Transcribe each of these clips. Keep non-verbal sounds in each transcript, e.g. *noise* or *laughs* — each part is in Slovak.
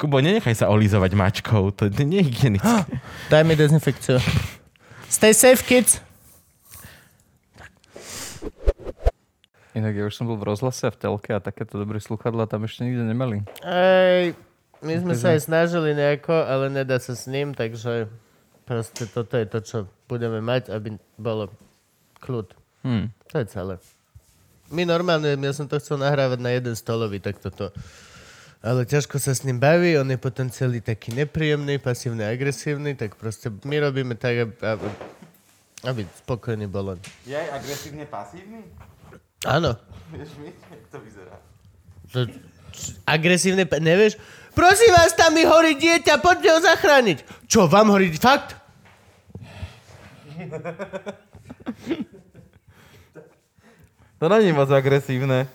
Kubo, nenechaj sa olízovať mačkou, to je nehygienické. Daj mi dezinfekciu. Stay safe, kids. Inak ja už som bol v rozhlase a v telke a takéto dobré sluchadla tam ešte nikde nemali. Ej, my sme sa aj snažili nejako, ale nedá sa s ním, takže proste toto je to, čo budeme mať, aby bolo kľud. Hm. To je celé. My normálne, ja som to chcel nahrávať na jeden stolový, tak toto. Ale ťažko sa s ním baví, on je potom celý taký nepríjemný, pasívny, agresívny, tak proste my robíme tak, aby, aby, spokojný bol on. Je aj agresívne pasívny? Áno. Vieš mi, jak to vyzerá? To, agresívne, nevieš? Prosím vás, tam mi horí dieťa, poďte ho zachrániť. Čo, vám horí fakt? To není moc agresívne.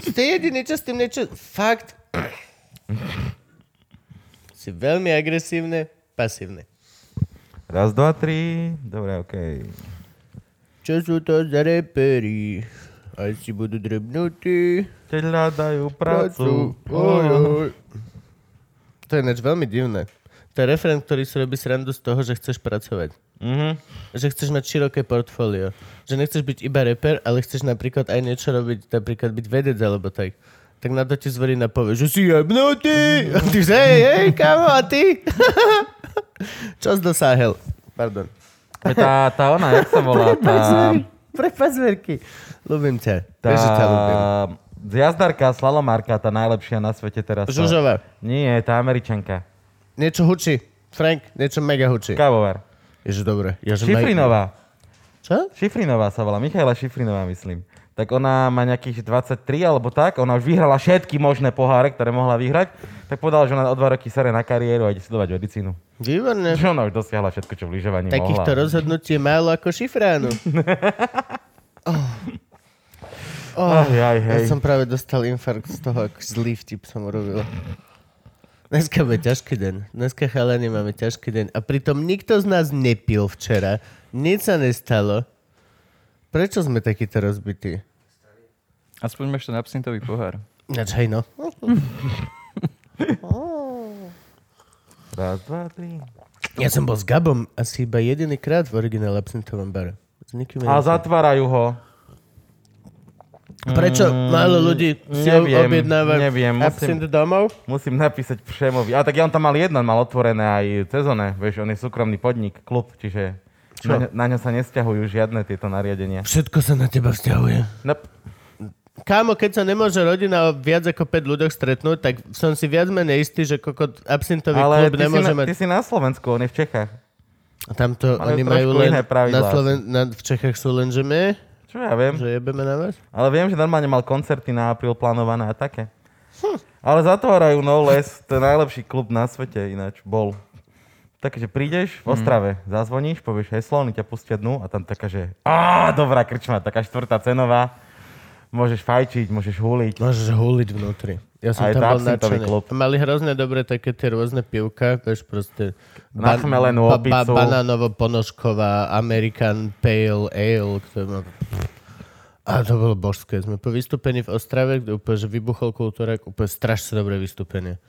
Ste jediný, čo s tým niečo... Fakt? Si veľmi agresívne, pasívne. Raz, dva, tri. Dobre, okej. Čo sú to za repery? Aj si budú drebnutí. Keď hľadajú prácu. Oj, oj. To je ináč veľmi divné. To je referent, ktorý si robí srandu z toho, že chceš pracovať. Mhm. Že chceš mať široké portfólio. Že nechceš byť iba reper, ale chceš napríklad aj niečo robiť, napríklad byť vedec alebo tak. Tak na to ti zvorina povie, že si jebnutý. A ty že, hej, hej, kamo, a ty? Čo si dosáhel? Pardon. Tá, tá ona, jak sa volá? *laughs* Tá, Pre pazverky. Ľubím ťa. tá Vieš, ťa ľúbim. jazdarka, slalomárka, tá najlepšia na svete teraz. Žužová. Nie, tá američanka. Niečo hučí. Frank, niečo mega hučí. Kavovar. Ježe, dobre. Ja, že Šifrinová. Čo? Šifrinová sa volá, Michaela Šifrinová, myslím. Tak ona má nejakých 23 alebo tak, ona už vyhrala všetky možné poháre, ktoré mohla vyhrať, tak povedala, že ona o dva roky sere na kariéru a ide studovať medicínu. Výborné. Že ona už dosiahla všetko, čo v lyžovaní Takýchto mohla. rozhodnutí je málo ako šifránu. *laughs* Oh. Aj, aj, Ja hej. som práve dostal infarkt z toho, ako zlý vtip som urobil. Dneska bude ťažký deň. Dneska chalani máme ťažký deň. A pritom nikto z nás nepil včera. Nič sa nestalo. Prečo sme takíto rozbití? Aspoň máš ten absintový pohár. Ináč, hej no. Raz, dva, tri. Ja som bol s Gabom asi iba jediný krát v originál absintovom bare. S nikým A iným. zatvárajú ho. Prečo málo ľudí si neviem, objednáva neviem, musím- domov? Musím napísať Všemovi. A tak ja on tam mal jeden, mal otvorené aj cez one. Vieš, on je súkromný podnik, klub, čiže na, na ňo sa nesťahujú žiadne tieto nariadenia. Všetko sa na teba vzťahuje. Nope. Kámo, keď sa nemôže rodina o viac ako 5 ľuďoch stretnúť, tak som si viac menej istý, že kokot absintový Ale klub nemôže na, mať... ty si na Slovensku, on je v Čechách. A tamto Majú oni majú len... Na Sloven... na, v Čechách sú len, že my, Čo ja viem. že jebeme na vás. Ale viem, že normálne mal koncerty na apríl plánované a také. Ale zatvárajú No Les, to je najlepší klub na svete ináč, bol. Takže prídeš v Ostrave, zazvoníš, povieš heslo, oni ťa pustia dnu a tam taká, že á, dobrá krčma, taká štvrtá cenová. Môžeš fajčiť, môžeš huliť. Môžeš huliť vnútri. Ja som A je tam bol nadšený. Mali hrozné dobré také tie rôzne pivka, vieš, proste... Nachmelenú opicu. banánovo-ponožková American Pale Ale, ktoré má... A to bolo božské. Sme po vystúpení v Ostrave, kde úplne, že vybuchol kultúrak, úplne strašne dobré vystúpenie.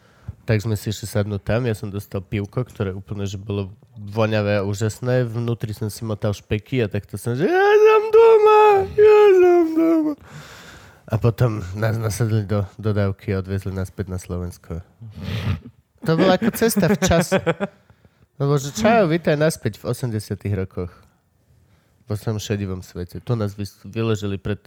Tak sme si išli sadnúť tam, ja som dostal pivko, ktoré úplne, že bolo voňavé a úžasné. Vnútri som si motal špeky a takto som, že ja som doma, ja som doma. A potom nás nasadli do dodávky a odvezli nás späť na Slovensko. To bola ako cesta v čase. Lebo že čau, vítaj naspäť v 80 rokoch. Vo svojom šedivom svete. Tu nás vyložili pred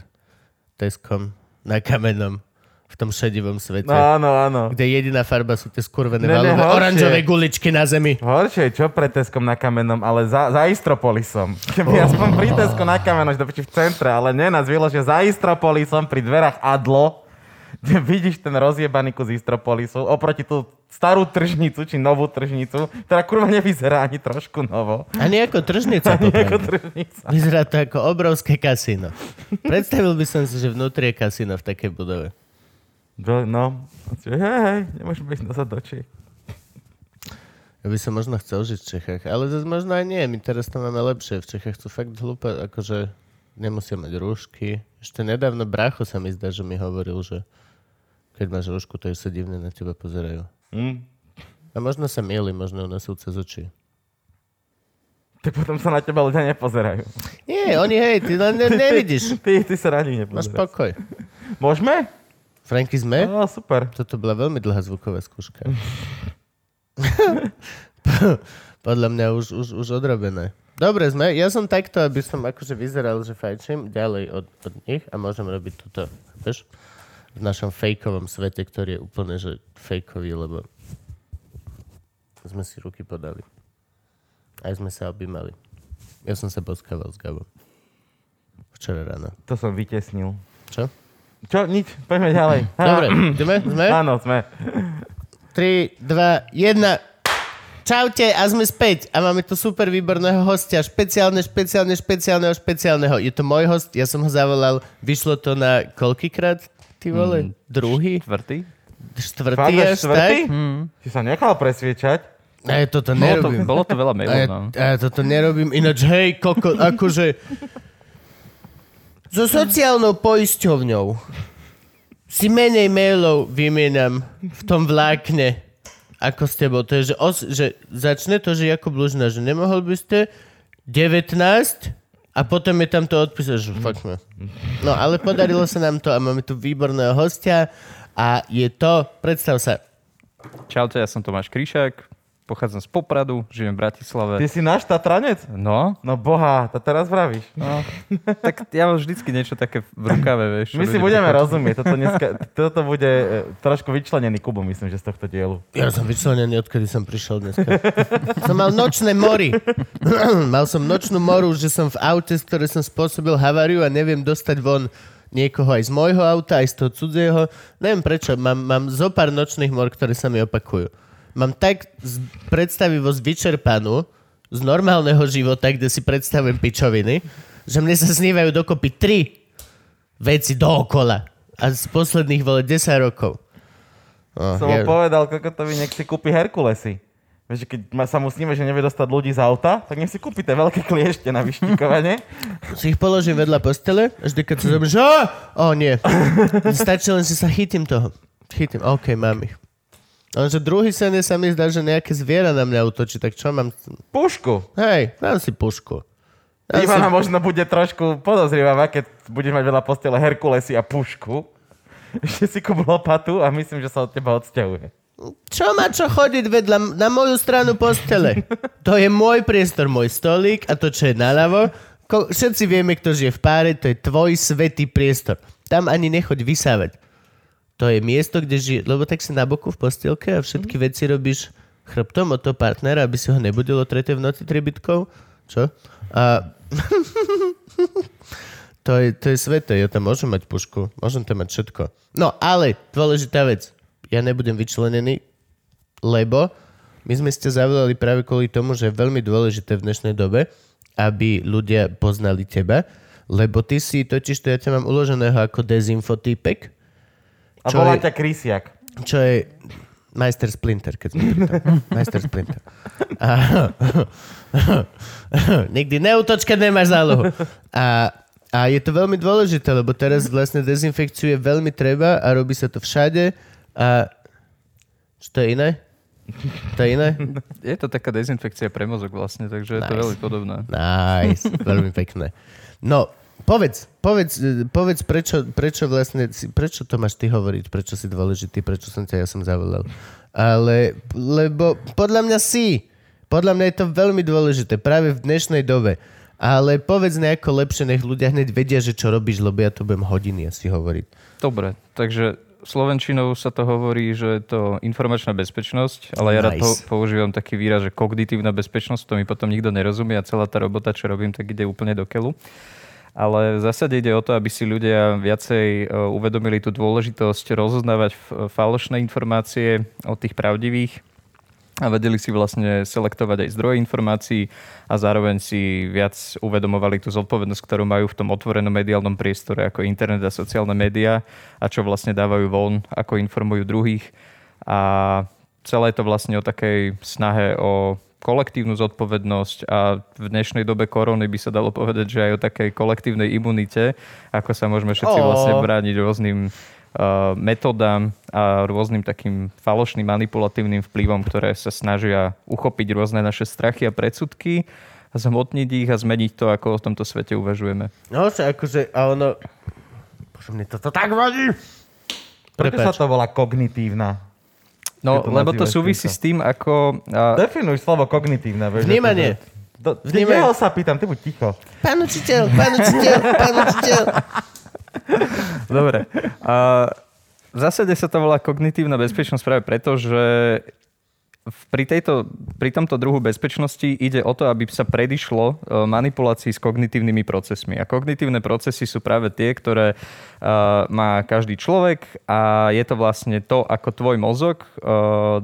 Teskom na kamenom v tom šedivom svete. No áno, áno. Kde jediná farba sú tie skurvené Ne, valové oranžové guličky na zemi. Horšie, čo pred Teskom na kamenom, ale za, za Istropolisom. *laughs* Keby aspoň pri Tesko na kamenom, že to v centre, ale nie, nás vyložia za Istropolisom pri dverách Adlo, kde *laughs* vidíš ten rozjebaný kus Istropolisu oproti tú starú tržnicu, či novú tržnicu, ktorá kurva nevyzerá ani trošku novo. Ani ako tržnica to Ako tržnica. Vyzerá to ako obrovské kasíno. Predstavil by som si, že vnútri je kasíno v takej budove. No, hej, hej, nemôžeme ísť nazad do Čech. Ja by som možno chcel žiť v Čechách, ale zase možno aj nie. My teraz to máme lepšie. V Čechách sú fakt hlúpe, akože nemusia mať rúšky. Ešte nedávno brácho sa mi zdá, že mi hovoril, že keď máš rúšku, to sa divne na teba pozerajú. Hm. A možno sa mieli, možno u nás sú cez oči. Tak potom sa na teba ľudia nepozerajú. Nie, oni hej, ty len ne, nevidíš. Ty, ty sa radi Máš nepozeráš. pokoj. Môžeme? Franky sme? No, super. Toto bola veľmi dlhá zvuková skúška. *laughs* Podľa mňa už, už, už odrobené. Dobre sme, ja som takto, aby som akože vyzeral, že fajčím ďalej od, od nich a môžem robiť túto, vieš, v našom fejkovom svete, ktorý je úplne, že fejkový, lebo sme si ruky podali. Aj sme sa objímali. Ja som sa boskával s Gabom. Včera ráno. To som vytesnil. Čo? Čo? Nič. Poďme ďalej. Dobre, ideme? Sme? Áno, sme. 3, 2, 1. Čaute a sme späť a máme tu super výborného hostia, špeciálne, špeciálne, špeciálneho, špeciálneho. Je to môj host, ja som ho zavolal, vyšlo to na koľkýkrát, ty vole? Druhý? Štvrtý? Štvrtý až, štvrtý? tak? Si sa nechal presviečať. A ja toto Bolo to, nerobím. bolo to veľa A mailov, ja, no. a ja toto nerobím, ináč hej, koko, akože so sociálnou poisťovňou si menej mailov vymieňam v tom vlákne ako s tebou. To je, že, os, že začne to, že Jakub Lužina, že nemohol by ste 19 a potom je tam to odpísať, že fuck me. No ale podarilo sa nám to a máme tu výborného hostia a je to, predstav sa, Čaute, ja som Tomáš Kryšák, pochádzam z Popradu, žijem v Bratislave. Ty si náš Tatranec? No, No boha, to teraz vravíš. no, tak ja mám vždycky niečo také v rukave, vieš. My si budeme pochopia. rozumieť. Toto, dneska, toto bude e, trošku vyčlenený Kubo, myslím, že z tohto dielu. Ja som vyčlenený, odkedy som prišiel dneska. som mal nočné mory. *clears throat* mal som nočnú moru, že som v aute, z ktorej som spôsobil haváriu a neviem dostať von niekoho aj z môjho auta, aj z toho cudzieho. Neviem prečo, mám, mám zo pár nočných mor, ktoré sa mi opakujú. Mám tak z- predstavivosť vyčerpanú z normálneho života, kde si predstavujem pičoviny, že mne sa snívajú dokopy tri veci dookola. A z posledných, vole, 10 rokov. Oh, Som mu povedal, kokotovi, nech si kúpi Herkulesy. Vieš, keď sa mu sníme, že nevie dostať ľudí z auta, tak nech si kúpi tie veľké kliešte na vyštíkovanie. *laughs* Si ich položím vedľa postele, až keď sa zoberieš, že o nie. *laughs* Stačí len, že sa chytím toho. Chytím, OK, mám ich. Lenže druhý sen je sa mi zdá, že nejaké zviera na mňa útočí, tak čo mám? Pušku. Hej, dám si pušku. Dám si... Ivana možno bude trošku podozrivavá, keď budeš mať veľa postele Herkulesy a pušku. Ešte si kúp lopatu a myslím, že sa od teba odsťahuje. Čo má čo chodiť vedľa, na moju stranu postele? To je môj priestor, môj stolík a to, čo je naľavo. Ko- všetci vieme, kto žije v páre, to je tvoj svetý priestor. Tam ani nechoď vysávať. To je miesto, kde žije, lebo tak si na boku v postielke a všetky veci robíš chrbtom od toho partnera, aby si ho nebudilo tretie v noci tribytkov. Čo? A... *laughs* to, je, to je sveté, ja tam môžem mať pušku, môžem tam mať všetko. No ale, dôležitá vec, ja nebudem vyčlenený, lebo my sme ste zavolali práve kvôli tomu, že je veľmi dôležité v dnešnej dobe, aby ľudia poznali teba, lebo ty si totiž, to ja ťa mám uloženého ako dezinfotýpek, A Čo volá je- ťa Krysiak. čo je Majster Splinter, keď sme. *laughs* Majster Splinter. A, *laughs* nikdy neutoč, keď nemáš zálohu. A, a je to veľmi dôležité, lebo teraz vlastne dezinfekciu je veľmi treba a robí sa to všade. A čo to je iné? To je iné? *laughs* Je to taká dezinfekcia pre mozog vlastne, takže nice. je to veľmi podobné. Nice, veľmi pekné. No, povedz, povedz, povedz prečo, prečo vlastne, prečo to máš ty hovoriť, prečo si dôležitý, prečo som ťa ja som zavolal. Ale, lebo podľa mňa si, podľa mňa je to veľmi dôležité, práve v dnešnej dobe. Ale povedz nejako lepšie, nech ľudia hneď vedia, že čo robíš, lebo ja to budem hodiny asi hovoriť. Dobre, takže slovenčinou sa to hovorí, že je to informačná bezpečnosť, ale ja rád po, Nice. používam taký výraz, že kognitívna bezpečnosť, to mi potom nikto nerozumie a celá tá robota, čo robím, tak ide úplne do keľu. Ale v zásade ide o to, aby si ľudia viacej e, uvedomili tú dôležitosť rozoznávať f- falošné informácie od tých pravdivých a vedeli si vlastne selektovať aj zdroje informácií a zároveň si viac uvedomovali tú zodpovednosť, ktorú majú v tom otvorenom mediálnom priestore ako internet a sociálne médiá a čo vlastne dávajú von, ako informujú druhých. A celé je to vlastne o takej snahe o kolektívnu zodpovednosť a v dnešnej dobe korony by sa dalo povedať, že aj o takej kolektívnej imunite, ako sa môžeme všetci Ó. vlastne brániť rôznym uh, metodám a rôznym takým falošným manipulatívnym vplyvom, ktoré sa snažia uchopiť rôzne naše strachy a predsudky, zhmotniť ich a zmeniť to, ako o tomto svete uvažujeme. No, že akože, a ono... Bože, mne toto tak vadí. Prečo Prepáč. sa to volá kognitívna? No, to lebo to súvisí týmto. s tým, ako... A, Definuj slovo kognitívne. vieš, Vnímanie. Do, Vnímanie. Vnímanie. sa pýtam, ty buď ticho. Pán učiteľ, pán učiteľ, pán učiteľ. Dobre. A v zásade sa to volá kognitívna bezpečnosť práve preto, že pri, tejto, pri tomto druhu bezpečnosti ide o to, aby sa predišlo e, manipulácii s kognitívnymi procesmi. A kognitívne procesy sú práve tie, ktoré e, má každý človek a je to vlastne to, ako tvoj mozog e,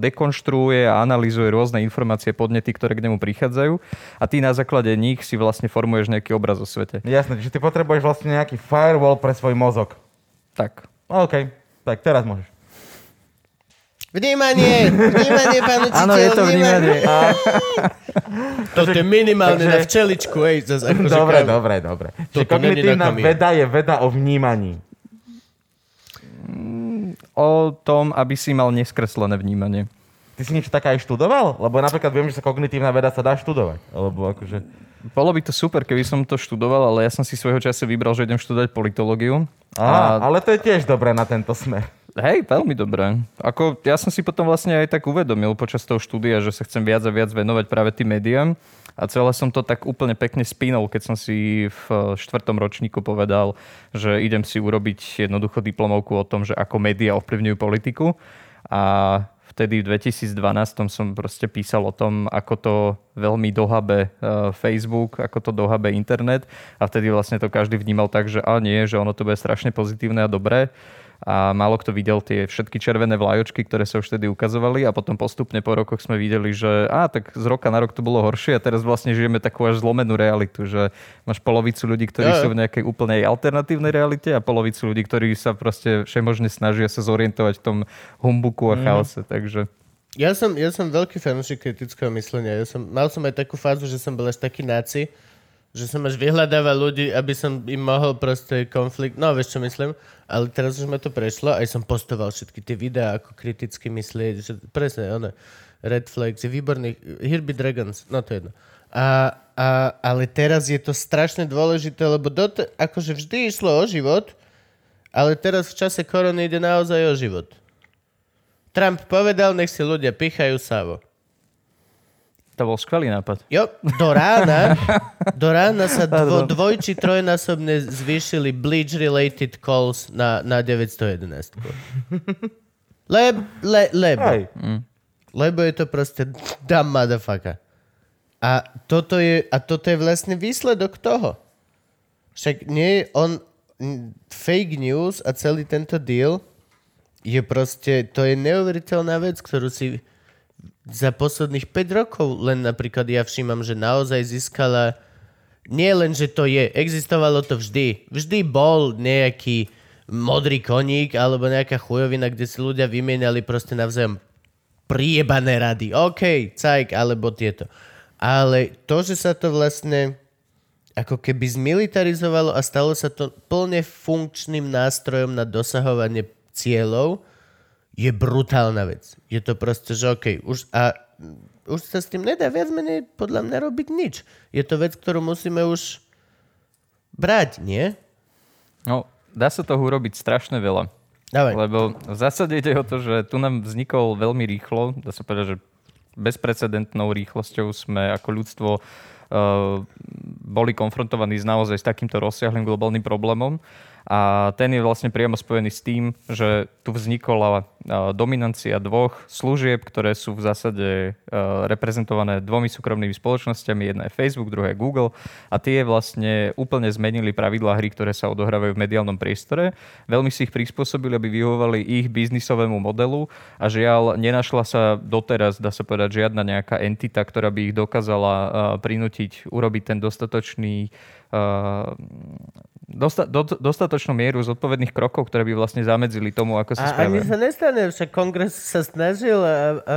dekonštruuje a analýzuje rôzne informácie, podnety, ktoré k nemu prichádzajú a ty na základe nich si vlastne formuješ nejaký obraz o svete. Jasné, že ty potrebuješ vlastne nejaký firewall pre svoj mozog. Tak. OK, tak teraz môžeš. Vnímanie, vnímanie, pán učiteľ. Áno, je to vnímanie. Toto je minimálne Takže- na včeličku, hej. Zas akože Dobre, kam- dobre, dobre. Čiže kognitívna veda je veda o vnímaní. O tom, aby si mal neskreslené vnímanie. Ty si niečo také aj študoval? Lebo napríklad viem, že sa kognitívna veda sa dá študovať. Alebo akože... Bolo by to super, keby som to študoval, ale ja som si svojho času vybral, že idem študovať politológiu. Aha, A ale to je tiež dobré na tento smer. Hej, veľmi dobré. Ako, ja som si potom vlastne aj tak uvedomil počas toho štúdia, že sa chcem viac a viac venovať práve tým médiám. A celé som to tak úplne pekne spínal, keď som si v štvrtom ročníku povedal, že idem si urobiť jednoducho diplomovku o tom, že ako médiá ovplyvňujú politiku. A vtedy v 2012 som proste písal o tom, ako to veľmi dohabe eh, Facebook, ako to dohabe internet a vtedy vlastne to každý vnímal tak, že a nie, že ono to bude strašne pozitívne a dobré a málo kto videl tie všetky červené vlajočky, ktoré sa už vtedy ukazovali a potom postupne po rokoch sme videli, že a tak z roka na rok to bolo horšie a teraz vlastne žijeme takú až zlomenú realitu, že máš polovicu ľudí, ktorí jo. sú v nejakej úplnej alternatívnej realite a polovicu ľudí, ktorí sa proste všemožne snažia sa zorientovať v tom humbuku a chaose, takže Ja som, ja som veľký fanúšik kritického myslenia. Ja som, mal som aj takú fázu, že som bol až taký náci, že som až vyhľadával ľudí, aby som im mohol proste konflikt... No, vieš, čo myslím? Ale teraz už ma to prešlo, aj som postoval všetky tie videá, ako kriticky myslieť, že presne, one, Red Flags, je výborný, be Dragons, no to je jedno. A, a, ale teraz je to strašne dôležité, lebo dot, akože vždy išlo o život, ale teraz v čase korony ide naozaj o život. Trump povedal, nech si ľudia pichajú savo. To bol skvelý nápad. Jo, do rána, do rána sa dvo, dvoj či trojnásobne zvýšili bleach-related calls na, na 911. Leb, le, lebo. Hej. Lebo je to proste dumb motherfucker. A toto je, a toto je vlastne výsledok toho. Však nie on fake news a celý tento deal je proste, to je neuveriteľná vec, ktorú si za posledných 5 rokov len napríklad ja všímam, že naozaj získala nie len, že to je, existovalo to vždy. Vždy bol nejaký modrý koník alebo nejaká chujovina, kde si ľudia vymieniali proste navzájom priebané rady. OK, cajk, alebo tieto. Ale to, že sa to vlastne ako keby zmilitarizovalo a stalo sa to plne funkčným nástrojom na dosahovanie cieľov, je brutálna vec. Je to proste, že OK, už, a už sa s tým nedá viac menej podľa mňa robiť nič. Je to vec, ktorú musíme už brať, nie? No, dá sa toho urobiť strašne veľa. Dávaj. Lebo v zásade ide o to, že tu nám vznikol veľmi rýchlo, dá sa povedať, že bezprecedentnou rýchlosťou sme ako ľudstvo uh, boli konfrontovaní s naozaj s takýmto rozsiahlým globálnym problémom. A ten je vlastne priamo spojený s tým, že tu vznikla dominancia dvoch služieb, ktoré sú v zásade reprezentované dvomi súkromnými spoločnosťami. Jedna je Facebook, druhá je Google. A tie vlastne úplne zmenili pravidlá hry, ktoré sa odohrávajú v mediálnom priestore. Veľmi si ich prispôsobili, aby vyhovovali ich biznisovému modelu. A žiaľ, nenašla sa doteraz, dá sa povedať, žiadna nejaká entita, ktorá by ich dokázala prinútiť urobiť ten dostatočný dosta, do, dostatočnú mieru zodpovedných krokov, ktoré by vlastne zamedzili tomu, ako sa a, ani sa nestane, však kongres sa snažil a, a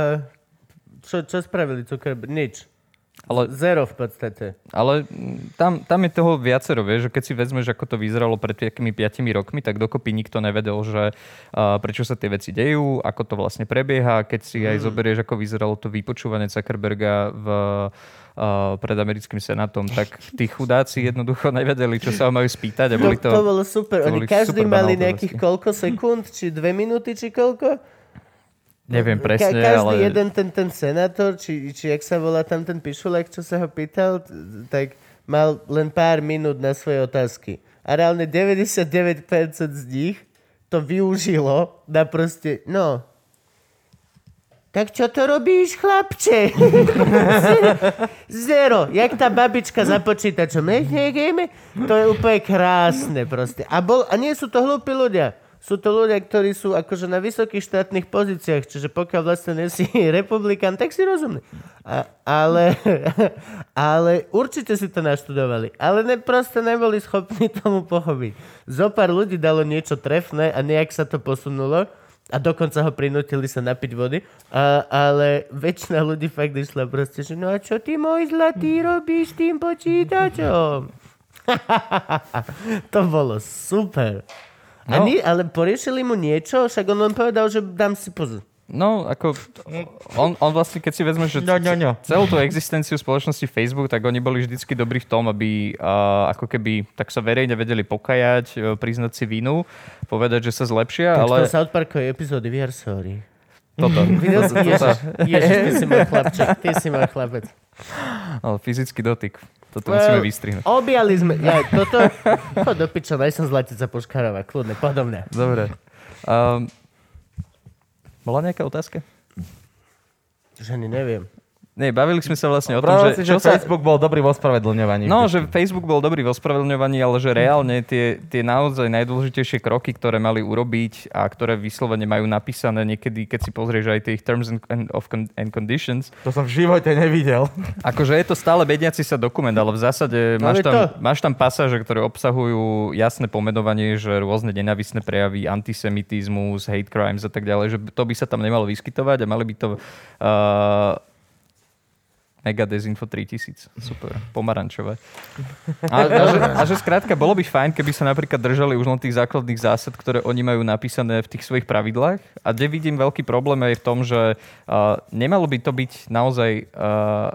čo, čo spravili Zuckerberg? Nič. Ale, Zero v podstate. Ale tam, tam je toho viacero, vieš, že keď si vezmeš, ako to vyzeralo pred takými 5 rokmi, tak dokopy nikto nevedel, že uh, prečo sa tie veci dejú, ako to vlastne prebieha. Keď si mm. aj zoberieš, ako vyzeralo to vypočúvanie Zuckerberga v uh, pred americkým senátom, tak tí chudáci jednoducho nevedeli, čo sa majú spýtať. A boli to, to, to bolo super. Oni každý mali nejakých koľko sekúnd, či dve minúty, či koľko? Neviem presne, Ka- každý ale... jeden ten, ten senátor, či, či jak sa volá tam ten pišulek, čo sa ho pýtal, tak mal len pár minút na svoje otázky. A reálne 99% z nich to využilo na proste, no, tak čo to robíš, chlapče? *laughs* Zero. Jak tá babička za počítačom. To je úplne krásne proste. A, bol, a nie sú to hlúpi ľudia sú to ľudia, ktorí sú akože na vysokých štátnych pozíciách, čiže pokiaľ vlastne nie si *laughs* republikán, tak si rozumný. A, ale, *laughs* ale určite si to naštudovali. Ale ne, proste neboli schopní tomu pochopiť. Zopár ľudí dalo niečo trefné a nejak sa to posunulo a dokonca ho prinútili sa napiť vody, a, ale väčšina ľudí fakt išla proste, že no a čo ty môj zlatý robíš tým počítačom? *laughs* to bolo super. No. Ani, ale poriešili mu niečo? Však on len povedal, že dám si pozor. No, ako on, on vlastne, keď si vezme, že no, no, no. celú tú existenciu spoločnosti Facebook, tak oni boli vždycky dobrí v tom, aby uh, ako keby tak sa verejne vedeli pokajať, uh, priznať si vinu, povedať, že sa zlepšia, tak ale... Tak South Parkovej epizódy, we are sorry. *laughs* Toto. Ježiš, Ježiš, ty si môj chlapček, ty si môj chlapec. Ale fyzický dotyk. Toto well, musíme vystrihnúť. Objali sme. Ja, toto... Chod do piča, daj som zlatica poškarova. Kľudne, podobne. Dobre. Um, bola nejaká otázka? Že ani neviem. Nie, bavili sme sa vlastne o tom, že... Si, že sa... Facebook bol dobrý vo spravedlňovaní. No, že Facebook bol dobrý vo spravedlňovaní, ale že reálne tie, tie naozaj najdôležitejšie kroky, ktoré mali urobiť a ktoré vyslovene majú napísané niekedy, keď si pozrieš aj tie terms and, of con- and conditions. To som v živote nevidel. Akože je to stále bediaci sa dokument, ale v zásade máš tam, máš tam pasáže, ktoré obsahujú jasné pomenovanie, že rôzne nenavisné prejavy, antisemitizmus, hate crimes a tak ďalej, že to by sa tam nemalo vyskytovať a mali by to uh, Mega Dezinfo 3000. Super. Pomarančové. A, *laughs* a, že, a že skrátka, bolo by fajn, keby sa napríklad držali už len tých základných zásad, ktoré oni majú napísané v tých svojich pravidlách. A kde vidím veľký problém je v tom, že uh, nemalo by to byť naozaj uh,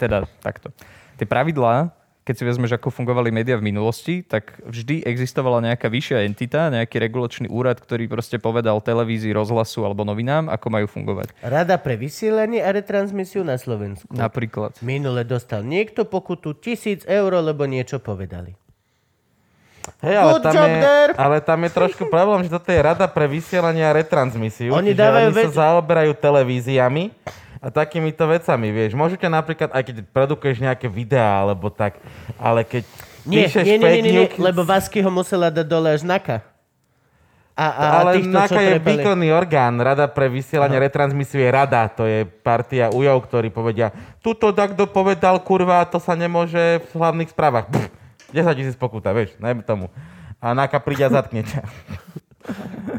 teda takto. Tie pravidlá keď si vezmeš, ako fungovali médiá v minulosti, tak vždy existovala nejaká vyššia entita, nejaký regulačný úrad, ktorý proste povedal televízii, rozhlasu alebo novinám, ako majú fungovať. Rada pre vysielanie a retransmisiu na Slovensku. Napríklad. Minule dostal niekto pokutu tisíc eur, lebo niečo povedali. Hej, ale, tam je, ale tam je trošku problém, že toto je rada pre vysielanie a retransmisiu. Oni, dávajú oni sa zaoberajú televíziami a takýmito vecami, vieš. Môžete napríklad, aj keď produkuješ nejaké videá, alebo tak, ale keď nie, píšeš nie, nie, nie, nie, nie, lebo Vasky ho musela dať dole až Naka. A, a, ale týchto, NAKA je trepali. výkonný orgán. Rada pre vysielanie Aha. retransmisiu je rada. To je partia ujov, ktorí povedia, tuto takto povedal, kurva, to sa nemôže v hlavných správach. Pff, 10 tisíc pokuta, vieš, najmä tomu. Hanáka príde a zatkne ťa.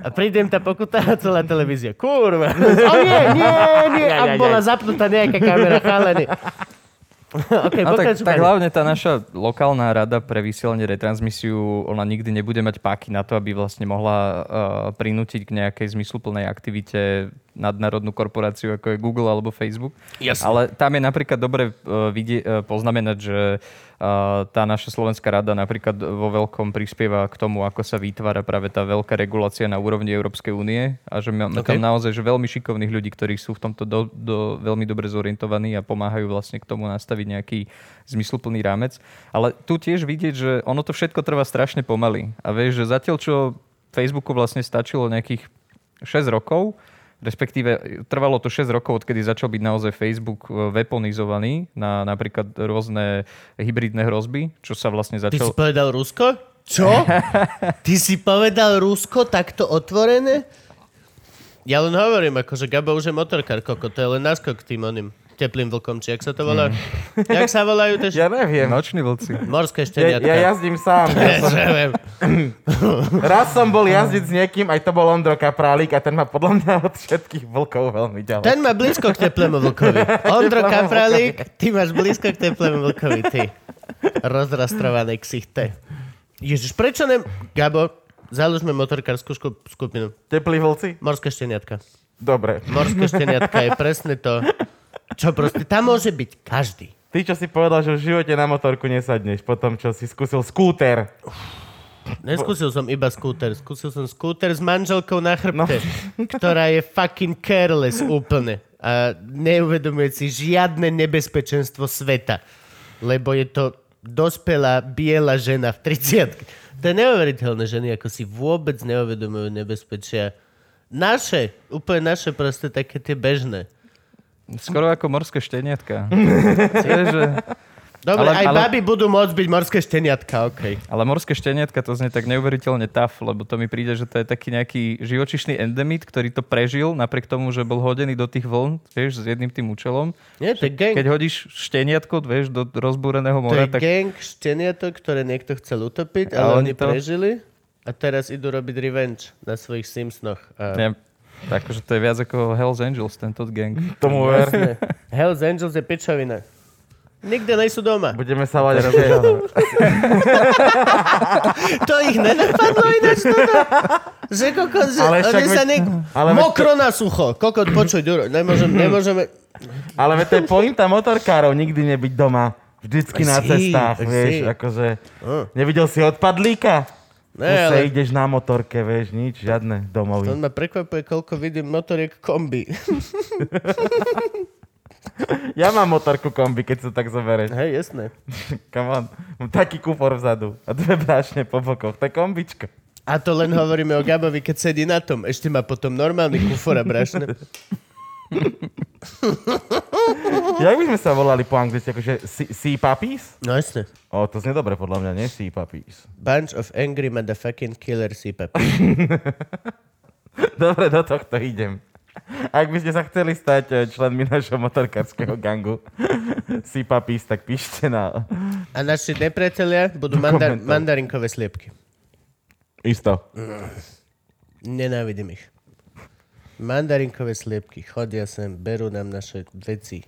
A príde im tá pokuta a celá televízia. Kurva. O nie, nie, nie. *laughs* Jaj, bola zapnutá nejaká kamera, chalení. *laughs* okay, No tak, tak hlavne tá naša lokálna rada pre vysielanie retransmisiu, ona nikdy nebude mať páky na to, aby vlastne mohla uh, prinútiť k nejakej zmysluplnej aktivite nadnárodnú korporáciu, ako je Google alebo Facebook. Jasne. Ale tam je napríklad dobre uh, vidie, uh, poznamenať, že uh, tá naša slovenská rada napríklad vo veľkom prispieva k tomu, ako sa vytvára práve tá veľká regulácia na úrovni Európskej únie a že máme Okay. tam naozaj že veľmi šikovných ľudí, ktorí sú v tomto do, do, veľmi dobre zorientovaní a pomáhajú vlastne k tomu nastaviť nejaký zmysluplný rámec. Ale tu tiež vidieť, že ono to všetko trvá strašne pomaly. A vieš, že zatiaľ čo Facebooku vlastne stačilo nejakých 6 rokov, respektíve trvalo to 6 rokov, odkedy začal byť naozaj Facebook e, weaponizovaný na napríklad rôzne hybridné hrozby, čo sa vlastne Ty si povedal Rusko? Čo? *laughs* Ty si povedal Rusko takto otvorené? Ja len hovorím, akože Gabo už je motorkár, koko, to je len náskok tým oným teplým vlkom, či jak sa to volá? Jak sa volajú tež? *laughs* Ja neviem. Noční vlci. Morské Ja, šteniatka. ja jazdím sám. *laughs* Ja som, Ja *laughs* raz som bol jazdiť s niekým, aj to bol Ondro Kaprálik a ten má podľa mňa od všetkých vlkov veľmi ďalej. Ten má blízko k teplému vlkovi. Ondro Kapralík, ty máš blízko k teplému vlkovi, ty. Rozrastrované ksichte. Ježiš, prečo ne... Gabo, založme motorkárskú skupinu. Teplí vlci? Morské šteniatka. Dobre. Morské šteniatka je presne to, čo proste... Tam môže byť každý. Ty, čo si povedal, že v živote na motorku nesadneš, potom čo si skúsil skúter. Neskúsil som iba skúter. Skúsil som skúter s manželkou na chrbte, ktorá je fucking careless úplne. A neuvedomuje si žiadne nebezpečenstvo sveta. Lebo je to dospelá biela žena v 30 To je neuveriteľné ženy, ako si vôbec neuvedomujú nebezpečia. Naše, úplne naše proste také tie bežné. Skoro ako morské šteniatka. *laughs* Vieš, že... Dobre, Ale- aj ale- baby budú môcť byť morské šteniatka, okej. Ale morské šteniatka to znie tak neuveriteľne taf, lebo to mi príde, že to je taký nejaký živočišný endemit, ktorý to prežil napriek tomu, že bol hodený do tých vln, vieš, s jedným tým účelom. Nie, to je gang. Keď hodíš šteniatko, vieš, do rozbúreného To mora, je tak gang šteniatok, ktoré niekto chcel utopiť, A ale oni to- prežili a teraz idú robiť revenge na svojich Simpsonoch. A... ne, akože to je viac ako Hells Angels, tento gang. Tomu ver. Hells Angels je pičovina. Nikde nejsú doma. Budeme sa volať ešte... To ich nenapadlo ináč toto? Že kokot, že Ale však oni sa veď- ne... ale veď Mokro na sucho. Kokot, počuj, Duro, nemôžem, nemôžeme... Ale veď to je pointa motorkárov, nikdy nebyť doma. Vždycky na si, cestách, vieš, akože... Hm. Nevidel si odpadlíka? Ne, ale ideš na motorke, vieš, nič, žiadne to domovy. ma prekvapuje, koľko vidím motoriek kombi. *laughs* Ja mám motorku kombi, keď sa tak zoberieš. Hej, jasné. *laughs* Come on. Mám taký kufor vzadu a dve brášne po bokoch. To je kombička. A to len hovoríme o Gabovi, keď sedí na tom. Ešte má potom normálny kufor a brašne. *laughs* *laughs* Jak by sme sa volali po anglicky? Akože sea- sea puppies? No jasne. O, to znie dobre podľa mňa, nie sea puppies. Bunch of angry motherfucking killer CPAP. *laughs* Dobre, do tohto idem. Ak by ste sa chceli stať eh, členmi našho motorkárskeho gangu *laughs* Sea Puppies, tak píšte na... A naši nepriatelia budú mandar- mandarinkové sliepky. Isto. Nenávidím ich. Mandarinkové sliepky. Chodia sem, berú nám naše veci.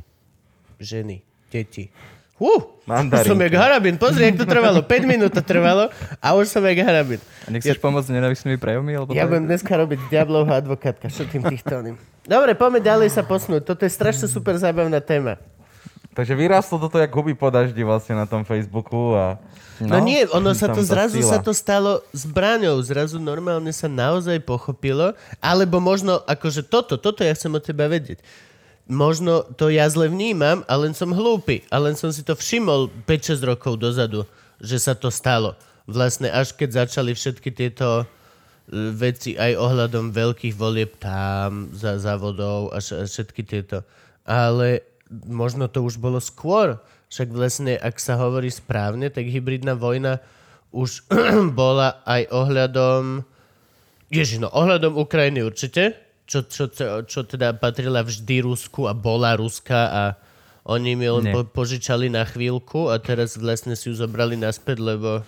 Ženy, deti. Uh, Mandarinky. som jak harabin. Pozri, jak to trvalo. 5 minút to trvalo a už som jak harabin. A nechceš pomôcť s nenavistnými prejavmi? Alebo Ja budem dneska robiť diablovho advokátka. Čo tým týchto oným. Dobre, poďme ďalej sa posnúť. Toto je strašne super zábavná téma. Takže vyrastlo toto jak huby po daždi vlastne na tom Facebooku a... No, no nie, ono sa to zrazu sila. sa to stalo zbraňou. Zrazu normálne sa naozaj pochopilo. Alebo možno, akože toto, toto ja chcem od teba vedieť. Možno to ja zle vnímam a len som hlúpy. A len som si to všimol 5-6 rokov dozadu, že sa to stalo. Vlastne až keď začali všetky tieto e, veci aj ohľadom veľkých volieb tam, za závodov a všetky tieto. Ale možno to už bolo skôr. Však vlastne, ak sa hovorí správne, tak hybridná vojna už *clears throat* bola aj ohľadom... Ježiš, no ohľadom Ukrajiny určite, čo, čo, čo, čo teda patrila vždy Rusku a bola Ruska a oni mi len po, požičali na chvíľku a teraz vlastne si ju zobrali naspäť, lebo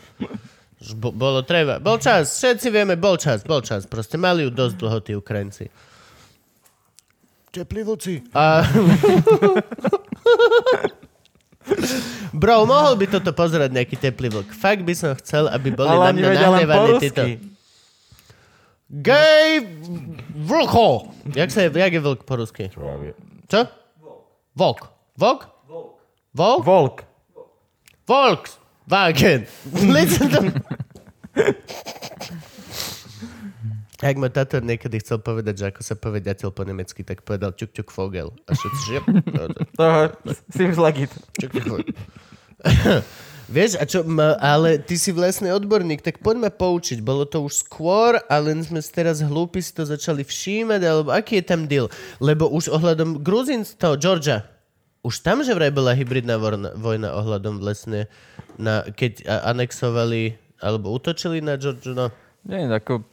bo, bolo treba. Bol čas, všetci vieme, bol čas, bol čas. Proste mali ju dosť dlho tí Ukrajinci. Teplivúci. A... *laughs* Bro, mohol by toto pozerať nejaký teplý vlk. Fakt by som chcel, aby boli na Ale mňa len po nahnevaní títo. Gej vlko. Jak, sa je, jak je vlk po rusky? Čo? Vlk. Vlk? Vlk? Volk. Volkswagen. Listen to... Ak ma táto niekedy chcel povedať, že ako sa povie ďateľ po nemecky, tak povedal čuk čuk fogel. A všetci, že seems like it. čuk, čuk, fogel. *laughs* Vieš, a čo, ma, ale ty si vlastne odborník, tak poďme poučiť. Bolo to už skôr, ale sme teraz hlúpi si to začali všímať, alebo aký je tam deal? Lebo už ohľadom Gruzín, toho Georgia, už tam že vraj bola hybridná vojna, vojna ohľadom vlastne, na, keď anexovali, alebo útočili na Georgiu, no Nie, ako...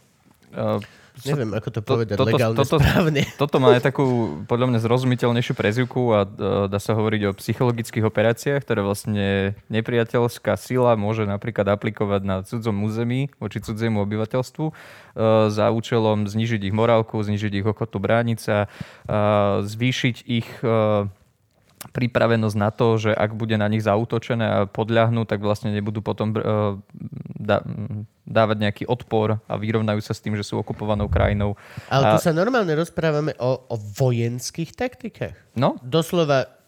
Uh, neviem, ako to to- povedať toto- legálne toto- správne. *laughs* Toto má aj takú, podľa mňa, zrozumiteľnejšiu prezivku a e, dá sa hovoriť o psychologických operáciách, ktoré vlastne nepriateľská sila môže napríklad aplikovať na cudzom území voči cudziemu obyvateľstvu e, za účelom znižiť ich morálku, znižiť ich ochotu brániť sa, e, zvýšiť ich e, pripravenosť na to, že ak bude na nich zautočené a podľahnú, tak vlastne nebudú potom e, dá, dávať nejaký odpor a vyrovnajú sa s tým, že sú okupovanou krajinou. Ale tu A- sa normálne rozprávame o, o vojenských taktikách. No, Doslova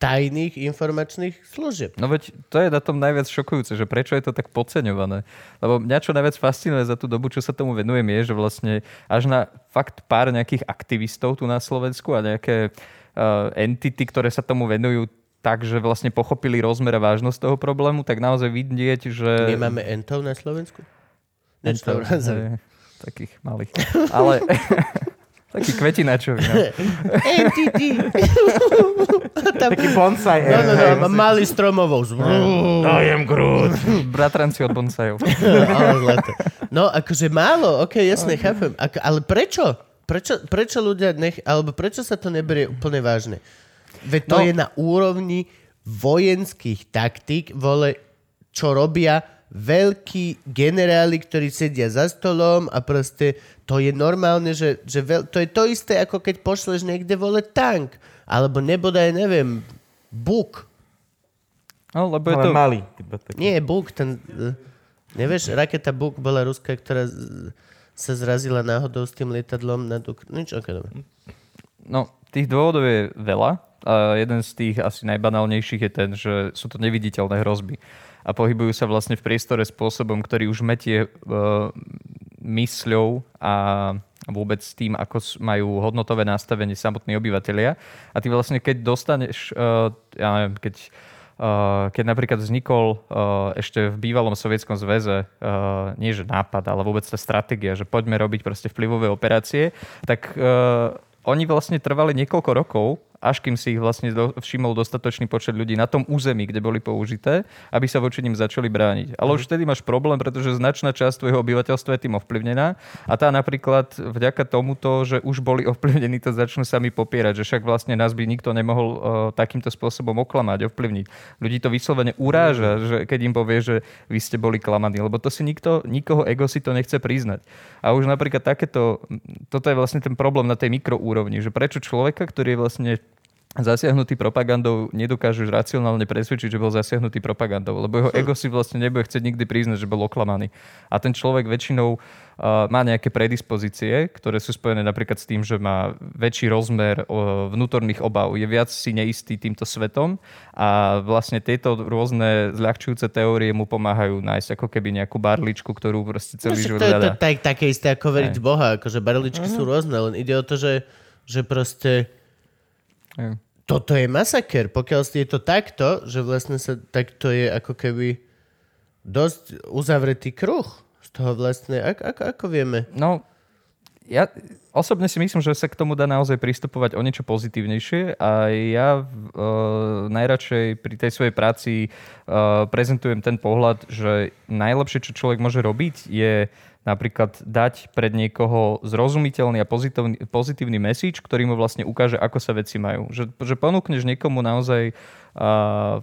tajných informačných služieb. No veď to je na tom najviac šokujúce, že prečo je to tak podceňované. Lebo mňa čo najviac fascinuje za tú dobu, čo sa tomu venujem, je, že vlastne až na fakt pár nejakých aktivistov tu na Slovensku a nejaké uh, entity, ktoré sa tomu venujú tak, že vlastne pochopili rozmer a vážnosť toho problému, tak naozaj vidieť, že... My máme entov na Slovensku? To hej, takých malých. Ale *laughs* taký kvetinačový. No. *laughs* Entity! Taký bonsai. No, no, no, malý stromovou. Dojem Groot. Bratranci od bonsajov. *laughs* No, akože málo, ok, jasne, chápem. Ale prečo? Prečo, prečo ľudia nech, alebo prečo sa to neberie úplne vážne? Veď to No. je na úrovni vojenských taktík, vole, čo robia veľkí generáli, ktorí sedia za stolom a proste to je normálne, že, že veľ, to je to isté, ako keď pošleš niekde vole tank, alebo nebodaj, neviem, Buk. No, lebo je Ale to... malý. iba taký. Nie, Buk, ten... eh, Nevieš, raketa Buk bola ruská, ktorá z- sa zrazila náhodou s tým lietadlom nad Uk... Nič, dobre. No, tých dôvodov je veľa. A jeden z tých asi najbanálnejších je ten, že sú to neviditeľné hrozby. A pohybujú sa vlastne v priestore spôsobom, ktorý už metie uh, mysľou a vôbec tým, ako majú hodnotové nastavenie samotní obyvateľia. A ty vlastne, keď dostaneš, uh, ja neviem, keď keď napríklad vznikol uh, ešte v bývalom sovietskom zväze, uh, nie že nápad, ale vôbec tá stratégia, že poďme robiť proste vplyvové operácie, tak oni vlastne trvali niekoľko rokov, až kým si ich vlastne všimol dostatočný počet ľudí na tom území, kde boli použité, aby sa voči nim začali brániť. Ale už vtedy máš problém, pretože značná časť tvojho obyvateľstva je tým ovplyvnená a tá napríklad vďaka tomuto, že už boli *laughs* ovplyvnení, to začnú sami popierať, že však vlastne nás by nikto nemohol uh, takýmto spôsobom oklamať, ovplyvniť. Ľudí to vyslovene uráža, že keď im povie, že vy ste boli klamaní, lebo to si nikto, nikoho ego si to nechce priznať. A už napríklad takéto, toto je vlastne ten problém na tej mikroúrovni, že prečo človeka, ktorý je vlastne zasiahnutý propagandou, nedokážeš racionálne presvedčiť, že bol zasiahnutý propagandou, lebo jeho ego si vlastne nebude chcieť nikdy priznať, že bol oklamaný. A ten človek väčšinou uh, má nejaké predispozície, ktoré sú spojené napríklad s tým, že má väčší rozmer uh, vnútorných obav, je viac si neistý týmto svetom a vlastne tieto rôzne zľahčujúce teórie mu pomáhajú nájsť ako keby nejakú barličku, ktorú proste No, celý však život to je to hľadá. tak, také isté ako veriť v Boha, akože barličky sú rôzne, len ide o to, že, že proste Hej. toto je masaker. Pokiaľ je to takto, že vlastne sa takto je ako keby dosť uzavretý kruh z toho vlastne, ako, ako, ako vieme? No, ja osobne si myslím, že sa k tomu dá naozaj pristupovať o niečo pozitívnejšie a ja uh, najradšej pri tej svojej práci uh, prezentujem ten pohľad, že najlepšie, čo človek môže robiť, je napríklad dať pred niekoho zrozumiteľný a pozitívny, pozitívny message, ktorý mu vlastne ukáže, ako sa veci majú. Že, že ponúkneš niekomu naozaj uh,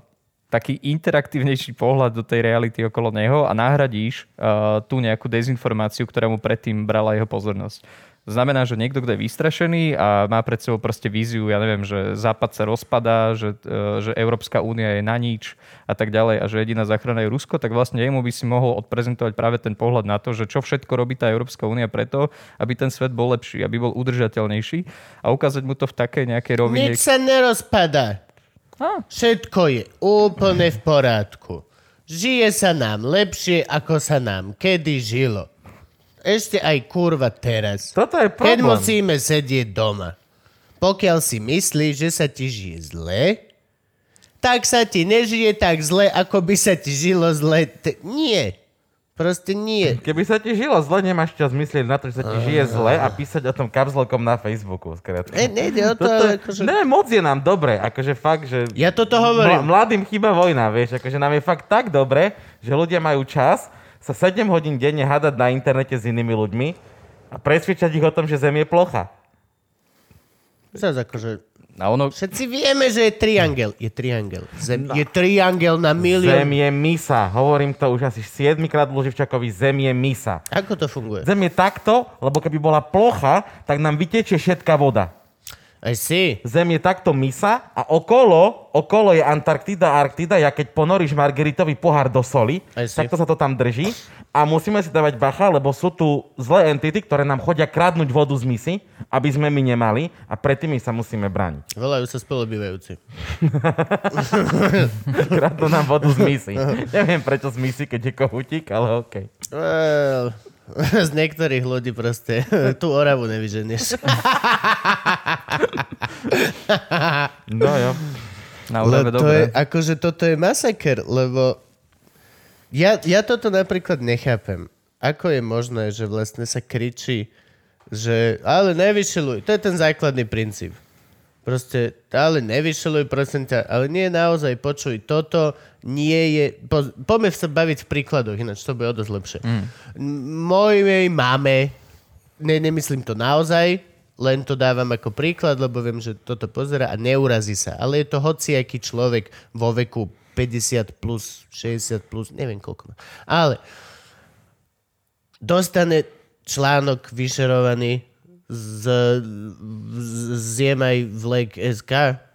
taký interaktívnejší pohľad do tej reality okolo neho a nahradíš uh, tú nejakú dezinformáciu, ktorá mu predtým brala jeho pozornosť. To znamená, že niekto, kto je vystrašený a má pred sebou proste víziu, ja neviem, že Západ sa rozpadá, že, uh, že Európska únia je na nič a tak ďalej a že jediná záchrana je Rusko, tak vlastne jemu by si mohol odprezentovať práve ten pohľad na to, že čo všetko robí tá Európska únia preto, aby ten svet bol lepší, aby bol udržateľnejší a ukázať mu to v takej nejakej rovine. Nič sa nerozpadá. Á. Všetko je úplne v porádku. Žije sa nám lepšie, ako sa nám kedy žilo. Ešte aj kurva teraz. Toto je Keď problém. musíme sedieť doma. Pokiaľ si myslíš, že sa ti žije zle, tak sa ti nežije tak zle, ako by sa ti žilo zle. T- nie. Proste nie. Keby sa ti žilo zle, nemáš čas myslieť na to, že sa ti žije zle a písať o tom kapslokom na Facebooku. Skrátka. E, nejde o to, Toto, akože... Ne, moc je nám dobre, akože fakt, že... Ja toto hovorím. mladým chýba vojna, vieš, akože nám je fakt tak dobre, že ľudia majú čas sa 7 hodín denne hádať na internete s inými ľuďmi a presvedčať ich o tom, že Zem je plocha. Zas akože... A ono, Všetci vieme, že je triangel. Je triangel. Zem je triangel na milión. Zem je misa. Hovorím to už asi 7 krát Luživčakovi. Zem je misa. Ako to funguje? Zem je takto, lebo keby bola plocha, tak nám vytečie všetká voda. Aj si. Zem je takto misa a okolo, okolo je Antarktida a Arktida. Ja keď ponoríš Margeritový pohár do soli, Aj si. takto sa to tam drží. A musíme si dávať bacha, lebo sú tu zlé entity, ktoré nám chodia kradnúť vodu z misy, aby sme my nemali a pred tými sa musíme brániť. Volajú sa spolubývajúci. *laughs* Kradnú nám vodu z misy. Neviem prečo z misy, keď je kohútik, ale okej. Well, *laughs* z niektorých ľudí proste *laughs* tú oravu nevyženieš. *laughs* No jo. na Orave to je, dobre. akože toto je masaker, lebo ja, ja toto napríklad nechápem. Ako je možné, že vlastne sa kričí, že ale nevyšiluj. To je ten základný princíp. Proste, ale nevyšiluj, prosím ťa, ale nie naozaj, počuj, toto nie je... Po, poďme sa baviť v príkladoch, ináč to bude o dosť lepšie. Mm. Mojej mame, ne, nemyslím to naozaj, len to dávam ako príklad, lebo viem, že toto pozera a neurazí sa. Ale je to hociaký človek vo veku 50 plus, 60 plus, neviem koľko má. Ale dostane článok vyšerovaný z, z Ziemaj vlek SK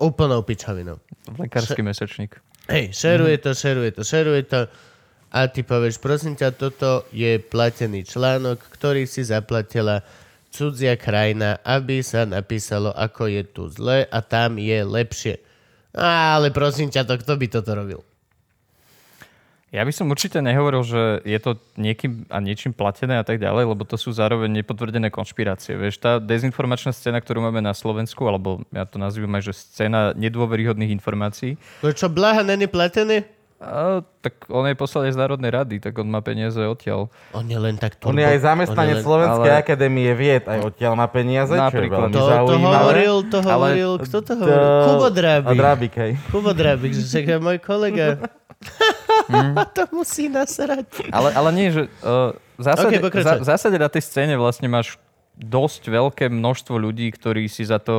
úplnou pičavinou. Lekársky mesačník. Hej, šeruje to, šeruje to, šeruje to a ty povieš, prosím ťa, toto je platený článok, ktorý si zaplatila cudzia krajina, aby sa napísalo, ako je tu zle a tam je lepšie. Ale prosím ťa, to kto by toto robil? Ja by som určite nehovoril, že je to niekým a niečím platené a tak ďalej, lebo to sú zároveň nepotvrdené konšpirácie. Vieš, tá dezinformačná scéna, ktorú máme na Slovensku, alebo ja to nazývam aj, že scéna nedôveryhodných informácií, No čo, Blaha není platený? a, tak on je poslanec z Národnej rady, tak on má peniaze odtiaľ. On je len tak On je aj zamestnanec len... Slovenskej ale- akadémie vied, aj odtiaľ má peniaze, čo je Napríklad. veľmi To, to hovoril, to Ale- hovoril, kto to hovoril? Kubo A Drábik. Drábik, hej. Kubo Drábik, môj kolega. *laughs* *laughs* to musí nasrať. Ale, ale nie, že uh, v, zásade, Ok, pokračuj. v zásade na tej scéne vlastne máš dosť veľké množstvo ľudí, ktorí si za to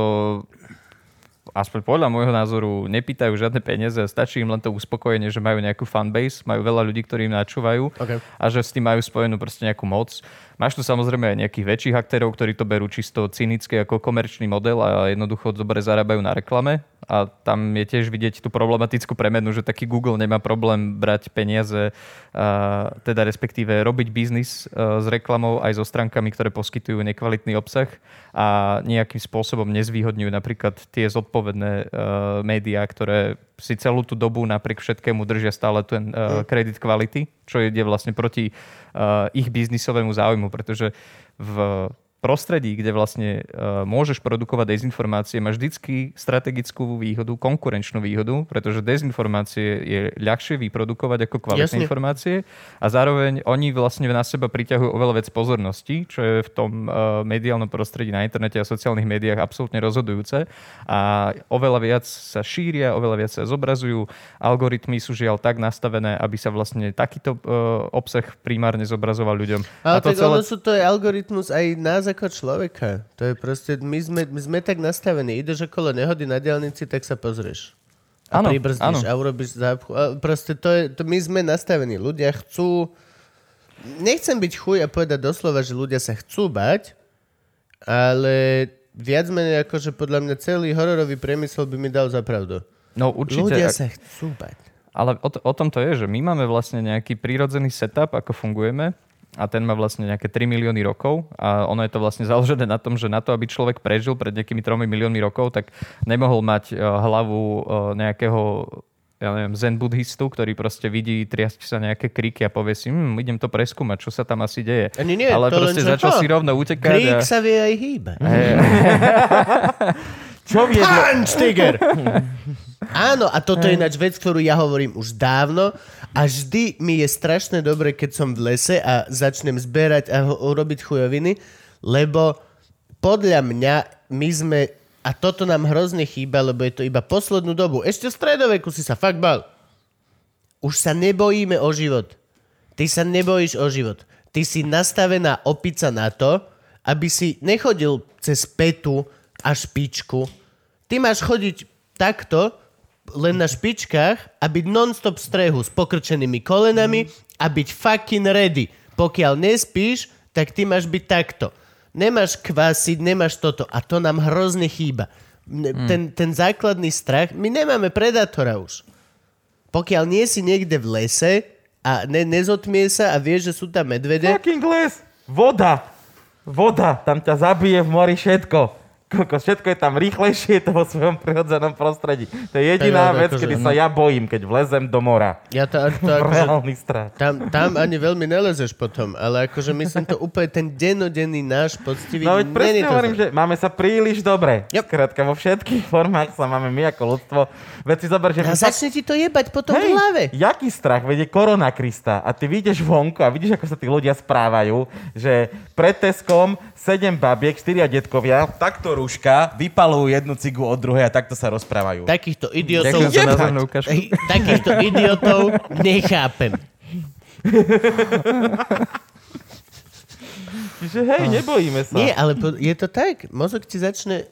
aspoň podľa môjho názoru nepýtajú žiadne peniaze a stačí im len to uspokojenie, že majú nejakú fanbase, majú veľa ľudí, ktorí im načúvajú Ok. a že s tým majú spojenú proste nejakú moc. Máš tu samozrejme aj nejakých väčších aktérov, ktorí to berú čisto cynicky ako komerčný model a jednoducho dobre zarábajú na reklame. A tam je tiež vidieť tú problematickú premenu, že taký Google nemá problém brať peniaze, teda respektíve robiť biznis a, s reklamou aj so stránkami, ktoré poskytujú nekvalitný obsah a nejakým spôsobom nezvýhodňujú napríklad tie zodpovedné a, médiá, ktoré si celú tú dobu napriek všetkému držia stále ten uh, kredit kvality, čo ide vlastne proti ich biznisovému záujmu, pretože v prostredí, kde vlastne uh, môžeš produkovať dezinformácie, máš vždycky strategickú výhodu, konkurenčnú výhodu, pretože dezinformácie je ľahšie vyprodukovať ako kvalitné Jasne. informácie a zároveň oni vlastne na seba priťahujú oveľa viac pozornosti, čo je v tom uh, mediálnom prostredí na internete a sociálnych médiách absolútne rozhodujúce a oveľa viac sa šíria, oveľa viac sa zobrazujú. Algoritmy sú žiaľ tak nastavené, aby sa vlastne takýto uh, obsah primárne zobrazoval ľuďom. Ale a to tak ono sú to je algoritmus aj nás ako človeka. To je proste, my sme, my sme tak nastavení. Ideš okolo nehody na diálnici, tak sa pozrieš. A Áno, pribrzdíš áno. a urobíš zápchu. A proste to je, to my sme nastavení. Ľudia chcú... Nechcem byť chuj a povedať doslova, že ľudia sa chcú bať, ale viac menej ako, že podľa mňa celý hororový priemysel by mi dal za pravdu. No určite. Ľudia ak- sa chcú bať. Ale o, to- o tom to je, že my máme vlastne nejaký prírodzený setup, ako fungujeme a ten má vlastne nejaké 3 milióny rokov a ono je to vlastne *laughs* založené na tom, že na to, aby človek prežil pred nejakými 3 miliónmi rokov, tak nemohol mať uh, hlavu uh, nejakého ja neviem, zen buddhistu, ktorý proste vidí triasť sa nejaké kriky a povie si, hm, idem to preskúmať, čo sa tam asi deje. Ani nie, Ale to proste začal ha, si rovno utekať. Krík A... sa vie aj hýbať. *laughs* Čo *laughs* viedlo? Punch, Tiger! Áno, a toto je ináč vec, ktorú ja hovorím už dávno a vždy mi je strašne dobre, keď som v lese a začnem zberať a ho- robiť chujoviny, lebo podľa mňa my sme, a toto nám hrozne chýba, lebo je to iba poslednú dobu, ešte v stredoveku si sa fakt bal. Už sa nebojíme o život. Ty sa nebojíš o život. Ty si nastavená opica na to, aby si nechodil cez petu a špičku. Ty máš chodiť takto, len na špičkách a byť non-stop v strehu s pokrčenými kolenami a byť fucking ready. Pokiaľ nespíš, tak ty máš byť takto. Nemáš kvásiť, nemáš toto. A to nám hrozne chýba. Ne- Ten, ten základný strach, my nemáme predátora už. Pokiaľ nie si niekde v lese a ne, nezotmie sa a vieš, že sú tam medvede, Fucking les! Voda! Voda! Tam ťa zabije v mori všetko. Koľko, všetko je tam rýchlejšie, *laughs* je to vo svojom prirodzenom prostredí. To je jediná To je vec, akože- kedy sa ja bojím, keď vlezem do mora. ja to, to akože, Reálny strach. tam, tam ani veľmi nelezeš potom, ale akože myslím to úplne ten dennodenný náš poctivý... No veď presne hovorím, že máme sa príliš dobre. Yep. Skrátka, vo všetkých formách sa máme my ako ľudstvo. Veď si zober, že... A my fakt- začne ti to jebať potom v Hej, hlave. jaký strach, vedie korona Krista a ty vyjdeš vonku a vidíš, ako sa tí ľudia správajú, že pred Teskom sedem babiek, štyria detkovia, takto rúška, vypalujú jednu cigu od druhej a takto sa rozprávajú. Takýchto idiotov... Ďakujem za jebať. názornú ukážku. Hej, Takýchto idiotov nechápem. Čiže hej, nebojíme sa. Nie, ale po, je to tak. Mozog ti začne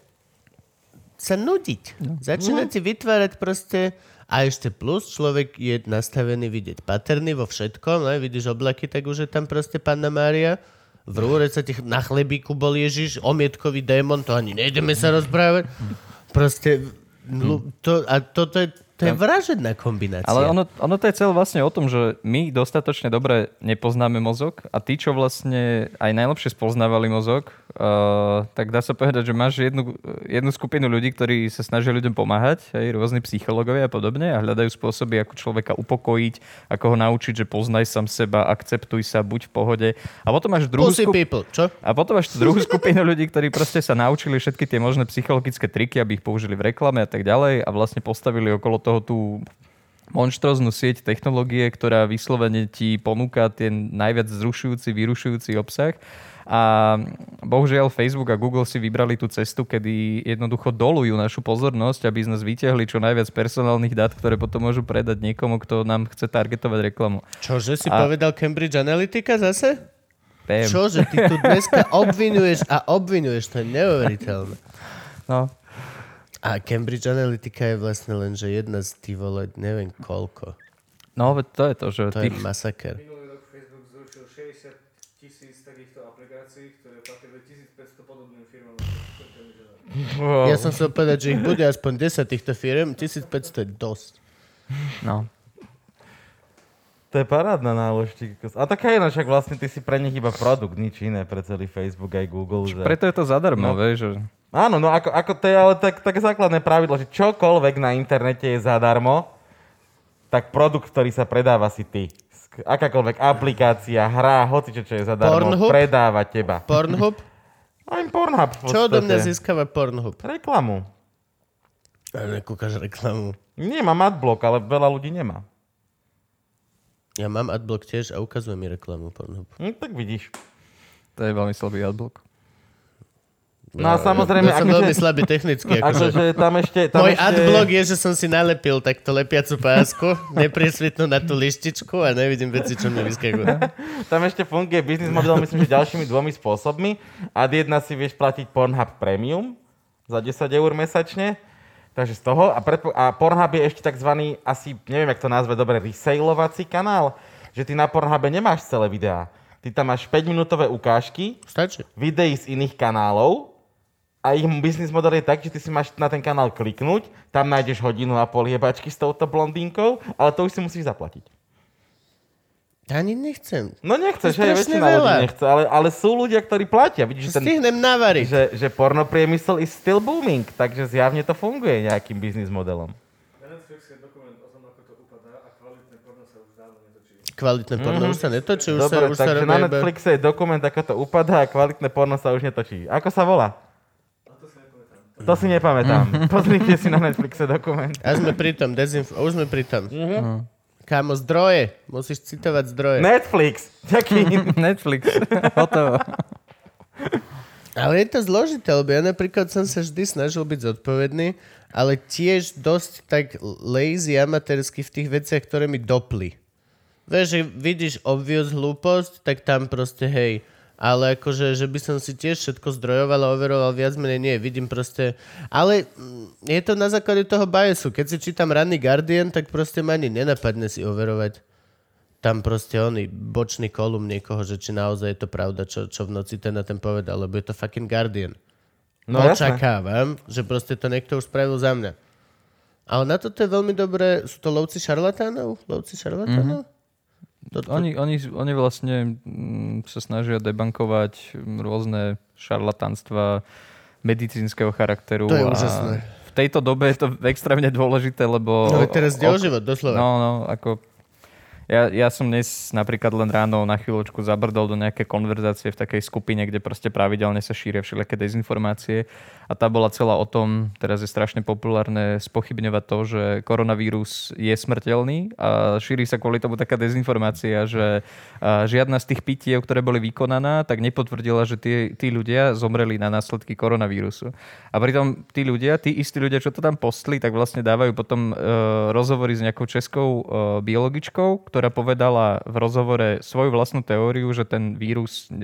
sa nudiť. Začína ti vytvárať proste... A ešte plus, človek je nastavený vidieť paterny vo všetkom. Ne? Vidíš oblaky, tak už je tam proste Panna Mária. V rúre sa ti na chlebíku bol Ježiš, omietkový démon, to ani nejdeme sa rozprávať. Proste... lu- To, a toto je, to je vražedná kombinácia. Ale ono, ono to je celé vlastne o tom, že my dostatočne dobre nepoznáme mozog a tí, čo vlastne aj najlepšie spoznávali mozog, uh, tak dá sa povedať, že máš jednu, jednu skupinu ľudí, ktorí sa snažia ľuďom pomáhať, aj rôzni psychológovia a podobne a hľadajú spôsoby, ako človeka upokojiť, ako ho naučiť, že poznaj sám seba, akceptuj sa, buď v pohode. A potom máš druhú skup- people, čo? a potom máš druhú skupinu ľudí, ktorí proste sa naučili všetky tie možné psychologické triky, aby ich použili v reklame a tak ďalej a vlastne postavili okolo toho tú monštróznu sieť technológie, ktorá vyslovene ti ponúka ten najviac zrušujúci, vyrušujúci obsah. A bohužiaľ Facebook a Google si vybrali tú cestu, kedy jednoducho dolujú našu pozornosť, aby nás vyťahli čo najviac personálnych dát, ktoré potom môžu predať niekomu, kto nám chce targetovať reklamu. Čože si A- povedal Cambridge Analytica zase? Bam. Čože ty tu dneska obvinuješ a obvinuješ, to je neuveriteľné. No, A Cambridge Analytica je vlastne len, že jedna z tých vole, neviem koľko. no veď to je to, že To je tých, masaker. Minulý rok Facebook zrušil 60 tisíc takýchto aplikácií, ktoré patrili 1500 podobným firmám. Wow. Ja som chcel povedať, že ich bude aspoň 10 týchto firm, 1500 je dosť. no. To je parádna nálož. A taká je, však vlastne ty si pre nich iba produkt, nič iné pre celý Facebook aj Google. Že... Preto je to zadarmo, No. vieš, že... Áno, no ako, ako to je ale tak, také základné pravidlo, že čokoľvek na internete je zadarmo, tak produkt, ktorý sa predáva si ty. Akákoľvek aplikácia, hra, hoci čo, čo je zadarmo, Pornhub? predáva teba. Pornhub? *laughs* Aj Pornhub Čo odo mňa získava Pornhub? Reklamu. A nekúkaš reklamu. Nemám adblock, ale veľa ľudí nemá. Ja mám adblock tiež a ukazuje mi reklamu Pornhub. Hm, tak vidíš. To je veľmi slabý adblock. No a samozrejme, Ja som akože- veľmi slabý technicky. Akože. Akože tam ešte... Tam Môj ešte... adblock je, že som si nalepil takto lepiacu pásku, *laughs* nepriesvitnú na tú lištičku a nevidím veci, čo mi vyskakujú. Tam ešte funguje biznis model, myslím, že ďalšími dvomi spôsobmi. Ad jedna si vieš platiť Pornhub Premium za 10 eur mesačne. Takže z toho. A, predpo- a Pornhub je ešte tzv. asi, neviem, jak to nazve dobre, resailovací kanál. Že ty na Pornhube nemáš celé videá. Ty tam máš 5-minútové ukážky, Stačí. videí z iných kanálov a ich business model je tak, že ty si máš na ten kanál kliknúť, tam nájdeš hodinu a pol jebačky s touto blondínkou, ale to už si musíš zaplatiť. Ani nechcem. No nechceš, hej, strašne väčšina ľudí nechce, ale, ale sú ľudia, ktorí platia. Vidíš, že, ten, Stihnem navariť. že, že pornopriemysel is still booming, takže zjavne to funguje nejakým business modelom. Na Netflix je dokument o tom, ako to upadá a kvalitné porno sa už porno sa netočí, už Dobre, sa, už sa takže robí na. Netflixe je dokument, ako to upadá a kvalitné porno sa už netočí. Ako sa volá? To si nepamätám. *laughs* Pozrite si na Netflixe dokument. A sme pri tom, dezinf... už sme pri tom. Kámo, zdroje. Musíš citovať zdroje. Netflix. Ďaký. *laughs* Netflix. Hotovo. Ale je to zložité, lebo ja napríklad som sa vždy snažil byť zodpovedný, ale tiež dosť tak lazy amatérsky v tých veciach, ktoré mi dopli. Vieš, že vidíš obvious hlúposť, tak tam proste hej. Ale akože, že by som si tiež všetko zdrojoval a overoval viac menej nie. Vidím proste... Ale mm, je to na základe toho biasu. Keď si čítam ranný Guardian, tak proste ma ani nenapadne si overovať tam proste oný bočný kolum niekoho, že či naozaj je to pravda, čo, čo v noci ten a ten povedal, lebo je to fucking Guardian. No jasné. Očakávam, že proste to niekto už spravil za mňa. Ale na toto je veľmi dobré, sú to lovci šarlatánov? Lovci šarlatánov? Mm-hmm. Toto, Oni, oni, oni vlastne mm, sa snažia debankovať mm, rôzne šarlatánstva medicínskeho charakteru. To je a úžasné. V tejto dobe je to extrémne dôležité, lebo... no, teraz o ok- život, doslova. No, no, ako... Ja, ja som dnes napríklad len ráno na chvíľočku zabrdol do nejaké konverzácie v takej skupine, kde proste pravidelne sa šíria všelijaké dezinformácie a tá bola celá o tom, teraz je strašne populárne spochybňovať to, že koronavírus je smrteľný a šíri sa kvôli tomu taká dezinformácia, že žiadna z tých pitiev, ktoré boli vykonaná, tak nepotvrdila, že tí, tí ľudia zomreli na následky koronavírusu. A pritom tí ľudia, tí istí ľudia, čo to tam postli, tak vlastne dávajú potom e, rozhovory s nejakou českou e, biologičkou, ktorá povedala v rozhovore svoju vlastnú teóriu, že ten vírus e,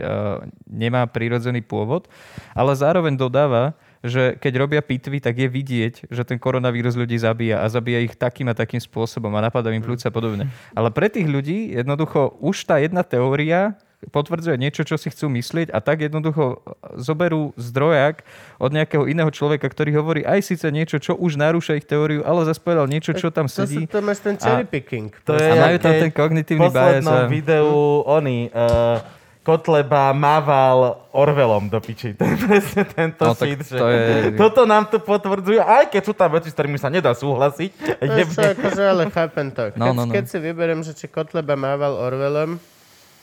nemá prírodzený pôvod, ale zároveň dodáva, že keď robia pitvy, tak je vidieť, že ten koronavírus ľudí zabíja a zabíja ich takým a takým spôsobom a napadá im plúca a podobne. Ale pre tých ľudí jednoducho už tá jedna teória potvrdzuje niečo, čo si chcú myslieť a tak jednoducho zoberú zdrojak od nejakého iného človeka, ktorý hovorí aj síce niečo, čo už narúša ich teóriu, ale zase povedal niečo, čo tam to, sedí. sú, to máš ten cherry picking. To je A majú tam ten kognitívny v poslednom bias videu oni, uh, Kotleba mával Orvelom do piči. *laughs* To je presne tento No, shit, že to je- toto nám to potvrdzuje, aj keď sú tam veci, s ktorými sa nedá súhlasiť. Vieš čo, akože, ale chápem to. Keď, No, no, no. keď si vyberiem, že či Kotleba mával Orwellom,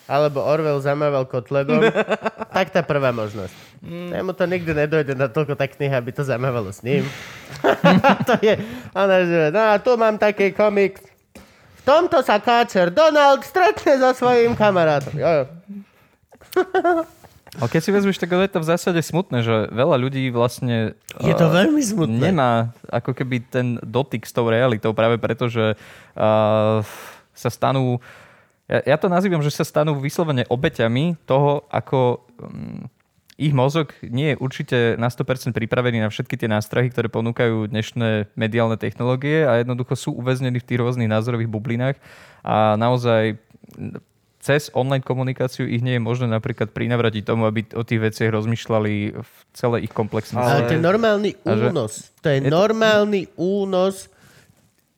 alebo Orwell zamával Kotlebom, *laughs* tak tá prvá možnosť. Mm. Ja mu to nikdy nedojde na toľko tak kniha, aby to zamávalo s ním. *laughs* to je, ona že, no a tu mám taký komiks. V tomto sa káčer Donald stretne so svojím kamarátom. Jo, jo. Ale keď si vezmeš, tak je to v zásade smutné, že veľa ľudí vlastne Je to uh, veľmi smutné. nemá ako keby ten dotyk s tou realitou práve preto, že uh, sa stanú ja, ja to nazývam, že sa stanú vyslovene obeťami toho, ako um, ich mozog nie je určite na 100% pripravený na všetky tie nástrahy, ktoré ponúkajú dnešné mediálne technológie a jednoducho sú uväznení v tých rôznych názorových bublinách a naozaj cez online komunikáciu ich nie je možné napríklad prinavratiť tomu, aby o tých veciach rozmýšľali v celej ich komplexnosti. Ale to je normálny únos. To je Je to- normálny únos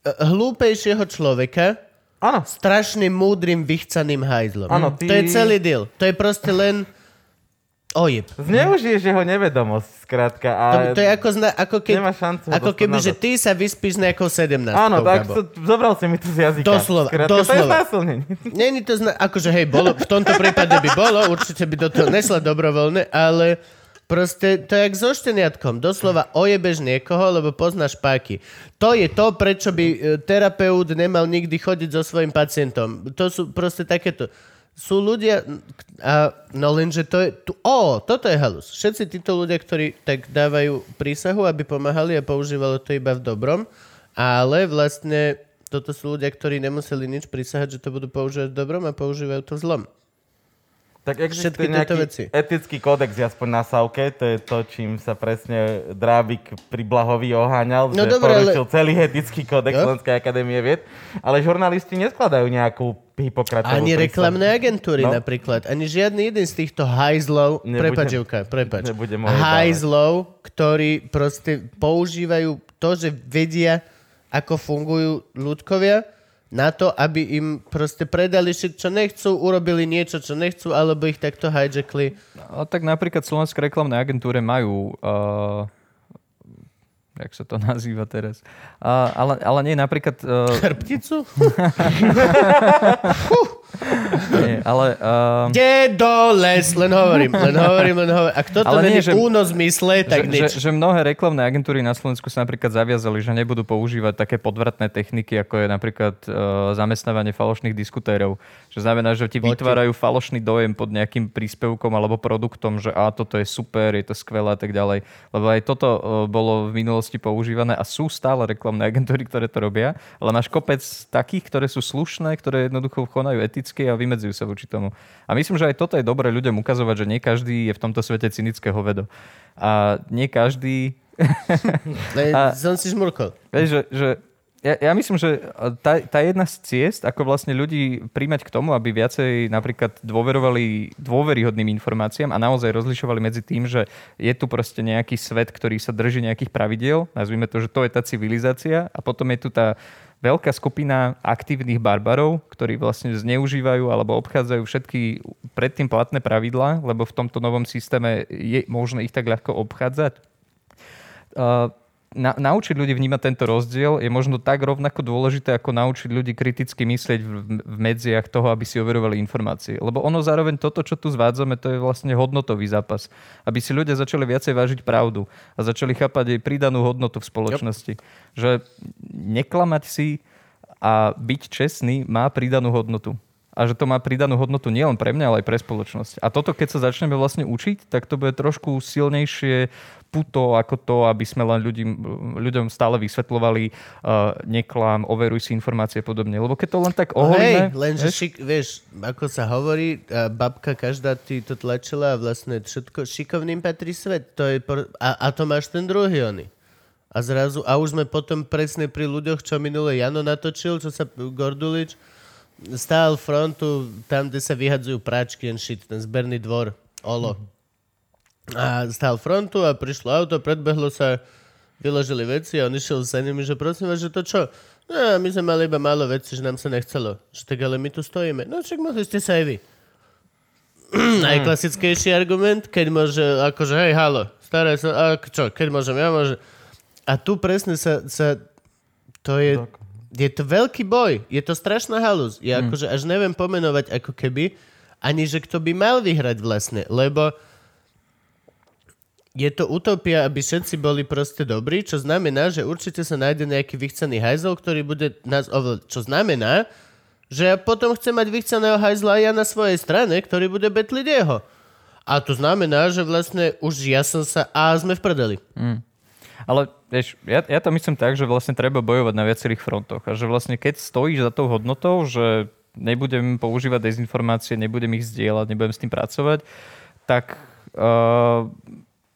e, hlúpejšieho človeka Áno, strašne múdrym, vychcaným hajzlom. Áno, ty- To je celý deal. To je proste len ojeb. *laughs* zneužiješ jeho nevedomosť, skrátka. A To, to je ako, zna, ako, keď, šancu ako keby, že ty sa vyspíš nejakou 17 Áno, tak to, zobral si mi to z jazyka. Doslova, skrátka, To je doslova. *laughs* Není to zna... Akože hej, bolo, v tomto prípade by bolo, určite by do toho nesla dobrovoľne, ale proste to je jak so šteniatkom. Doslova ojebeš niekoho, lebo poznáš páky. To je to, prečo by e, terapeut nemal nikdy chodiť so svojím pacientom. To sú proste takéto... Sú ľudia... A, no lenže to je... Tu, ó, toto je halus. Všetci títo ľudia, ktorí tak dávajú prísahu, aby pomáhali a používalo to iba v dobrom, ale vlastne toto sú ľudia, ktorí nemuseli nič prísahať, že to budú používať v dobrom a používajú to v zlom. Tak Všetky existuje tieto nejaký veci. etický kódex, aspoň na Savke, to je to, čím sa presne Drábik pri Blahovi oháňal, No že dobre, ale- porušil celý etický kódex Jo. Slovenskej akadémie vied, ale žurnalisti neskladajú nejakú Hipokratovú Ani prísahu. reklamné agentúry No. napríklad. Ani žiadny jeden z týchto hajzlov, prepač, Jovka, prepač. Hajzlov, ktorí proste používajú to, že vedia, ako fungujú ľudkovia, na to, aby im proste predali všetko, čo nechcú, urobili niečo, čo nechcú, alebo ich takto hijackli. A tak napríklad Slovenské reklamné agentúre majú... Uh, jak sa to *laughs* nazýva teraz? Uh, ale, ale nie, napríklad... Uh, Chrbticu? *laughs* nie, ale... Uh, Kde do les? Len hovorím, len hovorím, len hovorím. Ak toto Ale nie, že- únos mysle, tak že, nič. že, že mnohé reklamné agentúry na Slovensku sa napríklad zaviazali, že nebudú používať také podvratné techniky, ako je napríklad uh, zamestnávanie falošných diskutérov. Čo znamená, že ti Poďte. vytvárajú falošný dojem pod nejakým príspevkom alebo produktom, že a toto je super, je to skvelé a tak ďalej. Lebo aj toto uh, bolo v minulosti používané a sú stále reklamné agentúry, ktoré to robia, ale máš kopec takých, ktoré sú slušné, ktoré jednoducho konajú eticky a vymedzujú sa voči tomu. A myslím, že aj toto je dobré ľuďom ukazovať, že nie každý je v tomto svete cynického vedo. A nie každý... *laughs* A- som si žmurkol. Vieš, že, že ja, ja myslím, že tá, tá jedna z ciest, ako vlastne ľudí príjmať k tomu, aby viacej napríklad dôverovali dôveryhodným informáciám a naozaj rozlišovali medzi tým, že je tu proste nejaký svet, ktorý sa drží nejakých pravidiel, nazvime to, že to je tá civilizácia a potom je tu tá veľká skupina aktívnych barbarov, ktorí vlastne zneužívajú alebo obchádzajú všetky predtým platné pravidlá, lebo v tomto novom systéme je možné ich tak ľahko obchádzať. Uh, na, naučiť ľudí vnímať tento rozdiel je možno tak rovnako dôležité, ako naučiť ľudí kriticky myslieť v, v medziach toho, aby si overovali informácie. Lebo ono zároveň toto, čo tu zvádzame, to je vlastne hodnotový zápas. Aby si ľudia začali viacej vážiť pravdu a začali chápať jej pridanú hodnotu v spoločnosti. Že neklamať si a byť čestný má pridanú hodnotu. A že to má pridanú hodnotu nielen pre mňa, ale aj pre spoločnosť. A toto, keď sa začneme vlastne učiť, tak to bude trošku silnejšie puto ako to, aby sme len ľudí, ľuďom stále vysvetľovali uh, neklam, overuj si informácie a podobne. Lebo keď to len tak No oholíme... Hej, lenže vieš, šik, vieš, ako sa hovorí, a babka každá ti to tlačila a vlastne všetko, šikovným patrí svet. To je por, a, a to máš ten druhý ony. A zrazu, a už sme potom presne pri ľuďoch, čo minule Jano natočil, čo sa Gordulič, stál frontu tam, kde sa vyhadzujú práčky and shit, ten zberný dvor, Olo. A stál frontu a prišlo auto, predbehlo sa, vyložili veci a on išiel za nimi, že prosím vás, že to čo? No, my sme mali iba málo veci, že nám sa nechcelo. Že tak ale my tu stojíme. No však mohli ste sa aj vy. Najklasickejší argument, keď môže, akože hej, halo, staré sa, a čo, keď môžem, ja môžem. A tu presne sa, sa to je, je to veľký boj, je to strašná halúz. Ja akože až neviem pomenovať ako keby, ani že kto by mal vyhrať vlastne, lebo je to utopia, aby všetci boli proste dobrí, čo znamená, že určite sa nájde nejaký vychcený hajzel, ktorý bude nás ovládať. Čo znamená, že ja potom chcem mať vychceného hajzla aj ja na svojej strane, ktorý bude betliť jeho. A to znamená, že vlastne už ja som sa... A sme v prdeli. Ale vieš, ja, ja to myslím tak, že vlastne treba bojovať na viacerých frontoch. A že vlastne keď stojíš za tou hodnotou, že nebudem používať dezinformácie, nebudem ich zdieľať, nebudem s tým pracovať, tak uh,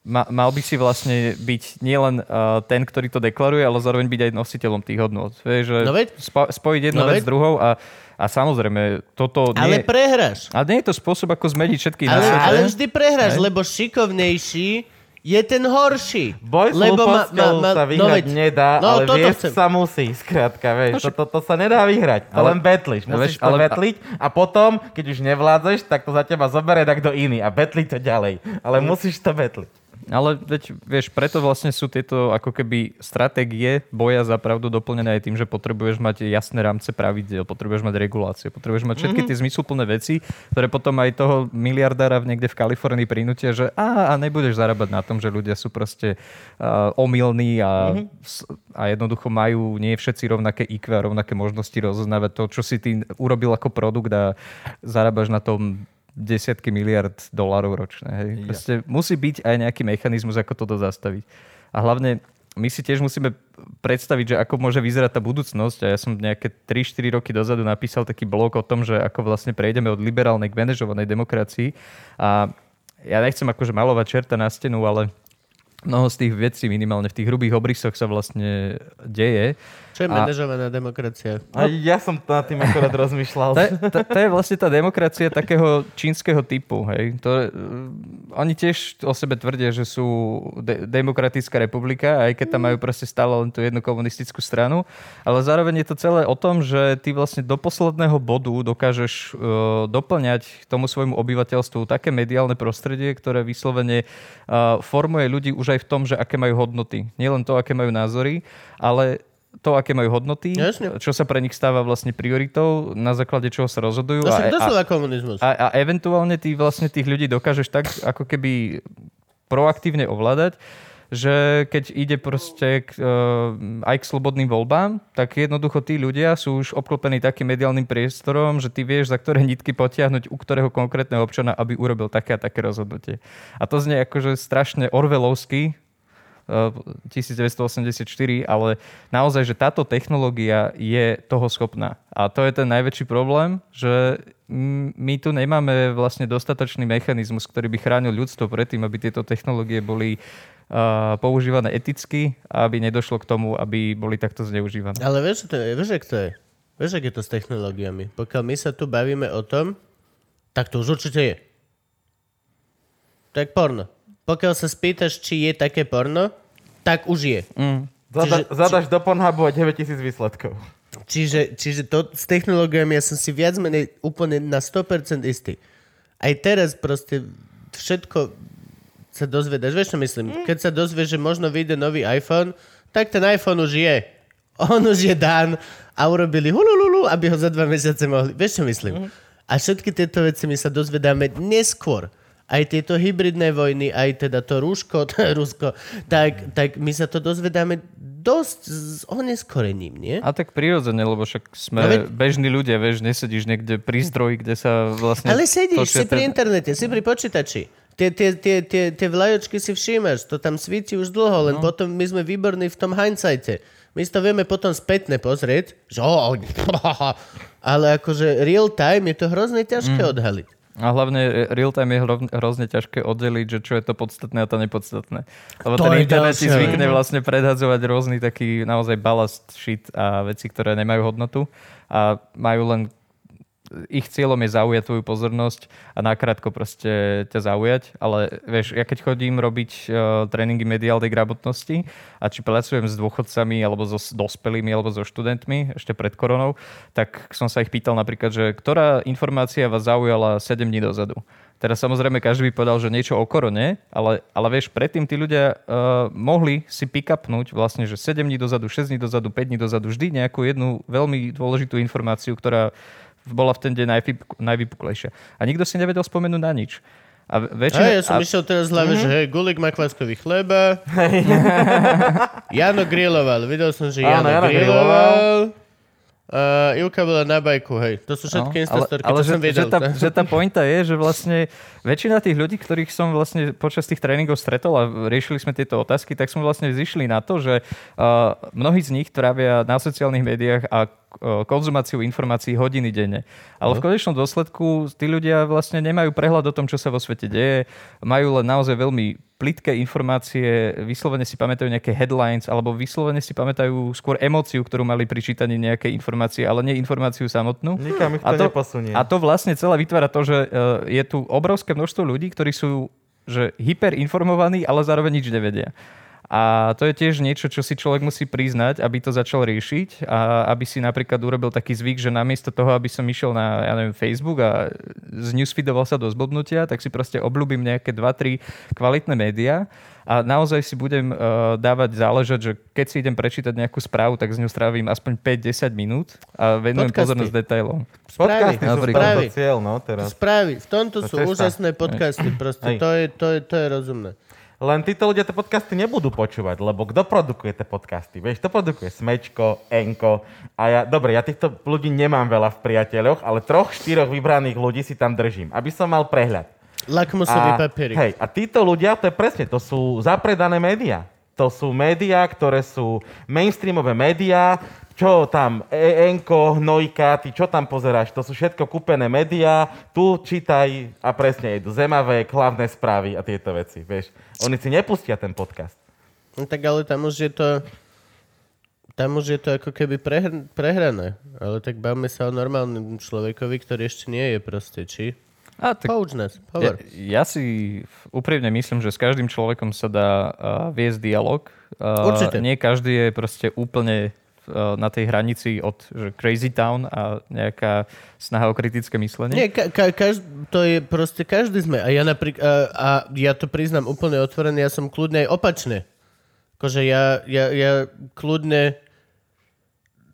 ma, mal by si vlastne byť nielen uh, ten, ktorý to deklaruje, ale zároveň byť aj nositeľom tých hodnot. Vieš, že No veď. spo, spojiť jednu No vec s druhou a, a samozrejme, toto Ale nie... prehráš. Ale nie je to spôsob, ako zmeniť všetky Ale, ale vždy prehráš, lebo šikovnejší je ten horší. Boj s lebo ma- ma- ma- sa no vyhrať veď. nedá, No, ale viesť chcem. sa musí, skrátka, vieš. To, to, to sa nedá vyhrať, to Ale- len betliš. No Musíš vieš, to ale- betliť a potom, keď už nevládzeš, tak to za teba zoberie kto iný a betli to ďalej. Ale musíš to betliť. Ale veď, vieš, preto vlastne sú tieto ako keby stratégie boja za pravdu doplnené aj tým, že potrebuješ mať jasné rámce pravidel, potrebuješ mať regulácie, potrebuješ mať všetky tie zmysluplné veci, ktoré potom aj toho miliardára v- niekde v Kalifornii prinútia, že a, a nebudeš zarábať na tom, že ľudia sú proste uh, omylní a, s- a jednoducho majú nie všetci rovnaké IQ a rovnaké možnosti rozoznávať to, čo si ty urobil ako produkt a zarábaš na tom desiatky miliard dolárov ročne. Hej. Proste musí byť aj nejaký mechanizmus, ako toto zastaviť. A hlavne my si tiež musíme predstaviť, že ako môže vyzerať tá budúcnosť. A ja som nejaké 3-4 roky dozadu napísal taký blog o tom, že ako vlastne prejdeme od liberálnej k manažovanej demokracii. A ja nechcem akože malovať čerta na stenu, ale mnoho z tých vecí, minimálne v tých hrubých obrysoch sa vlastne deje. Čo je A- manažovaná demokracia? A ja som nad tým akorát rozmýšľal. To je, to, to je vlastne tá demokracia takého čínskeho typu. Hej. To, uh, oni tiež o sebe tvrdia, že sú de- demokratická republika, aj keď tam majú proste stále len tú jednu komunistickú stranu. Ale zároveň je to celé o tom, že ty vlastne do posledného bodu dokážeš uh, doplňať tomu svojmu obyvateľstvu také mediálne prostredie, ktoré vyslovene uh, formuje ľudí už aj v tom, že aké majú hodnoty. Nielen to, aké majú názory, ale to, aké majú hodnoty, Jasne. čo sa pre nich stáva vlastne prioritou, na základe čoho sa rozhodujú. Však a, a, komunizmus. a, a eventuálne ty vlastne tých ľudí dokážeš tak ako keby proaktívne ovládať, že keď ide proste k, uh, aj k slobodným voľbám, tak jednoducho tí ľudia sú už obklopení takým mediálnym priestorom, že ty vieš, za ktoré nitky potiahnuť u ktorého konkrétneho občana, aby urobil také a také rozhodnutie. A to znie akože strašne orvelovsky, 1984, ale naozaj, že táto technológia je toho schopná. A to je ten najväčší problém, že my tu nemáme vlastne dostatočný mechanizmus, ktorý by chránil ľudstvo pred tým, aby tieto technológie boli uh, používané eticky aby nedošlo k tomu, aby boli takto zneužívané. Ale vieš, to je? Vieš, to je? Vieš, ak je to s technológiami? Pokiaľ my sa tu bavíme o tom, tak to už určite je. Tak porno. Pokiaľ sa spýtaš, či je také porno, tak už je. Mm. Zada, Čiže- zadaš do Pornhubu a 9000 výsledkov. Čiže, čiže to s technológiami ja som si viac menej úplne na 100% istý. Aj teraz proste všetko sa dozvedaš. Vieš, čo myslím? Keď sa dozvieš, že možno vyjde nový iPhone, tak ten iPhone už je. *laughs* On už je dan a urobili hulululu, aby ho za dva mesiace mohli. Vieš, čo myslím? A všetky tieto veci my sa dozvedáme neskôr. Aj tieto hybridné vojny, aj teda to rúško, to *laughs* Rusko, tak, tak my sa to dozvedáme dosť s oneskorením, nie? A tak prirodzene, lebo však sme No veď- bežní ľudia, vieš, nesedíš niekde pri zdroji, kde sa vlastne... Ale sedíš, si pri ten- internete, si pri počítači. Tie, tie, tie, tie, tie vlajočky si všímaš, to tam svíti už dlho, len No. potom my sme výborní v tom hindsighte. My si to vieme potom spätne pozrieť, že *laughs* ale akože real time je to hrozne ťažké Mm. odhaliť. A hlavne e, real time je hro- hrozne ťažké oddeliť, že čo je to podstatné a to nepodstatné. Lebo To ten internet ďalšia zvykne vlastne predhadzovať rôzny taký naozaj balast shit a veci, ktoré nemajú hodnotu a majú len ich cieľom je zaujať tvoju pozornosť a nakrátko proste ťa zaujať, ale vieš, ja keď chodím robiť uh, tréningy mediálnej gramotnosti a či pracujem s dôchodcami alebo so dospelými alebo so študentmi ešte pred koronou, tak som sa ich pýtal napríklad, že ktorá informácia vás zaujala 7 dní dozadu. Teraz samozrejme každý by povedal, že niečo o korone, ale, ale vieš, predtým tí ľudia uh, mohli si pick-upnúť vlastne, že 7 dní dozadu, 6 dní dozadu, 5 dní dozadu, vždy nejakú jednu veľmi dôležitú informáciu, ktorá bola v ten deň najvypuk- najvypuklejšia. A nikto si nevedel spomenúť na nič. A väčšina, Hej, ja som a, išiel teraz v hlave, Mhm. že hej, Gulik má kváskový chleba. *laughs* Jano griloval, videl som, že Jano, Áno, Jano griloval. Uh, Ivka bola na bajku, hej. To sú všetky No, instastorky, ale, ale čo že, som videl. Že tá, že tá pointa je, že vlastne väčšina tých ľudí, ktorých som vlastne počas tých tréningov stretol a riešili sme tieto otázky, tak sme vlastne zišli na to, že uh, mnohí z nich trávia na sociálnych médiách a konzumáciu informácií hodiny denne. Ale v konečnom dôsledku tí ľudia vlastne nemajú prehľad o tom, čo sa vo svete deje, majú len naozaj veľmi plitké informácie, vyslovene si pamätajú nejaké headlines, alebo vyslovene si pamätajú skôr emóciu, ktorú mali pri čítaní nejakej informácie, ale nie informáciu samotnú. Nikam ich A to- to, neposunie. A to vlastne celé vytvára to, že uh, je tu obrovské množstvo ľudí, ktorí sú že hyperinformovaní, ale zároveň nič nevedia. A to je tiež niečo, čo si človek musí priznať, aby to začal riešiť a aby si napríklad urobil taký zvyk, že namiesto toho, aby som išiel na ja neviem, Facebook a z newsfeedoval sa do zblbnutia, tak si proste obľúbim nejaké 2-3 kvalitné médiá a naozaj si budem uh, dávať záležať, že keď si idem prečítať nejakú správu, tak z ňou strávim aspoň 5-10 minút a venujem Podcasty. pozornosť detailom. Podcasty sú Správy. cieľ, no teraz. Správy. V tomto To sú úžasné podcasty. Proste to je, to, je, to je rozumné. Len títo ľudia tie podcasty nebudú počúvať, lebo kto produkuje tie podcasty? Vieš, to produkuje Smečko, Enko a ja, dobre, ja týchto ľudí nemám veľa v priateľoch, ale troch, štyroch vybraných ľudí si tam držím, aby som mal prehľad. Lakmusový papierik. hej, a títo ľudia, to je presne, to sú zapredané médiá. To sú médiá, ktoré sú mainstreamové médiá, čo tam, e- Enko, Hnojka, ty čo tam pozeráš? To sú všetko kúpené médiá, tu čítaj a presne idú zemavé, hlavné správy a tieto veci, vieš. Oni si nepustia ten podcast. No tak ale tam už je to... Tam už je to ako keby prehr- prehrané. Ale tak bavme sa o normálnom človekovi, ktorý ešte nie je proste, či? A tak Pouč nás, ja, hovor. ja si úprimne myslím, že s každým človekom sa dá uh, viesť dialog. Uh, Určite. Nie každý je proste úplne uh, na tej hranici od že crazy town a nejaká snaha o kritické myslenie. Nie, ka- ka- každ- to je proste každý sme. A ja napríklad, a, a ja to priznám úplne otvorené, ja som kľudne aj opačne. Akože ja, ja, ja kľudne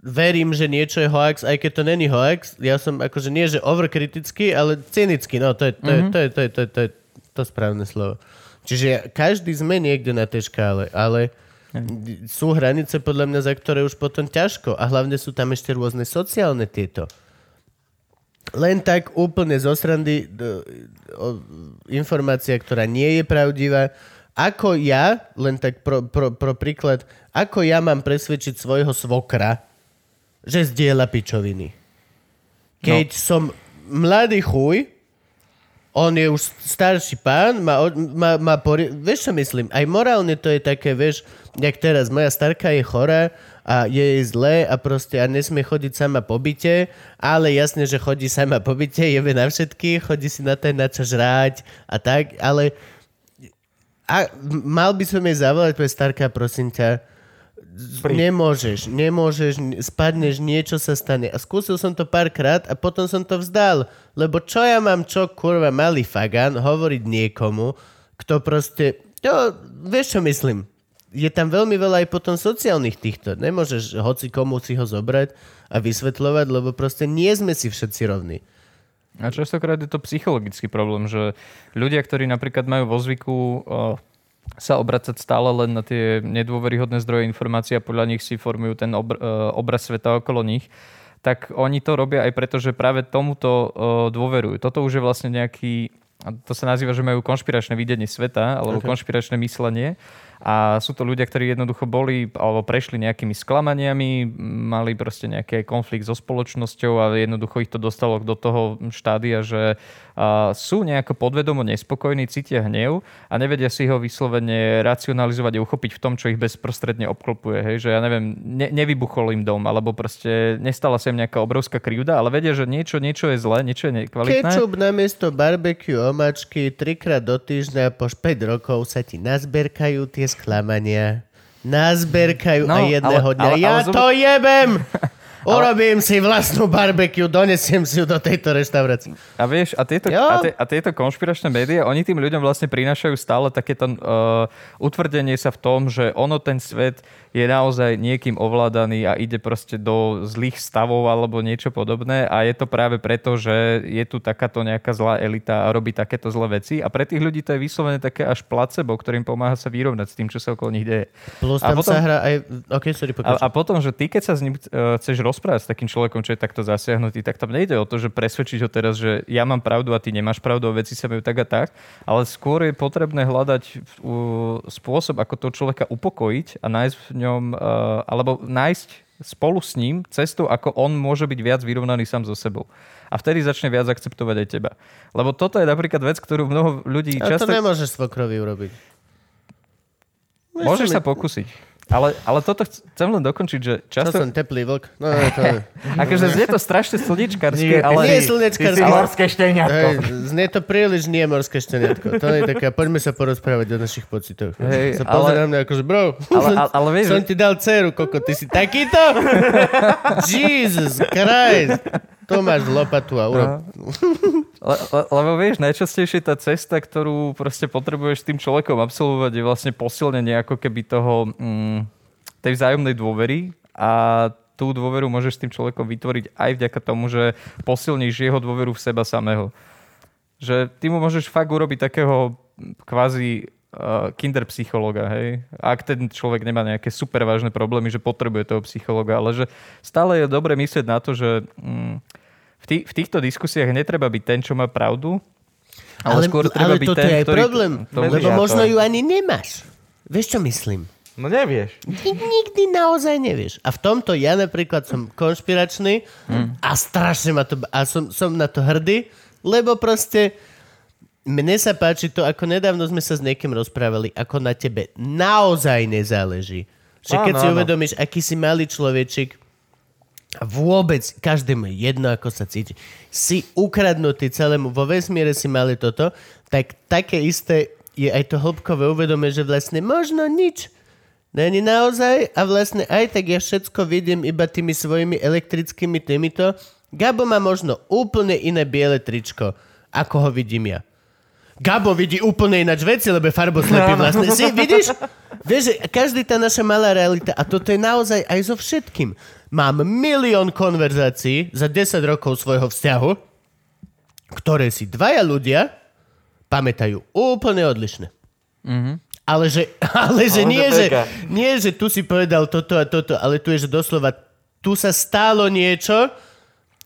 verím, že niečo je hoax, aj keď to není hoax. Ja som akože nie, že overkritický, ale cynický. No, to je to, mm-hmm. je, to, je, to, je, to, je, to, je to správne slovo. Čiže každý sme niekde na tej škále, ale sú hranice podľa mňa, za ktoré už potom ťažko. A hlavne sú tam ešte rôzne sociálne tieto len tak úplne zo srandy informácia, ktorá nie je pravdivá. Ako ja, len tak pro, pro, pro príklad, ako ja mám presvedčiť svojho svokra, že zdieľa pičoviny. Keď no. som mladý chuj, on je už starší pán, má, má, má pori- vieš čo myslím, aj morálne to je také, vieš, jak teraz, moja starka je chorá a je jej zlé a proste a nesmie chodiť sama po byte, ale jasne, že chodí sama po byte, jebe na všetkých, chodí si na ten na čo žrať a tak, ale a mal by som jej zavolať, povedať, starka, prosím ťa, Pri- nemôžeš, nemôžeš, spadneš, niečo sa stane. A skúsil som to párkrát a potom som to vzdal. Lebo čo ja mám, čo kurva malý fagan, hovoriť niekomu, kto proste, to, vieš čo myslím, je tam veľmi veľa aj potom sociálnych týchto. Nemôžeš hoci komu si ho zobrať a vysvetľovať, lebo proste nie sme si všetci rovní. A častokrát je to psychologický problém, že ľudia, ktorí napríklad majú vo zvyku o, sa obracať stále len na tie nedôveryhodné zdroje informácií a podľa nich si formujú ten obr- e, obraz sveta okolo nich, tak oni to robia aj preto, že práve tomuto o, dôverujú. Toto už je vlastne nejaký, to sa nazýva, že majú konšpiračné videnie sveta alebo Ok. konšpiračné myslenie. A sú to ľudia, ktorí jednoducho boli alebo prešli nejakými sklamaniami, mali proste nejaký konflikt so spoločnosťou a jednoducho ich to dostalo do toho štádia, že sú nejako podvedomo nespokojní, cítia hnev a nevedia si ho vyslovene racionalizovať a uchopiť v tom, čo ich bezprostredne obklopuje. Hej? Že ja neviem, ne, nevybuchol im dom, alebo proste nestala sa im nejaká obrovská krivda, ale vedia, že niečo, niečo je zlé, niečo je nekvalitné. Kečup namiesto barbecue omačky trikrát do týždňa po 5 rokov sa ti nazberkajú tie sklamania. Nazberkajú No, a jedného ale- dňa. ale- ja ale to jebem! *laughs* Urobím si vlastnú barbecue, donesiem si ju do tejto reštaurácie. A vieš, a tieto, Jo. a, te, a tieto konšpiračné médiá, oni tým ľuďom vlastne prinášajú stále takéto uh, utvrdenie sa v tom, že ono ten svet je naozaj niekým ovládaný a ide proste do zlých stavov alebo niečo podobné a je to práve preto, že je tu takáto nejaká zlá elita a robí takéto zlé veci a pre tých ľudí to je vyslovene také až placebo, ktorým pomáha sa vyrovnať s tým, čo sa okolo nich deje. Plus A tam potom- sa hrá aj... OK, sorry, A, a potom, že ty, keď sa s ním uh, chceš rozprávať s takým človekom, čo je takto zasiahnutý, tak tam nejde o to, že presvedčiť ho teraz, že ja mám pravdu a ty nemáš pravdu a veci sa majú tak a tak, ale skôr je potrebné hľadať spôsob, ako toho človeka upokojiť a nájsť v ňom, uh, alebo nájsť spolu s ním cestu, ako on môže byť viac vyrovnaný sám so sebou. A vtedy začne viac akceptovať aj teba. Lebo toto je napríklad vec, ktorú mnoho ľudí A to často... nemôžeš svokrovi urobiť. Môžeš sa pokúsiť. Ale, ale toto chc- chcem len dokončiť, že Čo často... som teplý vlk? No, to... *laughs* Akože znie to strašne ty ale... Nie je slnečkárske. Ty si morské šteniatko. Hej, znie to príliš nie morské šteniatko. To je taká, poďme sa porozprávať o našich pocitoch. Hej, sa ale- pozerám na akože, bro, Ale, ale, *laughs* ale vieš, som ti dal dceru, koko, ty si takýto? *laughs* Jesus Christ. To máš lopatu a urob. le, le, lebo vieš, najčastejšie tá cesta, ktorú proste potrebuješ s tým človekom absolvovať, je vlastne posilnenie ako keby toho, mm, tej vzájomnej dôvery a tú dôveru môžeš s tým človekom vytvoriť aj vďaka tomu, že posilníš jeho dôveru v seba samého. Že ty mu môžeš fakt urobiť takého kvázi uh, kinderpsychologa, hej. Ak ten človek nemá nejaké super vážne problémy, že potrebuje toho psychologa, ale že stále je dobre myslieť na to, že mm, v, tý, v týchto diskusiách netreba byť ten, čo má pravdu, ale, skôr treba ale byť toto ten, je aj ktorý... problém, to- lebo mediátor. možno ju ani nemáš. Vieš, čo myslím? No nevieš. Ni- nikdy naozaj nevieš. A v tomto ja napríklad som konšpiračný a strašne ma to... A som, som na to hrdý, lebo proste mne sa páči to, ako nedávno sme sa s niekým rozprávali, ako na tebe naozaj nezáleží. Že keď Áno, si áno. uvedomíš, aký si malý človečik, vôbec každému je jedno, ako sa cíti. Si ukradnutý celému, vo vesmíre si mali toto, tak také isté je aj to hĺbkové uvedomie, že vlastne možno nič. Není naozaj a vlastne aj tak ja všetko vidím iba tými svojimi elektrickými týmito. Gabo má možno úplne iné biele tričko, ako ho vidím ja. Gabo vidí úplne ináč veci, lebo je farboslepý vlastne. Si, vidíš? Vieš, každý tá naša malá realita, a toto je naozaj aj so všetkým. Mám milión konverzácií za 10 rokov svojho vzťahu, ktoré si dvaja ľudia pamätajú úplne odlišne. Ale že, ale že, Ale nie, že nie, že tu si povedal toto a toto, ale tu je, že doslova tu sa stalo niečo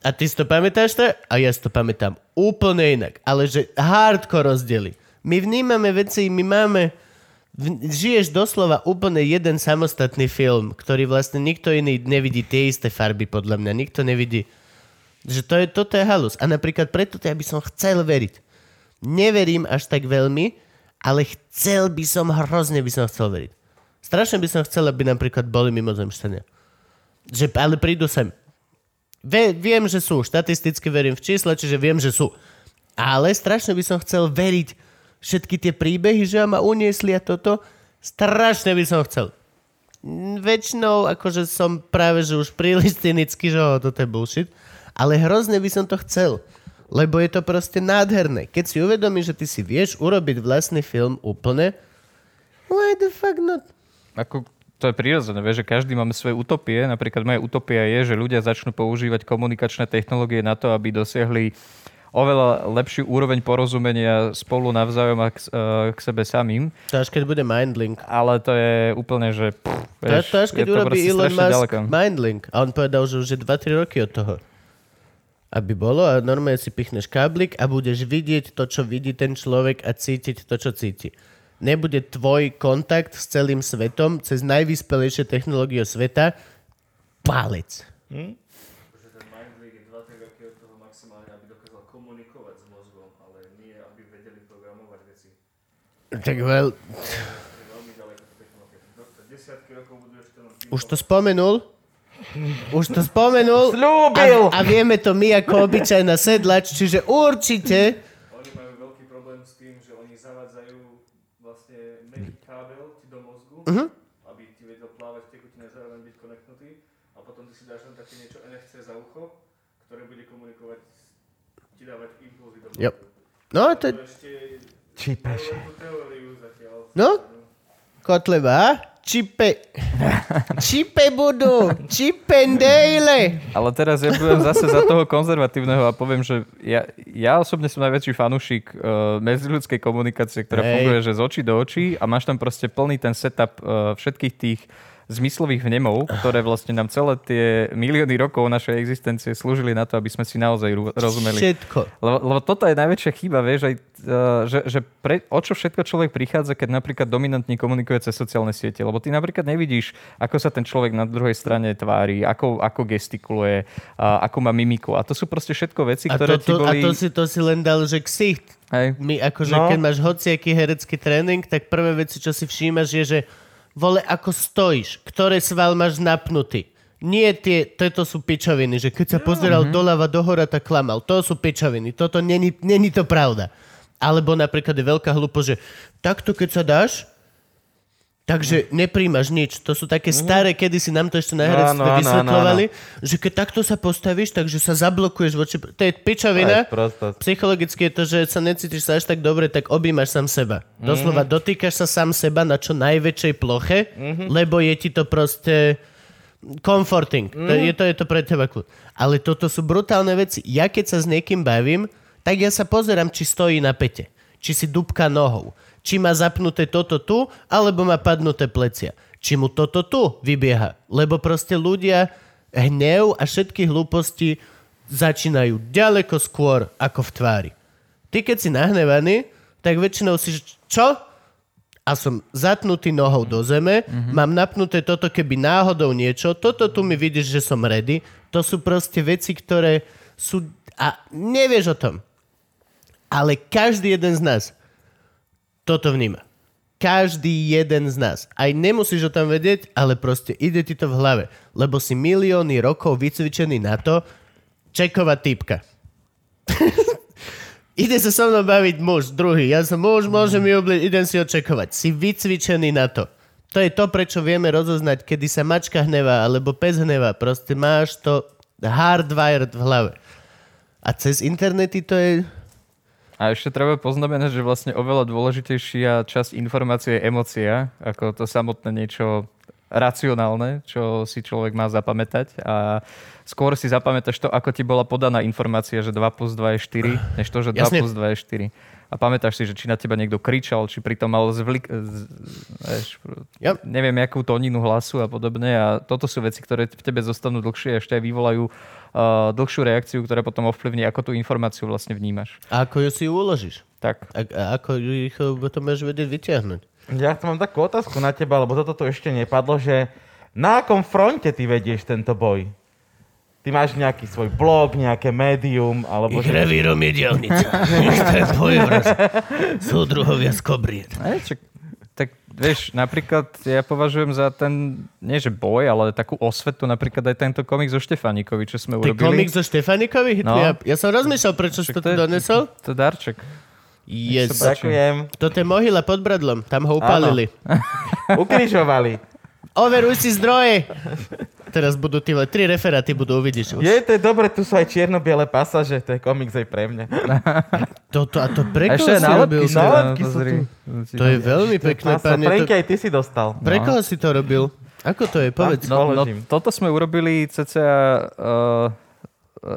a ty si to pamätáš tak? A ja si to pamätám úplne inak. Ale že hardcore rozdiely. My vnímame veci, my máme... v- Žiješ doslova úplne jeden samostatný film, ktorý vlastne nikto iný nevidí tie isté farby, podľa mňa. Nikto nevidí. Že to je, toto je halus. A napríklad preto to ja by som chcel veriť. Neverím až tak veľmi, ale chcel by som, hrozne by som chcel veriť. Strašne by som chcel, aby napríklad boli mimozemšťania. Že, ale prídu sem. Ve, viem, že sú. Štatisticky verím v čísla, čiže viem, že sú. Ale strašne by som chcel veriť všetky tie príbehy, že ma uniesli a toto. Strašne by som chcel. Väčšinou akože som práve, že už príliš cynický, že oh, toto je bullshit. Ale hrozne by som to chcel. Lebo je to proste nádherné. Keď si uvedomíš, že ty si vieš urobiť vlastný film úplne, why the fuck not? Ako, to je prirodzené, vieš, že každý máme svoje utopie. Napríklad moja utopia je, že ľudia začnú používať komunikačné technológie na to, aby dosiahli oveľa lepšiu úroveň porozumenia spolu navzájom a k, eh, k sebe samým. To až keď bude Mindlink. Ale to je úplne, že... Pff, To, vieš, to až keď je to urobí Elon Musk ďaleko. Mindlink. A on povedal, že už je 2-3 roky od toho. Aby bolo a normálne si pichneš káblik a budeš vidieť to, čo vidí ten človek a cítiť to, čo cíti. Nebude tvoj kontakt s celým svetom cez najvyspelejšie technológie sveta palec. Že ten Mindlink je 2-3 roky od toho maximálne, aby dokázal komunikovať s mozgom, ale nie, aby vedeli programovať veci. Tak veľ... Už to spomenul? Už to spomenul? Sľúbil! A, a vieme to my ako obyčajná sedlač, čiže určite Oni majú veľký problém s tým, že oni zavádzajú vlastne meký kábel ti mozgu, aby ti vedel plávať tekutine zároveň byť koneknutý a potom ty si dáš len také niečo NFC za ucho, ktoré bude komunikovať, ti dávať impulzy do. Jo. No, to ešte teóriu zatiaľ. No? Kotleba? Čipe... Čipe budú! Čipendejle! Ale teraz ja budem zase za toho konzervatívneho a poviem, že ja, ja osobne som najväčší fanúšik uh, medziľudskej komunikácie, ktorá Hej. funguje že z očí do očí a máš tam proste plný ten setup uh, všetkých tých zmyslových vnemov, ktoré vlastne nám celé tie milióny rokov našej existencie slúžili na to, aby sme si naozaj rozumeli. Všetko. Lebo, lebo toto je najväčšia chyba, vieš, aj, uh, že, že pre, o čo všetko človek prichádza, keď napríklad dominantne komunikuje cez sociálne siete. Lebo ty napríklad nevidíš, ako sa ten človek na druhej strane tvári, ako, ako gestikuluje, ako má mimiku. A to sú proste všetko veci, A ktoré to, ti to, a boli... to, si, to si len dal, že ksicht. Hej. My akože, No. keď máš hociaký herecký tréning, tak prvé veci, čo si všímaš, je, že vole, ako stojíš, ktoré sval máš napnutý. Nie tie, toto sú pičoviny, že keď sa pozeral Mhm. doľava dohora, tak klamal. To sú pičoviny, toto není, není to pravda. Alebo napríklad je veľká hlúpo, že takto keď sa dáš, takže nepríjmaš nič. To sú také staré, kedy si nám to ešte na herectve Mhm. Áno, áno, vysvetľovali, že keď takto sa postavíš, takže sa zablokuješ voči... To je pičovina. Psychologicky je to, že sa necítiš sa až tak dobre, tak objímaš sám seba. Doslova Mhm. dotýkaš sa sám seba na čo najväčšej ploche, lebo je ti to proste comforting. To, Mhm. je, to, je to pre teba kľud. Ale toto sú brutálne veci. Ja keď sa s niekým bavím, tak ja sa pozerám, či stojí na pete. Či si dupka nohou. Či má zapnuté toto tu, alebo má padnuté plecia. Či mu toto tu vybieha. Lebo proste ľudia hnev a všetky hlúposti začínajú ďaleko skôr ako v tvári. Ty keď si nahnevaný, tak väčšinou si, čo? a som zatnutý nohou do zeme, mm-hmm. mám napnuté toto, keby náhodou niečo, toto tu mi vidíš, že som ready. To sú proste veci, ktoré sú... A nevieš o tom. Ale každý jeden z nás toto vníma. Každý jeden z nás. Aj nemusíš o tom vedieť, ale proste ide ti to v hlave. Lebo si milióny rokov vycvičený na to čekovať typka. *laughs* ide sa so mnou baviť muž, druhý. Ja som muž, môžem mi obliť, idem si ho čekovať. Si vycvičený na to. To je to, prečo vieme rozoznať, kedy sa mačka hnevá alebo pes hnevá. Proste máš to hardwired v hlave. A cez internety to je... A ešte treba poznamenať, že vlastne oveľa dôležitejšia časť informácie je emocia, ako to samotné niečo racionálne, čo si človek má zapamätať a skôr si zapamätáš to, ako ti bola podaná informácia, že 2 plus 2 je 4, než to, že 2 Jasne. plus 2 je 4. A pamätáš si, že či na teba niekto kričal, či pritom mal zvlik, z, vieš, Yep. neviem, jakú tóninu hlasu a podobne. A toto sú veci, ktoré v tebe zostanú dlhšie a ešte aj vyvolajú uh, dlhšiu reakciu, ktorá potom ovplyvní, ako tú informáciu vlastne vnímaš. A ako ju si uložíš? Tak. A, a ako ich potom môžeš vedieť vyťahnuť? Ja tu mám takú otázku na teba, lebo toto tu ešte nepadlo, že na akom fronte ty vedieš tento boj? Ty máš nejaký svoj blog, nejaké médium, alebo... Ich revírom je dielnica. *laughs* Ich ten bojovraz. Súdruhovia z kobriet. Aj, čak, tak vieš, napríklad ja považujem za ten, nie že boj, ale takú osvetu, napríklad aj tento komik zo Štefánikovi, čo sme Ty urobili. komik zo Štefanikovi? No. Ja, ja som rozmýšľal, prečo si to tu je- donesol. To je darček. Yes. Ďakujem. Toto je mohyla pod bradlom. Tam ho upálili. *laughs* *laughs* Ukrižovali. Overuj si zdroje. Teraz budú tí tri referáty budú, uvidíš. Už. Je, to je dobre, tu sú aj čierno-biele pasaže, to je komiks aj pre mňa. *laughs* Toto, a to pre koho si robil? nálepky sú, no, pozri. To je veľmi pekné, pane. Franky, aj ty si dostal. pre koho si to robil? Ako to je? Povedz. No, no, Položím. toto sme urobili cca... Uh,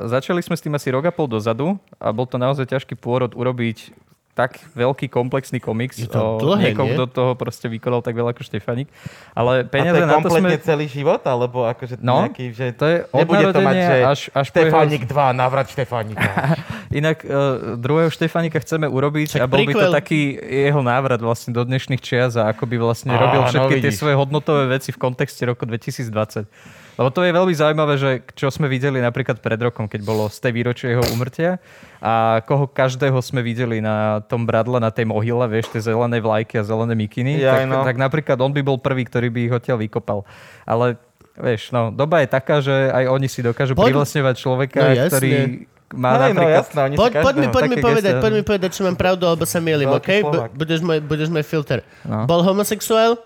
začali sme s tým asi rok a pol dozadu a bol to naozaj ťažký pôrod urobiť tak veľký komplexný komiks. Je to o dlhé, niekoho, nie? kto toho proste vykonal tak veľa ako Štefanik. Ale A to peniaze je na to kompletne sme... celý život? Alebo akože No, nejaký, že to je nebude to mať, že až- až jeho- Štefánik 2, navrat Štefánika. *laughs* Inak uh, druhého Štefanika chceme urobiť Však a bol by to taký jeho návrat vlastne do dnešných čias a ako by vlastne Á, robil no všetky tie vidíš. svoje hodnotové veci v kontexte roku 2020. Lebo to je veľmi zaujímavé, že čo sme videli napríklad pred rokom, keď bolo z tej výročie jeho umrtia a koho každého sme videli na tom bradle, na tej mohyle, vieš, tie zelené vlajky a zelené mikiny, Jaj, tak, no. tak napríklad on by bol prvý, ktorý by ich odtiaľ vykopal. Ale vieš, no, doba je taká, že aj oni si dokážu Poď- privlastňovať človeka, No jasne. ktorý má Hej, no napríklad... jasné, oni si Poď, poď, mi, poď, povedať, poď mi povedať, či mám pravdu, alebo sa mielim, OK? Budeš, môj, budeš môj filter. No. Bol homosexuál?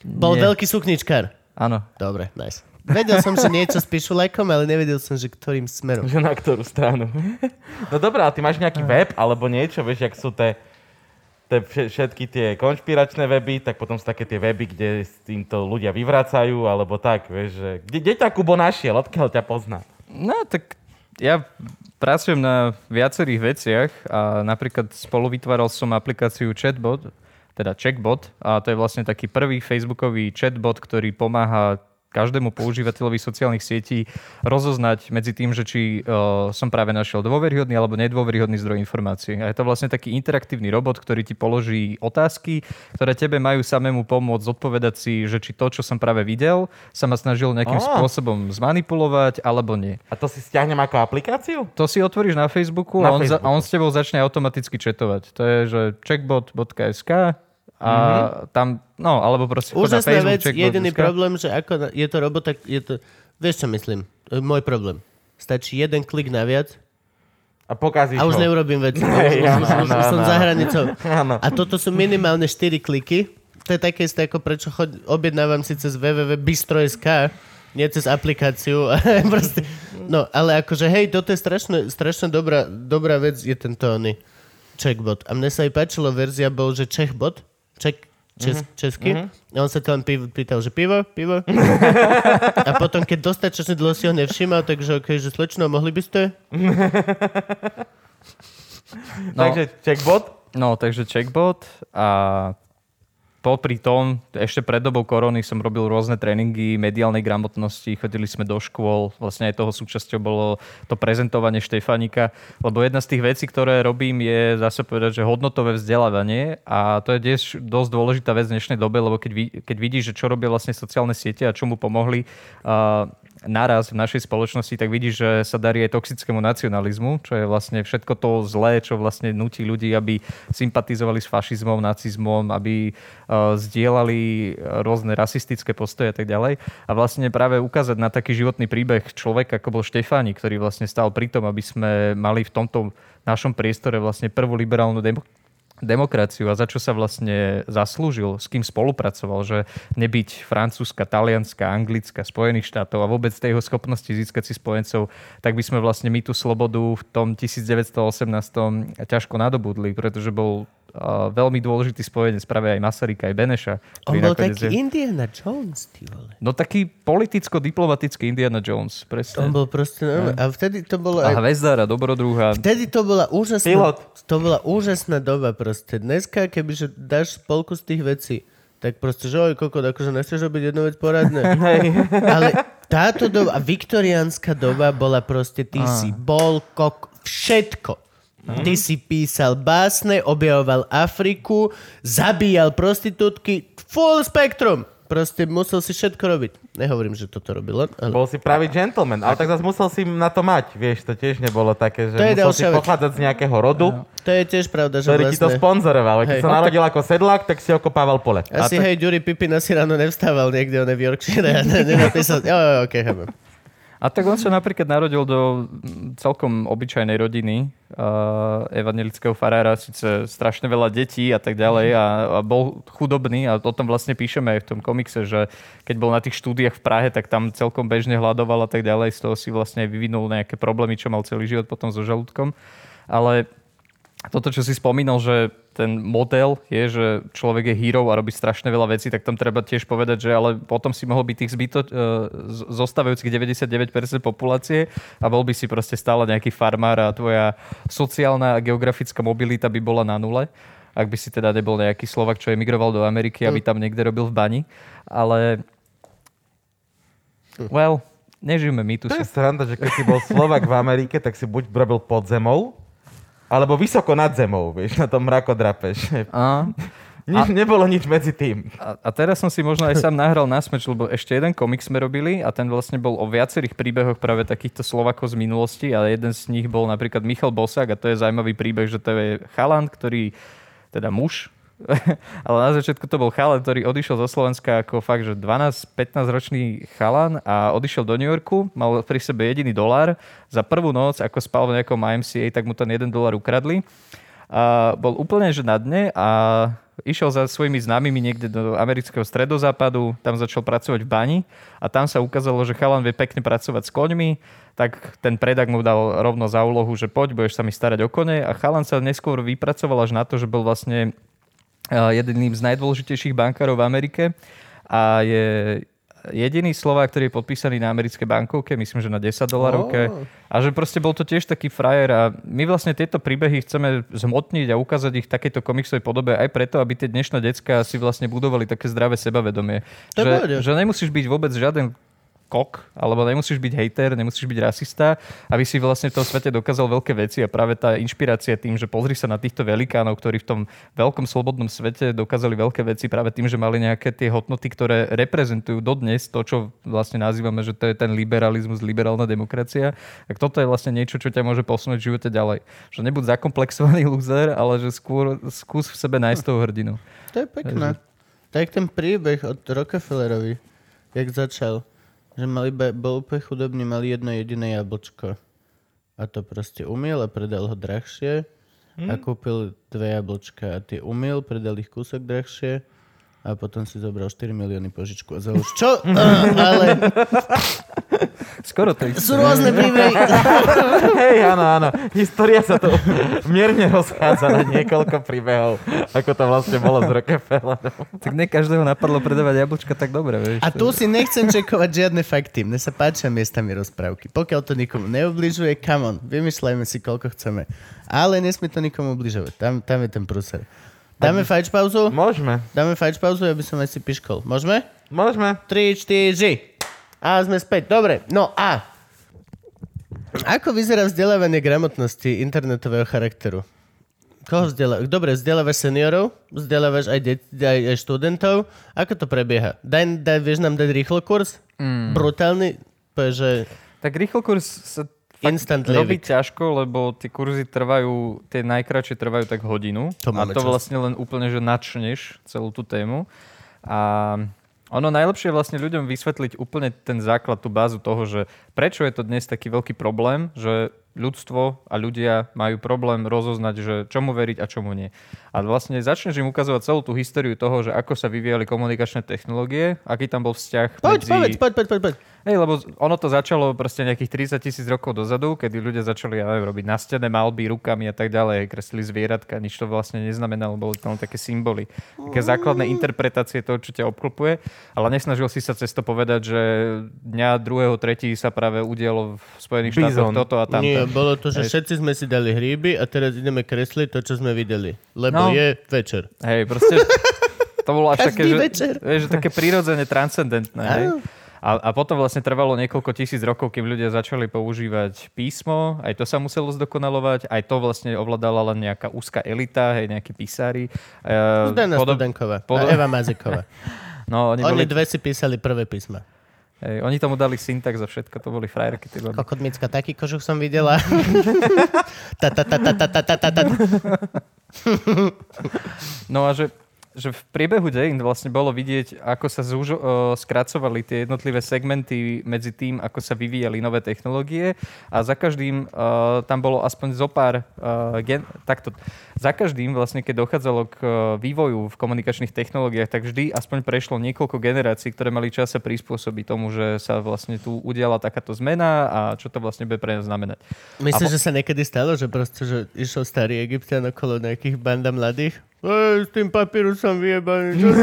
Bol Nie. veľký sukničkár? Áno. Dobre, nice. Vedel som, že niečo s pišulajkom, ale nevedel som, že ktorým smerom. Že na ktorú stranu. *laughs* No dobré, ale ty máš nejaký web alebo niečo, vieš, jak sú tie tie vše- všetky tie konšpiračné weby, tak potom sú také tie weby, kde s týmto ľudia vyvracajú, alebo tak, vieš, že... Kde, kde ťa Kubo našiel? Odkiaľ ťa pozná? No tak ja pracujem na viacerých veciach a napríklad spolu vytváral som aplikáciu Chatbot, teda Checkbot a to je vlastne taký prvý facebookový chatbot, ktorý pomáha každému používateľovi sociálnych sietí rozoznať medzi tým, že či uh, som práve našiel dôveryhodný alebo nedôveryhodný zdroj informácií. A je to vlastne taký interaktívny robot, ktorý ti položí otázky, ktoré tebe majú samému pomôcť zodpovedať si, že či to, čo som práve videl, sa ma snažil nejakým spôsobom zmanipulovať alebo nie. A to si stiahnem ako aplikáciu? To si otvoríš na Facebooku, Na a, on za, a Facebooku. on s tebou začne automaticky chatovať. To je, že checkbot.sk a tam, no, alebo proste Úžasná Facebook, vec, jediný problém, že ako je to robota, je to, vieš čo myslím, môj problém. Stačí jeden klik naviac A pokazíš a už ho. neurobím veci. *laughs* Už, Hej, už, áno, už, už, áno, už som áno. za hranicou. Áno. A toto sú minimálne 4 kliky. To je také isté, ako prečo chod, objednávam si cez www.bistro.sk, nie cez aplikáciu. *laughs* Proste, no, ale akože hej, toto je strašne, strašne dobrá, dobrá vec, je tento oný checkbot. A mne sa aj páčilo, verzia bol, že Čechbot, Ček, čes, Mhm. česky. A on sa to len piv, pýtal, že pivo, pivo. *laughs* A potom, keď dostatočne dlho si ho nevšímal, takže okej, že slečno, mohli by ste? No. Takže checkbot? No, takže checkbot a popri tom, ešte pred dobou korony som robil rôzne tréningy mediálnej gramotnosti, chodili sme do škôl, vlastne aj toho súčasťou bolo to prezentovanie Štefanika, lebo jedna z tých vecí, ktoré robím, je zase povedať, že hodnotové vzdelávanie a to je tiež dosť dôležitá vec v dnešnej dobe, lebo keď, keď vidíš, že čo robia vlastne sociálne siete a čo mu pomohli uh, naraz v našej spoločnosti, tak vidíš, že sa darí aj toxickému nacionalizmu, čo je vlastne všetko to zlé, čo vlastne nutí ľudí, aby sympatizovali s fašizmom, nacizmom, aby uh, zdieľali rôzne rasistické postoje a tak ďalej. A vlastne práve ukázať na taký životný príbeh človeka, ako bol Štefáni, ktorý vlastne stál pri tom, aby sme mali v tomto našom priestore vlastne prvú liberálnu demo- demokraciu a za čo sa vlastne zaslúžil, s kým spolupracoval, že nebyť francúzska, talianska, anglická, Spojených štátov a vôbec tej jeho schopnosti získať si spojencov, tak by sme vlastne my tú slobodu v tom 1918 ťažko nadobudli, pretože bol uh, veľmi dôležitý spojenec práve aj Masaryka, aj Beneša. On bol taký je- Indiana Jones, ty vole. No taký politicko-diplomatický Indiana Jones, On presne. bol proste... normálny. A vtedy to bolo A aj... hvezdára, dobrodruha. Vtedy to bola úžasná... Pilot. To bola úžasná doba proste. Dneska, kebyže dáš spolku z tých vecí, tak proste, že oj, kokot, akože nechceš robiť jednu vec poradne. *laughs* Ale táto doba, a viktoriánska doba bola proste, ty si bol kok, všetko. Ty si písal básne, objavoval Afriku, zabíjal prostitútky, full spektrum. Proste musel si všetko robiť. Nehovorím, že toto robil ale... Bol si pravý gentleman, ale tak zase musel si na to mať, vieš, to tiež nebolo také, že To musel si pochádzať z nejakého rodu, To je tiež pravda, že ktorý ti to vlastne... sponzoroval. Keď Hej. sa narodil ako sedlák, tak si okopával pole. Asi hej, Ďuri Pipina si ráno nevstával niekde, on je v Yorkshire a *laughs* ne-. Jo, jo, okej, chápem. A tak on sa napríklad narodil do celkom obyčajnej rodiny uh, evangelického farára, síce strašne veľa detí a tak ďalej a, a bol chudobný a o tom vlastne píšeme aj v tom komikse, že keď bol na tých štúdiách v Prahe, tak tam celkom bežne hľadoval a tak ďalej, z toho si vlastne vyvinul nejaké problémy, čo mal celý život potom so žalúdkom. Ale toto, čo si spomínal, že ten model je, že človek je hero a robí strašne veľa vecí, tak tam treba tiež povedať, že ale potom si mohol byť tých zbyto, uh, zostávajúcich 99% populácie a bol by si proste stále nejaký farmár a tvoja sociálna a geografická mobilita by bola na nule ak by si teda nebol nejaký Slovak, čo emigroval do Ameriky, aby tam niekde robil v bani. Ale well, nežijeme my tu. To je sranda, že keď si bol Slovak v Amerike, tak si buď robil pod zemou, alebo vysoko nad zemou, vieš, na tom mrakodrape. že A, Nič, nebolo nič medzi tým. A, a teraz som si možno aj sám nahral na smeč, lebo ešte jeden komik sme robili a ten vlastne bol o viacerých príbehoch práve takýchto Slovakov z minulosti a jeden z nich bol napríklad Michal Bosák a to je zaujímavý príbeh, že to je chalan, ktorý, teda muž, *laughs* ale na začiatku to bol chalan, ktorý odišiel zo Slovenska ako fakt, že 12-15 ročný chalan a odišiel do New Yorku, mal pri sebe jediný dolár. Za prvú noc, ako spal v nejakom IMCA, tak mu ten jeden dolár ukradli. A bol úplne že na dne a išiel za svojimi známymi niekde do amerického stredozápadu, tam začal pracovať v bani a tam sa ukázalo, že chalan vie pekne pracovať s koňmi, tak ten predak mu dal rovno za úlohu, že poď, budeš sa mi starať o kone a chalan sa neskôr vypracoval až na to, že bol vlastne jedným z najdôležitejších bankárov v Amerike a je jediný Slovák, ktorý je podpísaný na americké bankovke, myslím, že na 10 dolarovke. Oh. A že proste bol to tiež taký frajer a my vlastne tieto príbehy chceme zmotniť a ukázať ich v takejto komiksovej podobe aj preto, aby tie dnešné decka si vlastne budovali také zdravé sebavedomie. To. Že, že nemusíš byť vôbec žiaden kok, alebo nemusíš byť hejter, nemusíš byť rasista, aby si vlastne v tom svete dokázal veľké veci a práve tá inšpirácia tým, že pozri sa na týchto velikánov, ktorí v tom veľkom slobodnom svete dokázali veľké veci práve tým, že mali nejaké tie hodnoty, ktoré reprezentujú dodnes to, čo vlastne nazývame, že to je ten liberalizmus, liberálna demokracia. Tak toto je vlastne niečo, čo ťa môže posunúť v živote ďalej. Že nebuď zakomplexovaný loser, ale že skôr skús v sebe nájsť toho hrdinu. To je pekné. Tak ten príbeh od Rockefellerovi, jak začal, že mal iba, bol úplne chudobný, mal jedno jediné jablčko. A to proste umiel a predal ho drahšie. A kúpil dve jablčka a tie umiel, predal ich kúsok drahšie a potom si zobral 4 milióny požičku a za už čo? Uh, *laughs* ale Skoro to isté. sú rôzne príbehy. *laughs* Hej, áno, áno. História sa tu mierne rozchádza na niekoľko príbehov, ako to vlastne bolo z Rockefellerom. Tak ne každého napadlo predávať jablčka tak dobre, vieš. A tu si nechcem čekovať žiadne fakty. Mne sa páčia miestami rozprávky. Pokiaľ to nikomu neubližuje, come on, vymýšľajme si, koľko chceme. Ale nesmie to nikomu ubližovať. Tam, tam je ten prúser. Dáme fajč pauzu? Môžeme. Dáme fajč pauzu, aby som aj si piškol. Môžeme? Môžeme. 3, 4, A sme späť. Dobre, no a... Ako vyzerá vzdelávanie gramotnosti internetového charakteru? Koho vzdelávaš? Dobre, vzdelávaš seniorov? Vzdelávaš aj, de- aj, aj študentov? Ako to prebieha? Daj, daj, vieš nám dať rýchlo kurz? Mm. Brutálny? Že Tak rýchlo kurz sa Instant robí lievik. ťažko, lebo tie kurzy trvajú, tie najkračšie trvajú tak hodinu. To a to čas. vlastne len úplne, že načneš celú tú tému. A ono najlepšie je vlastne ľuďom vysvetliť úplne ten základ, tú bázu toho, že prečo je to dnes taký veľký problém, že ľudstvo a ľudia majú problém rozoznať, že čomu veriť a čomu nie. A vlastne začneš im ukazovať celú tú históriu toho, že ako sa vyvíjali komunikačné technológie, aký tam bol vzťah Poď, medzi... povedz, poď, poď, poď, poď. Hej, lebo ono to začalo proste nejakých 30 tisíc rokov dozadu, kedy ľudia začali, ja neviem, robiť na stene malby rukami a tak ďalej, kreslili zvieratka, nič to vlastne neznamenalo, boli len také symboly. Také základné interpretácie toho, čo ťa obklopuje, ale nesnažil si sa cez to povedať, že dňa 2. 3. sa práve udialo v Spojených štátoch toto a tamto. Nie, bolo to, že Hej. všetci sme si dali hríby a teraz ideme kresliť to, čo sme videli. Lebo No. je večer. Hej, proste to bolo až také, že, večer. vieš, že také prirodzene transcendentné. Hej? A, a potom vlastne trvalo niekoľko tisíc rokov, kým ľudia začali používať písmo, aj to sa muselo zdokonalovať, aj to vlastne ovládala len nejaká úzka elita, hej, nejakí písári. Uh, Zdena Studenková podob- a Eva Maziková. *laughs* no, oni, Oni boli, dve si písali prvé písma. Hej, oni tomu dali syntax a všetko, to boli frajerky. Tí Kokodmicka, taký kožuch som videla. *laughs* ta, ta, ta, ta, ta, ta, ta, ta. no a že že v priebehu dejín vlastne bolo vidieť, ako sa zúžo, uh, skracovali tie jednotlivé segmenty medzi tým, ako sa vyvíjali nové technológie a za každým uh, tam bolo aspoň zo pár uh, gen, takto, za každým vlastne, keď dochádzalo k uh, vývoju v komunikačných technológiách, tak vždy aspoň prešlo niekoľko generácií, ktoré mali čas sa prispôsobiť tomu, že sa vlastne tu udiala takáto zmena a čo to vlastne bude pre nás znamenať. Myslíš, A po- že sa niekedy stalo, že proste, že išiel starý Egyptian okolo nejakých banda mladých? S tým papírusom vyjebaný, čo. *laughs*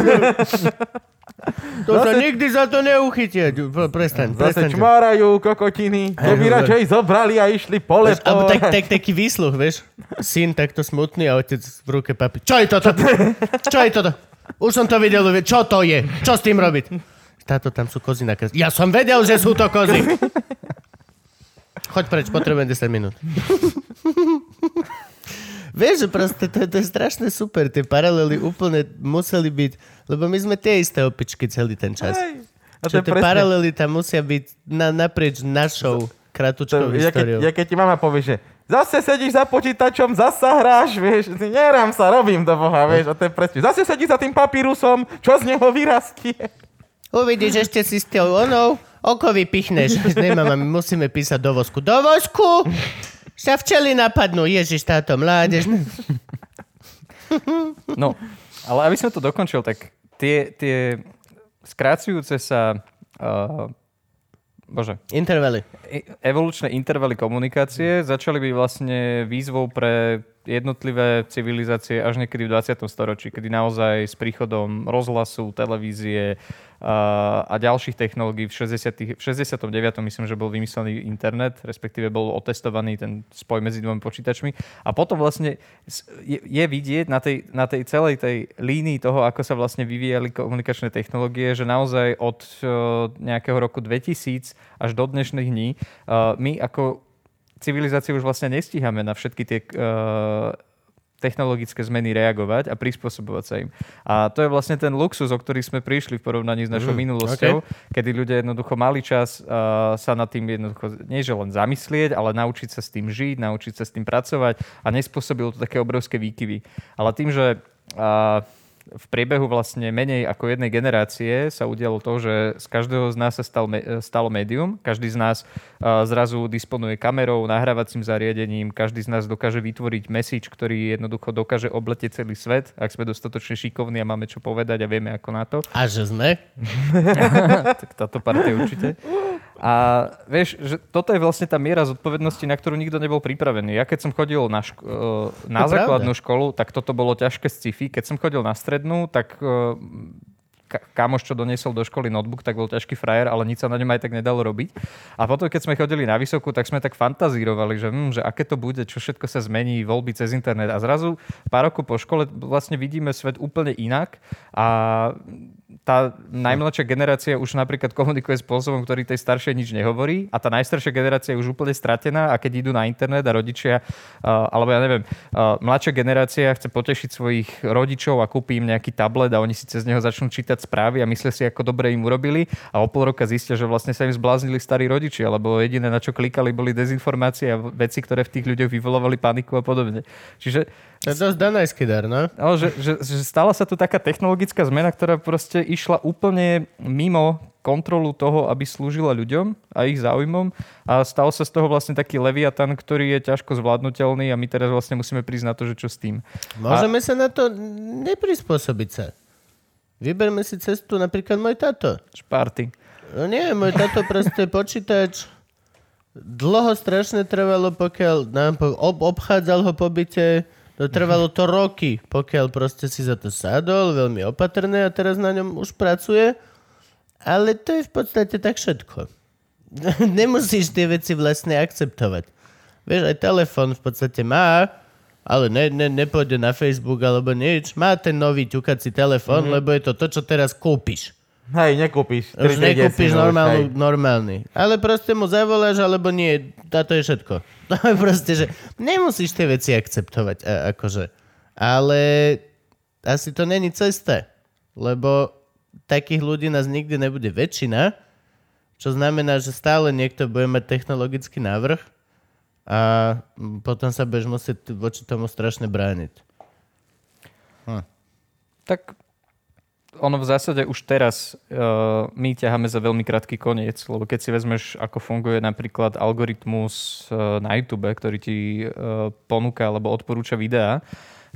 To sa nikdy za to neuchytia. Pre- Prestaň, Zase prestaň. čmárajú kokotiny. Keby Hej, radšej zobrali a išli pole Alebo po... tak, tak, taký výsluch, vieš? Syn takto smutný a otec v ruke papi. Čo je toto? *laughs* Čo je toto? Už som to videl, čo to je? Čo s tým robiť? Táto, tam sú kozy na kres. Ja som vedel, že sú to kozy. *laughs* Choď preč, potrebujem 10 minút. Vieš, že proste to, to je strašne super. Tie paralely úplne museli byť, lebo my sme tie isté opičky celý ten čas. Hej. A Čo tie presne- paralely tam musia byť na, naprieč našou kratučkou To, ja, keď, históriou. ja keď ti mama povie, že zase sedíš za počítačom, zase hráš, vieš, nerám sa, robím do boha, vieš, a to je presne. Zase sedíš za tým papírusom, čo z neho vyrastie. Uvidíš, ešte si s tou onou oko vypichneš. *laughs* Nemám, musíme písať do vosku. Do vosku! Sa včeli napadnú. Ježiš, táto mládež. *laughs* No, ale aby som to dokončil, tak tie, tie skrácujúce sa uh, bože, Intervaly. e- evolučné intervaly komunikácie začali byť vlastne výzvou pre jednotlivé civilizácie až niekedy v 20. storočí, kedy naozaj s príchodom rozhlasu, televízie a, a ďalších technológií v, 60, v 69. myslím, že bol vymyslený internet, respektíve bol otestovaný ten spoj medzi dvomi počítačmi. A potom vlastne je, je vidieť na tej, na tej celej tej línii toho, ako sa vlastne vyvíjali komunikačné technológie, že naozaj od eh, nejakého roku 2000 až do dnešných dní eh, my ako civilizácie už vlastne nestíhame na všetky tie uh, technologické zmeny reagovať a prispôsobovať sa im. A to je vlastne ten luxus, o ktorý sme prišli v porovnaní s našou mm, minulosťou, kedy ľudia jednoducho mali čas uh, sa nad tým jednoducho nie že len zamyslieť, ale naučiť sa s tým žiť, naučiť sa s tým pracovať a nespôsobilo to také obrovské výkyvy. Ale tým, že uh, v priebehu vlastne menej ako jednej generácie sa udialo to, že z každého z nás sa stal, stalo médium. Každý z nás zrazu disponuje kamerou, nahrávacím zariadením, každý z nás dokáže vytvoriť message, ktorý jednoducho dokáže obletieť celý svet, ak sme dostatočne šikovní a máme čo povedať a vieme ako na to. A že sme? *laughs* tak táto partia určite. A vieš, že toto je vlastne tá miera zodpovednosti, na ktorú nikto nebol pripravený. Ja keď som chodil na, ško- eh, na To základnú pravda. školu, tak toto bolo ťažké sci-fi. Keď som chodil na strednú, tak eh, ka- kamoš, čo doniesol do školy notebook, tak bol ťažký frajer, ale nič sa na ňom aj tak nedalo robiť. A potom, keď sme chodili na vysokú, tak sme tak fantazírovali, že, hm, že aké to bude, čo všetko sa zmení, voľby cez internet. A zrazu pár rokov po škole vlastne vidíme svet úplne inak a tá najmladšia generácia už napríklad komunikuje spôsobom, ktorý tej staršej nič nehovorí a tá najstaršia generácia je už úplne stratená a keď idú na internet a rodičia, uh, alebo ja neviem, uh, mladšia generácia chce potešiť svojich rodičov a kúpi im nejaký tablet a oni si cez neho začnú čítať správy a myslia si, ako dobre im urobili a o pol roka zistia, že vlastne sa im zbláznili starí rodičia, lebo jediné, na čo klikali, boli dezinformácie a veci, ktoré v tých ľuďoch vyvolovali paniku a podobne. Čiže To je dosť danajský dar, no? No, že, že, že stala sa tu taká technologická zmena, ktorá proste išla úplne mimo kontrolu toho, aby slúžila ľuďom a ich záujmom a stal sa z toho vlastne taký leviatan, ktorý je ťažko zvládnutelný a my teraz vlastne musíme prísť na to, že čo s tým. Môžeme sa na to neprispôsobiť sa. Vyberme si cestu, napríklad môj tato. Šparty. No nie, môj tato proste *laughs* počítač dlho strašne trvalo, pokiaľ nám po, ob, obchádzal ho po byte, to trvalo to roky, pokiaľ proste si za to sadol, veľmi opatrné a teraz na ňom už pracuje. Ale to je v podstate tak všetko. *laughs* Nemusíš tie veci vlastne akceptovať. Vieš, aj telefon v podstate má, ale ne, ne, nepôjde na Facebook alebo nič. Má ten nový ťukací telefón, mm-hmm. lebo je to to, čo teraz kúpiš. Hej, nekúpiš. Už 3D nekúpiš desinu, normálnu, hej. normálny. Ale proste mu zavoláš, alebo nie. Táto je všetko. *laughs* To je proste, že nemusíš tie veci akceptovať. A, akože. Ale asi to není cesta. Lebo takých ľudí nás nikdy nebude väčšina, čo znamená, že stále niekto bude mať technologický návrh a potom sa budeš musieť voči tomu strašne brániť. Tak ono v zásade už teraz uh, my ťaháme za veľmi krátky koniec, lebo keď si vezmeš, ako funguje napríklad algoritmus uh, na YouTube, ktorý ti uh, ponúka alebo odporúča videá,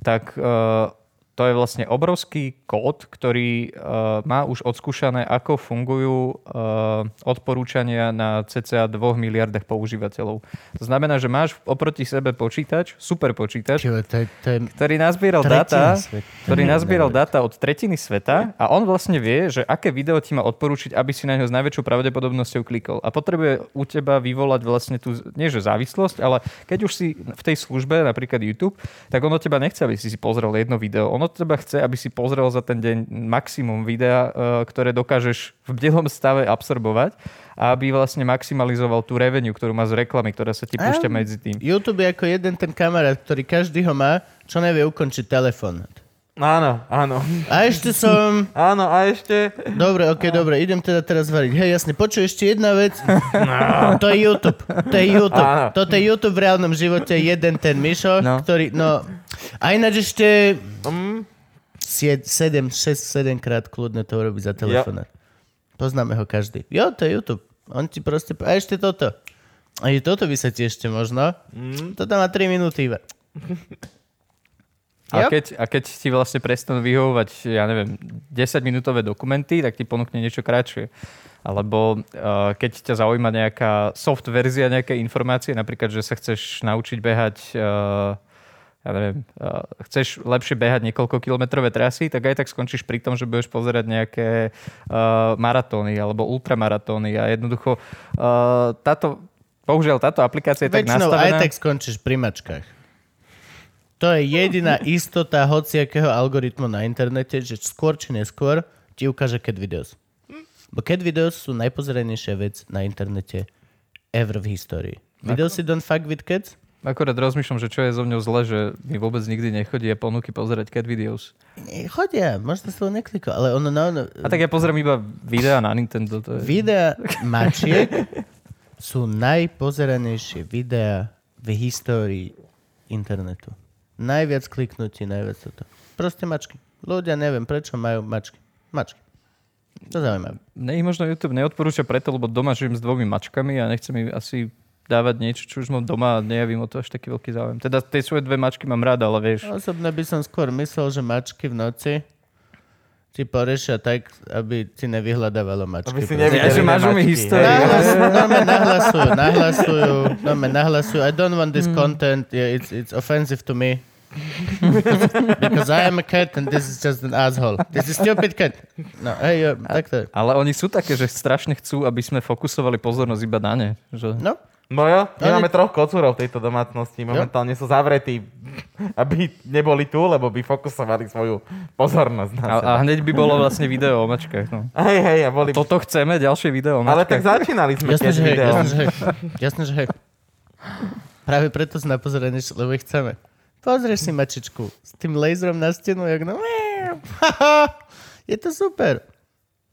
tak uh, to je vlastne obrovský kód, ktorý uh, má už odskúšané, ako fungujú uh, odporúčania na cca 2 miliardách používateľov. To znamená, že máš oproti sebe počítač, super počítač, Čiže to, je- to je ktorý nazbieral dáta, sveta. ktorý nazbieral ne, dáta od tretiny sveta a on vlastne vie, že aké video ti má odporúčiť, aby si na ňo s najväčšou pravdepodobnosťou klikol. A potrebuje u teba vyvolať vlastne tú, nie že závislosť, ale keď už si v tej službe, napríklad YouTube, tak on od teba nechce, aby si si pozrel jedno video. On od teba chce, aby si pozrel za ten deň maximum videa, eh, ktoré dokážeš v bdelom stave absorbovať a aby vlastne maximalizoval tú revenue, ktorú má z reklamy, ktorá sa ti púšťa medzi tým. YouTube je ako jeden ten kamarát, ktorý každý ho má, čo nevie ukončiť telefón. Áno, áno. A ešte som... Áno, a ešte... Dobre, ok, dobre, idem teda teraz variť. Hej, jasne, počuj ešte jedna vec. *laughs* No. To je YouTube. To je YouTube. Áno. Toto je YouTube v reálnom živote. Jeden ten Mišo, No. ktorý, no... A ináč ešte... Mm, 7, 6, 7 krát kľudne to urobí za telefonát. Poznáme ho každý. Jo, to je YouTube. On ti proste... A ešte toto. A toto by sa ti ešte možno. Mm. Toto má 3 minúty iba. *laughs* A keď, a keď ti vlastne prestanú vyhovovať, ja neviem, 10-minútové dokumenty, tak ti ponúkne niečo kratšie. Alebo uh, keď ťa zaujíma nejaká soft verzia nejakej informácie, napríklad, že sa chceš naučiť behať, uh, ja neviem, uh, chceš lepšie behať niekoľko kilometrové trasy, tak aj tak skončíš pri tom, že budeš pozerať nejaké uh, maratóny alebo ultramaratóny a jednoducho uh, táto, bohužiaľ táto aplikácia je tak Väčšinou nastavená. aj tak skončíš pri mačkách. To je jediná *laughs* istota hociakého algoritmu na internete, že skôr či neskôr ti ukáže cat videos. Bo cat videos sú najpozeranejšia vec na internete ever v histórii. Videl si Don't Fuck With Cats? Akorát rozmýšľam, že čo je so mňou zle, že mi vôbec nikdy nechodí ponuky pozerať cat videos. Chodia, možno sa to neklikol, ale ono, no, no, A tak ja pozerám iba videa na Nintendo. To je... videa *laughs* mačiek sú najpozeranejšie videa v histórii internetu. Najviac kliknutí, najviac toto. Proste mačky. Ľudia neviem, prečo majú mačky. Mačky. To zaujímavé. Ich možno YouTube neodporúča preto, lebo doma žijem s dvomi mačkami a nechcem im asi dávať niečo, čo už mám doma a nejavím o to až taký veľký záujem. Teda tie svoje dve mačky mám rád, ale vieš, Osobne by som skôr myslel, že mačky v noci ti porešia tak, aby ti nevyhľadávalo mačky. Aby si nevideli Ja, že máš mi mačky, históriu. hej. Nahlas, normálne nahlasujú, nahlasujú, nahlasujú. I don't want this content, yeah, it's, it's offensive to me. Because I am a cat and this is just an asshole. This is stupid cat. No, hej, jo, tak to je. Ale oni sú také, že strašne chcú, aby sme fokusovali pozornosť iba na ne. Že... No, No jo, my Ale- máme troch kocúrov v tejto domácnosti. Momentálne sú zavretí, aby neboli tu, lebo by fokusovali svoju pozornosť na A, seba. a hneď by bolo vlastne video o mačkách. No. Hej, hej, a boli... Toto chceme, ďalšie video o Ale mačkách. tak začínali sme jasné, tiež že hej, video. jasné, že hej. Jasné, že hej. Práve preto sme na pozoranie, šli, lebo ich chceme. Pozrieš si mačičku s tým laserom na stenu, jak no... *laughs* Je to super.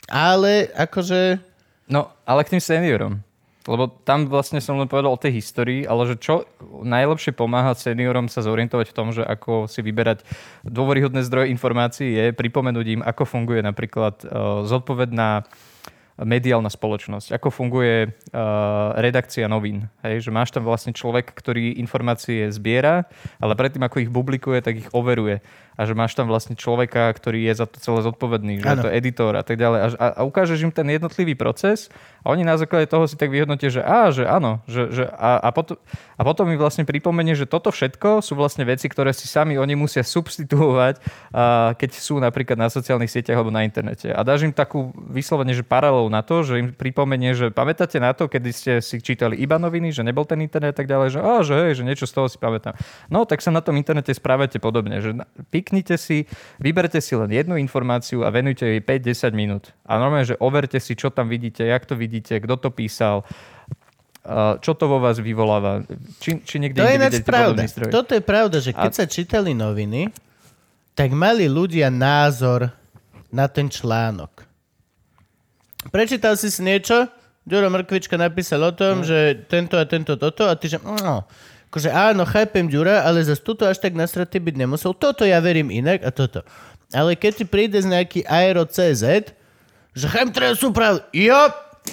Ale akože... No, ale k tým seniorom. Lebo tam vlastne som len povedal o tej histórii, ale že čo najlepšie pomáha seniorom sa zorientovať v tom, že ako si vyberať dôveryhodné zdroje informácií je pripomenúť im, ako funguje napríklad uh, zodpovedná mediálna spoločnosť, ako funguje uh, redakcia novín. Hej, že máš tam vlastne človek, ktorý informácie zbiera, ale predtým, ako ich publikuje, tak ich overuje. A že máš tam vlastne človeka, ktorý je za to celé zodpovedný, že je Áno. to editor a tak ďalej. A, a, ukážeš im ten jednotlivý proces a oni na základe toho si tak vyhodnotia, že á, že áno. Že, že a, a, potom, a potom mi vlastne pripomenie, že toto všetko sú vlastne veci, ktoré si sami oni musia substituovať, a, keď sú napríklad na sociálnych sieťach alebo na internete. A dáš im takú vyslovene, že paralelu na to, že im pripomenie, že pamätáte na to, kedy ste si čítali iba noviny, že nebol ten internet a tak ďalej, že, á, že, hej, že niečo z toho si pamätám. No, tak sa na tom internete správate podobne, že piknite si, vyberte si len jednu informáciu a venujte jej 5-10 minút. A normálne, že overte si, čo tam vidíte, jak to vidíte, kto to písal, čo to vo vás vyvoláva, či, či niekde To je vidíte pravda. Toto je pravda, že keď A- sa čítali noviny, tak mali ľudia názor na ten článok. Prečítal si si niečo, Ďuro Mrkvička napísal o tom, že tento a tento toto a ty že no, akože áno, chápem Ďura, ale zase toto až tak nasratý byť nemusel. Toto ja verím inak a toto. Ale keď ti príde z nejaký Aero CZ, že chemtrails sú pravda. Jo,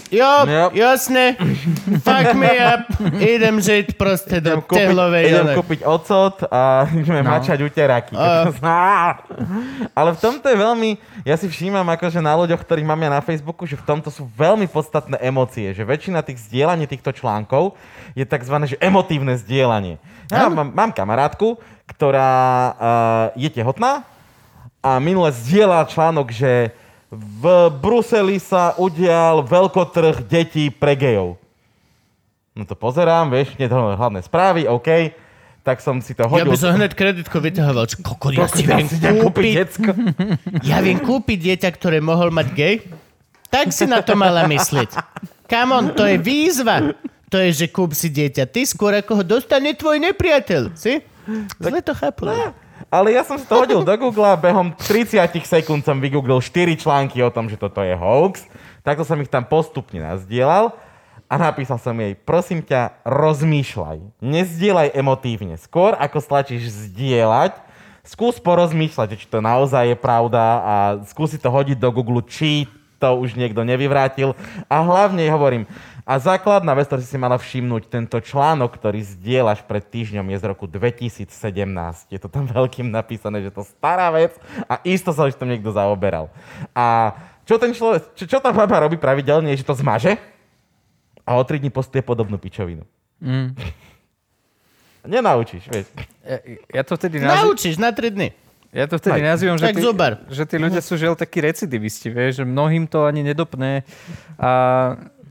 jo, Yep. jasne. *laughs* Fuck me up. Idem žiť proste do Idem kúpiť, tehlovej. idem kúpiť ocot a *laughs* ideme No. mačať uteráky. *laughs* Ale v tomto je veľmi, ja si všímam akože na ľuďoch, ktorých mám ja na Facebooku, že v tomto sú veľmi podstatné emócie, že väčšina tých zdieľaní týchto článkov je tzv. Že emotívne zdieľanie. Ja mám, mám kamarátku, ktorá uh, je tehotná a minule zdieľa článok, že v Bruseli sa udial veľkotrh detí pre gejov. No to pozerám, vieš, hlavné správy, OK. Tak som si to Ja hodil. by som hneď kreditko vyťahoval. Čo, kokos, ja si Ja viem idem kúpiť decko. *laughs* ja viem kúpiť dieťa, ktoré mohol mať gay? Tak si na to mala myslieť. Come on, to je výzva. To je, že kúp si dieťa. Ty skôr ako ho dostane tvoj nepriateľ. Si? Zle to chápu. Ale ja som si to hodil do Google a behom 30 sekúnd som vygooglil 4 články o tom, že toto je hoax. Takto som ich tam postupne nazdielal a napísal som jej, prosím ťa, rozmýšľaj. Nezdieľaj emotívne. Skôr ako stlačíš zdieľať, skús porozmýšľať, či to naozaj je pravda a skúsi to hodiť do Google, či to už niekto nevyvrátil. A hlavne hovorím, a základná vec, ktorú si mala všimnúť, tento článok, ktorý zdieľaš pred týždňom, je z roku 2017. Je to tam *laughs* veľkým napísané, že to stará vec a isto sa už tam niekto zaoberal. A čo ten človek, čo, čo tá baba robí pravidelne, je, že to zmaže a o 3 dní postuje podobnú pičovinu. Mm. *laughs* Nenaučíš, vieš. Ja, ja to vtedy nazývam... Naučíš na 3 dny. Ja to vtedy Aj. nazývam, že tí, že tí ľudia sú žiaľ takí recidivisti, vieš, že mnohým to ani nedopne a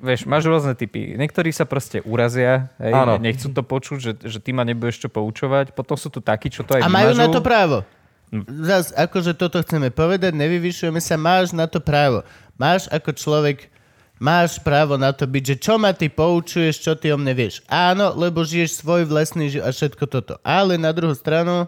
vieš, máš rôzne typy. Niektorí sa proste urazia, hej, Áno. nechcú to počuť, že, že ty ma nebudeš čo poučovať. Potom sú tu takí, čo to aj A majú vymažú. na to právo. Zas, akože toto chceme povedať, nevyvyšujeme sa, máš na to právo. Máš ako človek, máš právo na to byť, že čo ma ty poučuješ, čo ty o mne vieš. Áno, lebo žiješ svoj vlastný život a všetko toto. Ale na druhú stranu,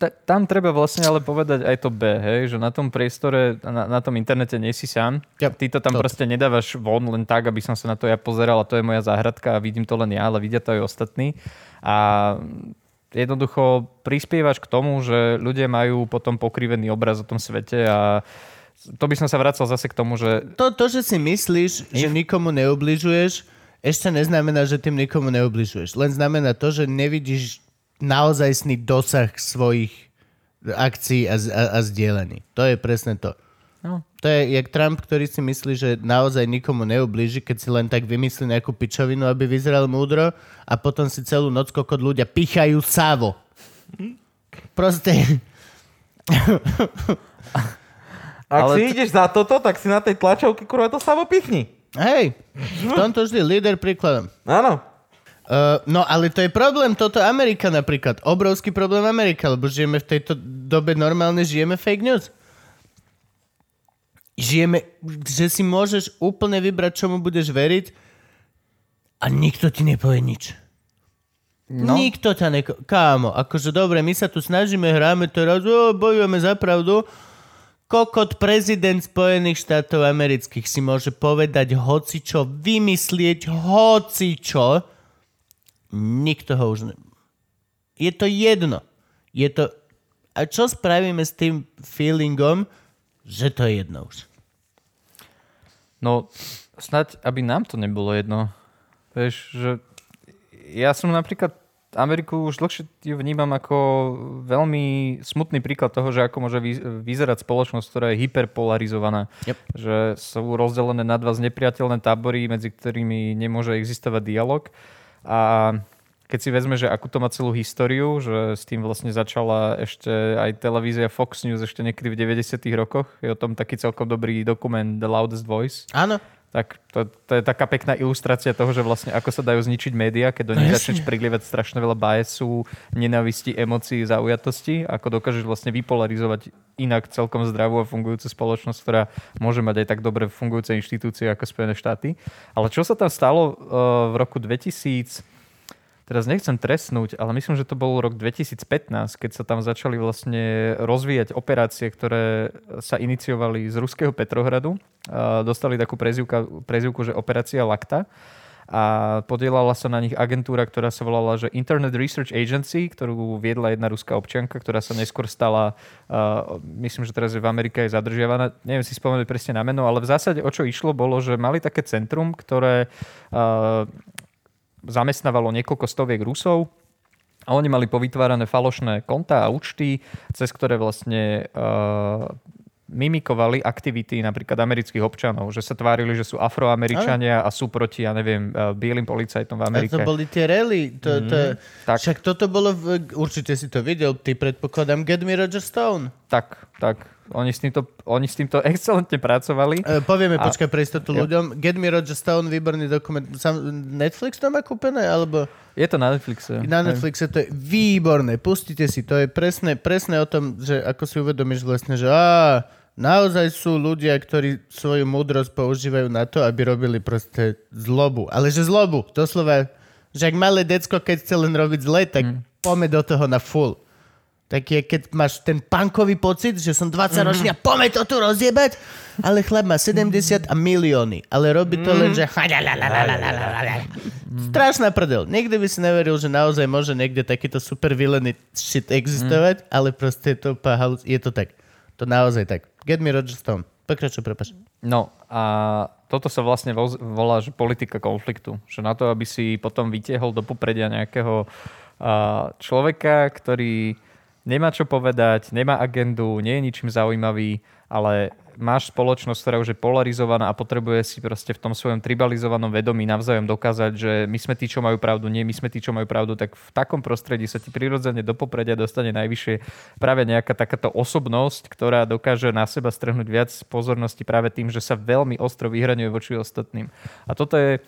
Ta, tam treba vlastne ale povedať aj to B, hej, že na tom priestore, na, na tom internete nie si sám. Yep. Ty to tam Toto. proste nedávaš von len tak, aby som sa na to ja pozeral a to je moja záhradka a vidím to len ja, ale vidia to aj ostatní. A jednoducho prispievaš k tomu, že ľudia majú potom pokrivený obraz o tom svete a to by som sa vracal zase k tomu, že to, to že si myslíš, že nikomu neubližuješ, ešte neznamená, že tým nikomu neubližuješ. Len znamená to, že nevidíš naozajstný dosah svojich akcií a, a, a zdieľaní. To je presne to. No. To je jak Trump, ktorý si myslí, že naozaj nikomu neublíži, keď si len tak vymyslí nejakú pičovinu, aby vyzeral múdro a potom si celú noc kokot ľudia pichajú sávo. Proste, Ak Ale si t- ideš za toto, tak si na tej tlačovke kurva to samo pichni. hej, v tomto vždy líder príkladom. Áno. Uh, no ale to je problém, toto Amerika napríklad. Obrovský problém Amerika, lebo žijeme v tejto dobe normálne, žijeme fake news. Žijeme, že si môžeš úplne vybrať, čomu budeš veriť a nikto ti nepovie nič. No. Nikto ťa neko... Kámo, akože dobre, my sa tu snažíme, hráme teraz, o, bojujeme za pravdu. Kokot prezident Spojených štátov amerických si môže povedať hocičo, vymyslieť hocičo. Nikto ho už ne... Je to jedno. Je to... A čo spravíme s tým feelingom, že to je jedno už? No, snať, aby nám to nebolo jedno. Vieš, že ja som napríklad Ameriku už dlhšie ju vnímam ako veľmi smutný príklad toho, že ako môže vy- vyzerať spoločnosť, ktorá je hyperpolarizovaná. Yep. Že sú rozdelené na dva znepriateľné tábory, medzi ktorými nemôže existovať dialog. A keď si vezme, že akú to má celú históriu, že s tým vlastne začala ešte aj televízia Fox News ešte niekedy v 90 rokoch. Je o tom taký celkom dobrý dokument The Loudest Voice. Áno. Tak to, to je taká pekná ilustrácia toho, že vlastne ako sa dajú zničiť médiá, keď do nich No začneš prilievať strašne veľa biasu, nenavisti, emócií, zaujatosti, ako dokážeš vlastne vypolarizovať inak celkom zdravú a fungujúcu spoločnosť, ktorá môže mať aj tak dobre fungujúce inštitúcie ako Spojené štáty. Ale čo sa tam stalo uh, v roku 2000, teraz nechcem trestnúť, ale myslím, že to bol rok 2015, keď sa tam začali vlastne rozvíjať operácie, ktoré sa iniciovali z ruského Petrohradu. A dostali takú prezivku, prezivku, že operácia Lakta a podielala sa na nich agentúra, ktorá sa volala že Internet Research Agency, ktorú viedla jedna ruská občianka, ktorá sa neskôr stala, uh, myslím, že teraz je v Amerike je zadržiavaná, neviem si spomenúť presne na meno, ale v zásade o čo išlo bolo, že mali také centrum, ktoré uh, zamestnávalo niekoľko stoviek Rusov a oni mali povytvárané falošné konta a účty, cez ktoré vlastne uh, mimikovali aktivity napríklad amerických občanov, že sa tvárili, že sú afroameričania a sú proti, ja neviem, uh, bielým policajtom v A Amerike. to boli tie rally. To, to, tak. Však toto bolo, v, určite si to videl, ty predpokladám Get Me Roger Stone. Tak, tak. Oni s týmto, oni s týmto *laughs* excelentne pracovali. E, povieme, A- počkaj pre istotu ľuďom. Get Me Roger Stone, výborný dokument. Sam, Netflix to má kúpené? Alebo Je to na Netflixe. na Netflixe to je výborné. Pustite si, to je presne, presne o tom, že ako si uvedomíš vlastne, že á, naozaj sú ľudia, ktorí svoju múdrosť používajú na to, aby robili proste zlobu. Ale že zlobu, doslova, že ak malé decko, keď chce len robiť zle, tak mm. pome do toho na full. Tak je, keď máš ten punkový pocit, že som 20 ročný a pome to tu rozjebať, ale chlap má 70 a milióny, ale robí to len, že Strašná prdel. Nikdy by si neveril, že naozaj môže niekde takýto super villainy shit existovať, ale proste je to, je to tak. To naozaj tak. Get me Roger Stone. Pokračuj, prepač. No a toto sa vlastne volá, že politika konfliktu. Že na to, aby si potom vytiehol do popredia nejakého človeka, ktorý nemá čo povedať, nemá agendu, nie je ničím zaujímavý, ale máš spoločnosť, ktorá už je polarizovaná a potrebuje si proste v tom svojom tribalizovanom vedomí navzájom dokázať, že my sme tí, čo majú pravdu, nie my sme tí, čo majú pravdu, tak v takom prostredí sa ti prirodzene do popredia dostane najvyššie práve nejaká takáto osobnosť, ktorá dokáže na seba strhnúť viac pozornosti práve tým, že sa veľmi ostro vyhraňuje voči ostatným. A toto je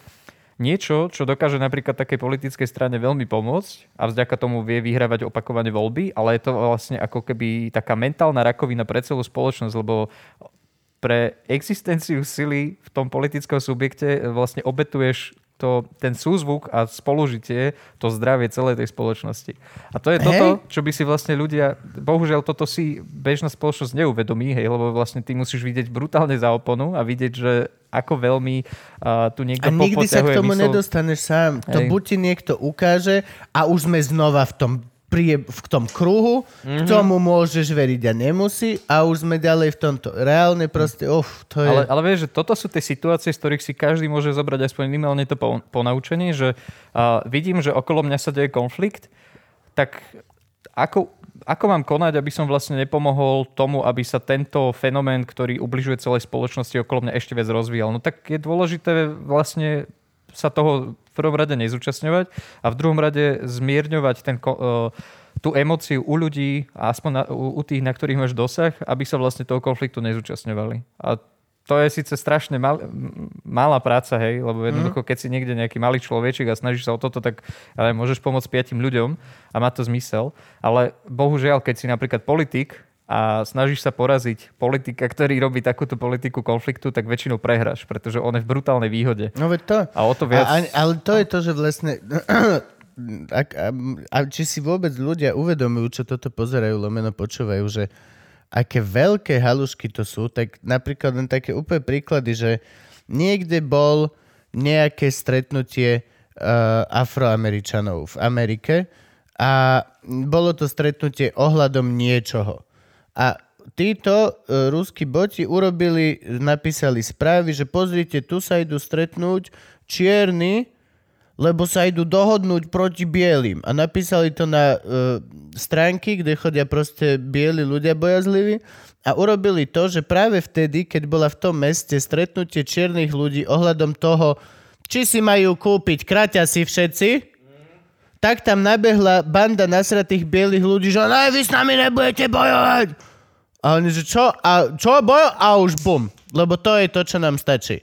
niečo, čo dokáže napríklad takej politickej strane veľmi pomôcť a vďaka tomu vie vyhrávať opakovane voľby, ale je to vlastne ako keby taká mentálna rakovina pre celú spoločnosť, lebo pre existenciu sily v tom politickom subjekte vlastne obetuješ to, ten súzvuk a spolužitie, to zdravie celej tej spoločnosti. A to je Hej. toto, čo by si vlastne ľudia, bohužiaľ toto si bežná spoločnosť neuvedomí, hej, lebo vlastne ty musíš vidieť brutálne za oponu a vidieť, že ako veľmi uh, tu niekto A nikdy sa k tomu mysl- nedostaneš sám. To Hej. buď ti niekto ukáže a už sme znova v tom prie, v tom kruhu, mm-hmm. k tomu môžeš veriť a nemusí a už sme ďalej v tomto. Reálne proste, uf, to je... Ale, ale vieš, že toto sú tie situácie, z ktorých si každý môže zobrať aspoň minimálne to po, ponaučenie, že uh, vidím, že okolo mňa sa deje konflikt, tak ako ako mám konať, aby som vlastne nepomohol tomu, aby sa tento fenomén, ktorý ubližuje celej spoločnosti okolo mňa ešte viac rozvíjal. No tak je dôležité vlastne sa toho v prvom rade nezúčastňovať a v druhom rade zmierňovať ten, e, tú emóciu u ľudí, aspoň na, u, u tých, na ktorých máš dosah, aby sa vlastne toho konfliktu nezúčastňovali. A to je síce strašne mal, malá práca, hej, lebo jednoducho, keď si niekde nejaký malý človečik a snažíš sa o toto, tak ale môžeš pomôcť piatim ľuďom a má to zmysel. Ale bohužiaľ, keď si napríklad politik a snažíš sa poraziť politika, ktorý robí takúto politiku konfliktu, tak väčšinou prehráš, pretože on je v brutálnej výhode. No veď to. A o to viac... A, ale to je to, že vlastne... *clears throat* A, a, a či si vôbec ľudia uvedomujú, čo toto pozerajú, lomeno počúvajú, že aké veľké halušky to sú, tak napríklad len také úplne príklady, že niekde bol nejaké stretnutie uh, afroameričanov v Amerike a bolo to stretnutie ohľadom niečoho. A títo uh, ruskí boti urobili, napísali správy, že pozrite, tu sa idú stretnúť čierni, lebo sa idú dohodnúť proti bielým. A napísali to na uh, stránky, kde chodia proste bieli ľudia bojazliví a urobili to, že práve vtedy, keď bola v tom meste stretnutie čiernych ľudí ohľadom toho, či si majú kúpiť kraťasy všetci, tak tam nabehla banda nasratých bielých ľudí, že ne, vy s nami nebudete bojovať. A oni, že čo? A čo bojo? A už bum. Lebo to je to, čo nám stačí.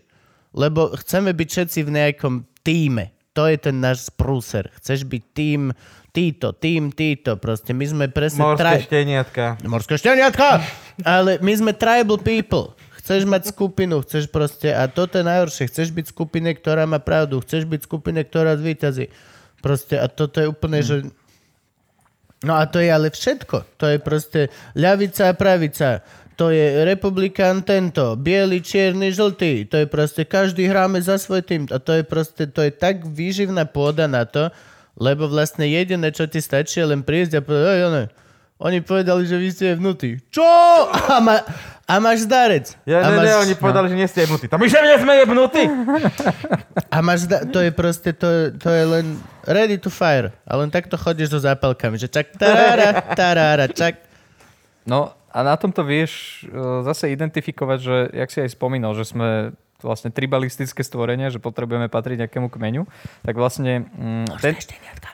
Lebo chceme byť všetci v nejakom týme. To je ten náš sprúser. Chceš byť tým, títo, tým, títo. Proste my sme presne... Morské šteniatka. Morské šteniatka! Ale my sme tribal people. Chceš mať skupinu, chceš proste... A toto je najhoršie. Chceš byť skupine, ktorá má pravdu. Chceš byť skupine, ktorá zvýťazí. Proste, a toto je úplne, že... No a to je ale všetko. To je proste ľavica a pravica. To je republikán tento, biely, čierny, žltý. To je proste, každý hráme za svoj tým. A to je proste, to je tak výživná pôda na to, lebo vlastne jediné, čo ti stačí, je len prísť a povedať, "Ej, one, oni povedali, že vy ste vnutí. Čo? *laughs* A, ma, a máš zdarec. Ja, a ne, máš, ne, oni povedali, že nie ste jebnutí. To my že nie sme jebnutí! A máš, zda- to je proste, to, to je len ready to fire. A len takto chodíš so zápalkami, že čak, tarára, tarára, čak. No a na tomto vieš e, zase identifikovať, že, jak si aj spomínal, že sme vlastne tribalistické stvorenia, že potrebujeme patriť nejakému kmeňu, tak vlastne mm, ten,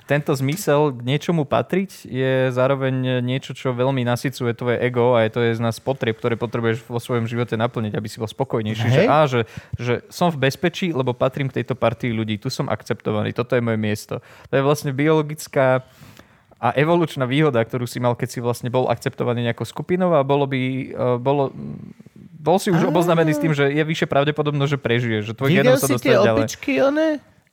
tento zmysel k niečomu patriť je zároveň niečo, čo veľmi nasycuje tvoje ego a je to je z nás potrieb, ktoré potrebuješ vo svojom živote naplniť, aby si bol spokojnejší. Že, Hej. á, že, že som v bezpečí, lebo patrím k tejto partii ľudí, tu som akceptovaný, toto je moje miesto. To je vlastne biologická a evolučná výhoda, ktorú si mal, keď si vlastne bol akceptovaný nejakou skupinou a bolo by, uh, bolo, bol si už oboznamený s tým, že je vyššie pravdepodobnosť, že prežiješ, že tvoj genom sa dostane ďalej. opičky, one?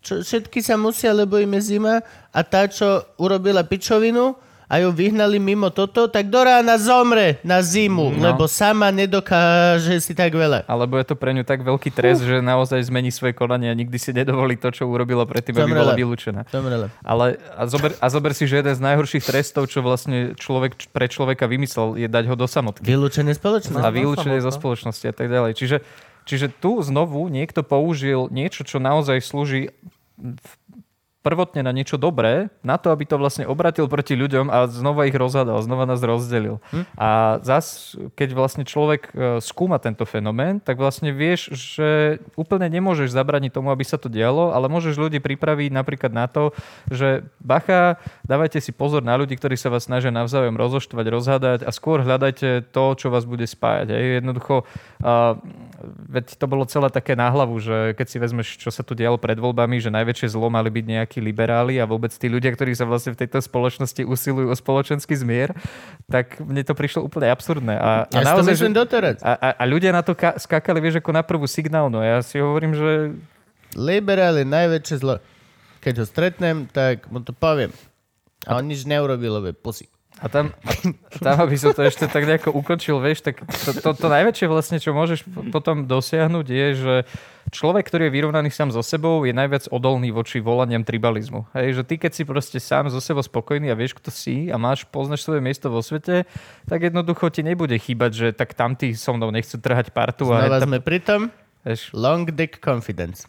Čo, všetky sa musia, lebo im je zima a tá, čo urobila pičovinu a ju vyhnali mimo toto, tak do rána zomre na zimu, No. lebo sama nedokáže si tak veľa. Alebo je to pre ňu tak veľký trest, že naozaj zmení svoje konanie a nikdy si nedovolí to, čo urobila predtým, aby bola vylúčená. Zomrela. Ale a zober, a zober si, že jeden z najhorších trestov, čo vlastne človek pre človeka vymyslel, je dať ho do samotky. Vylúčené spoločnosti. a vylúčené zo spoločnosti a tak ďalej. Čiže, čiže tu znovu niekto použil niečo, čo naozaj slúži v- prvotne na niečo dobré, na to, aby to vlastne obratil proti ľuďom a znova ich rozhadal, znova nás rozdelil. Hm? A zas, keď vlastne človek e, skúma tento fenomén, tak vlastne vieš, že úplne nemôžeš zabraniť tomu, aby sa to dialo, ale môžeš ľudí pripraviť napríklad na to, že bacha, dávajte si pozor na ľudí, ktorí sa vás snažia navzájom rozoštvať, rozhádať a skôr hľadajte to, čo vás bude spájať. Hej. Jednoducho, uh, veď to bolo celé také náhlavu, že keď si vezmeš, čo sa tu dialo pred voľbami, že najväčšie zlo mali byť nejakí liberáli a vôbec tí ľudia, ktorí sa vlastne v tejto spoločnosti usilujú o spoločenský zmier, tak mne to prišlo úplne absurdné. A, Ja naozaj, že, a, a, a ľudia na to ka- skákali, vieš, ako na prvú signálnu. A ja si hovorím, že Liberál je najväčšie zlo. Keď ho stretnem, tak mu to poviem. A on nič neurobil, lebo pusy. A tam, tam, aby som to ešte tak nejako ukončil, vieš, tak to, to, to najväčšie vlastne, čo môžeš potom dosiahnuť, je, že človek, ktorý je vyrovnaný sám so sebou, je najviac odolný voči volaniam tribalizmu. Hej, že ty, keď si proste sám so sebou spokojný a vieš, kto si a máš, poznáš svoje miesto vo svete, tak jednoducho ti nebude chýbať, že tak tamtí so mnou nechcú trhať partu. Znova a sme pri tom vieš, long dick confidence.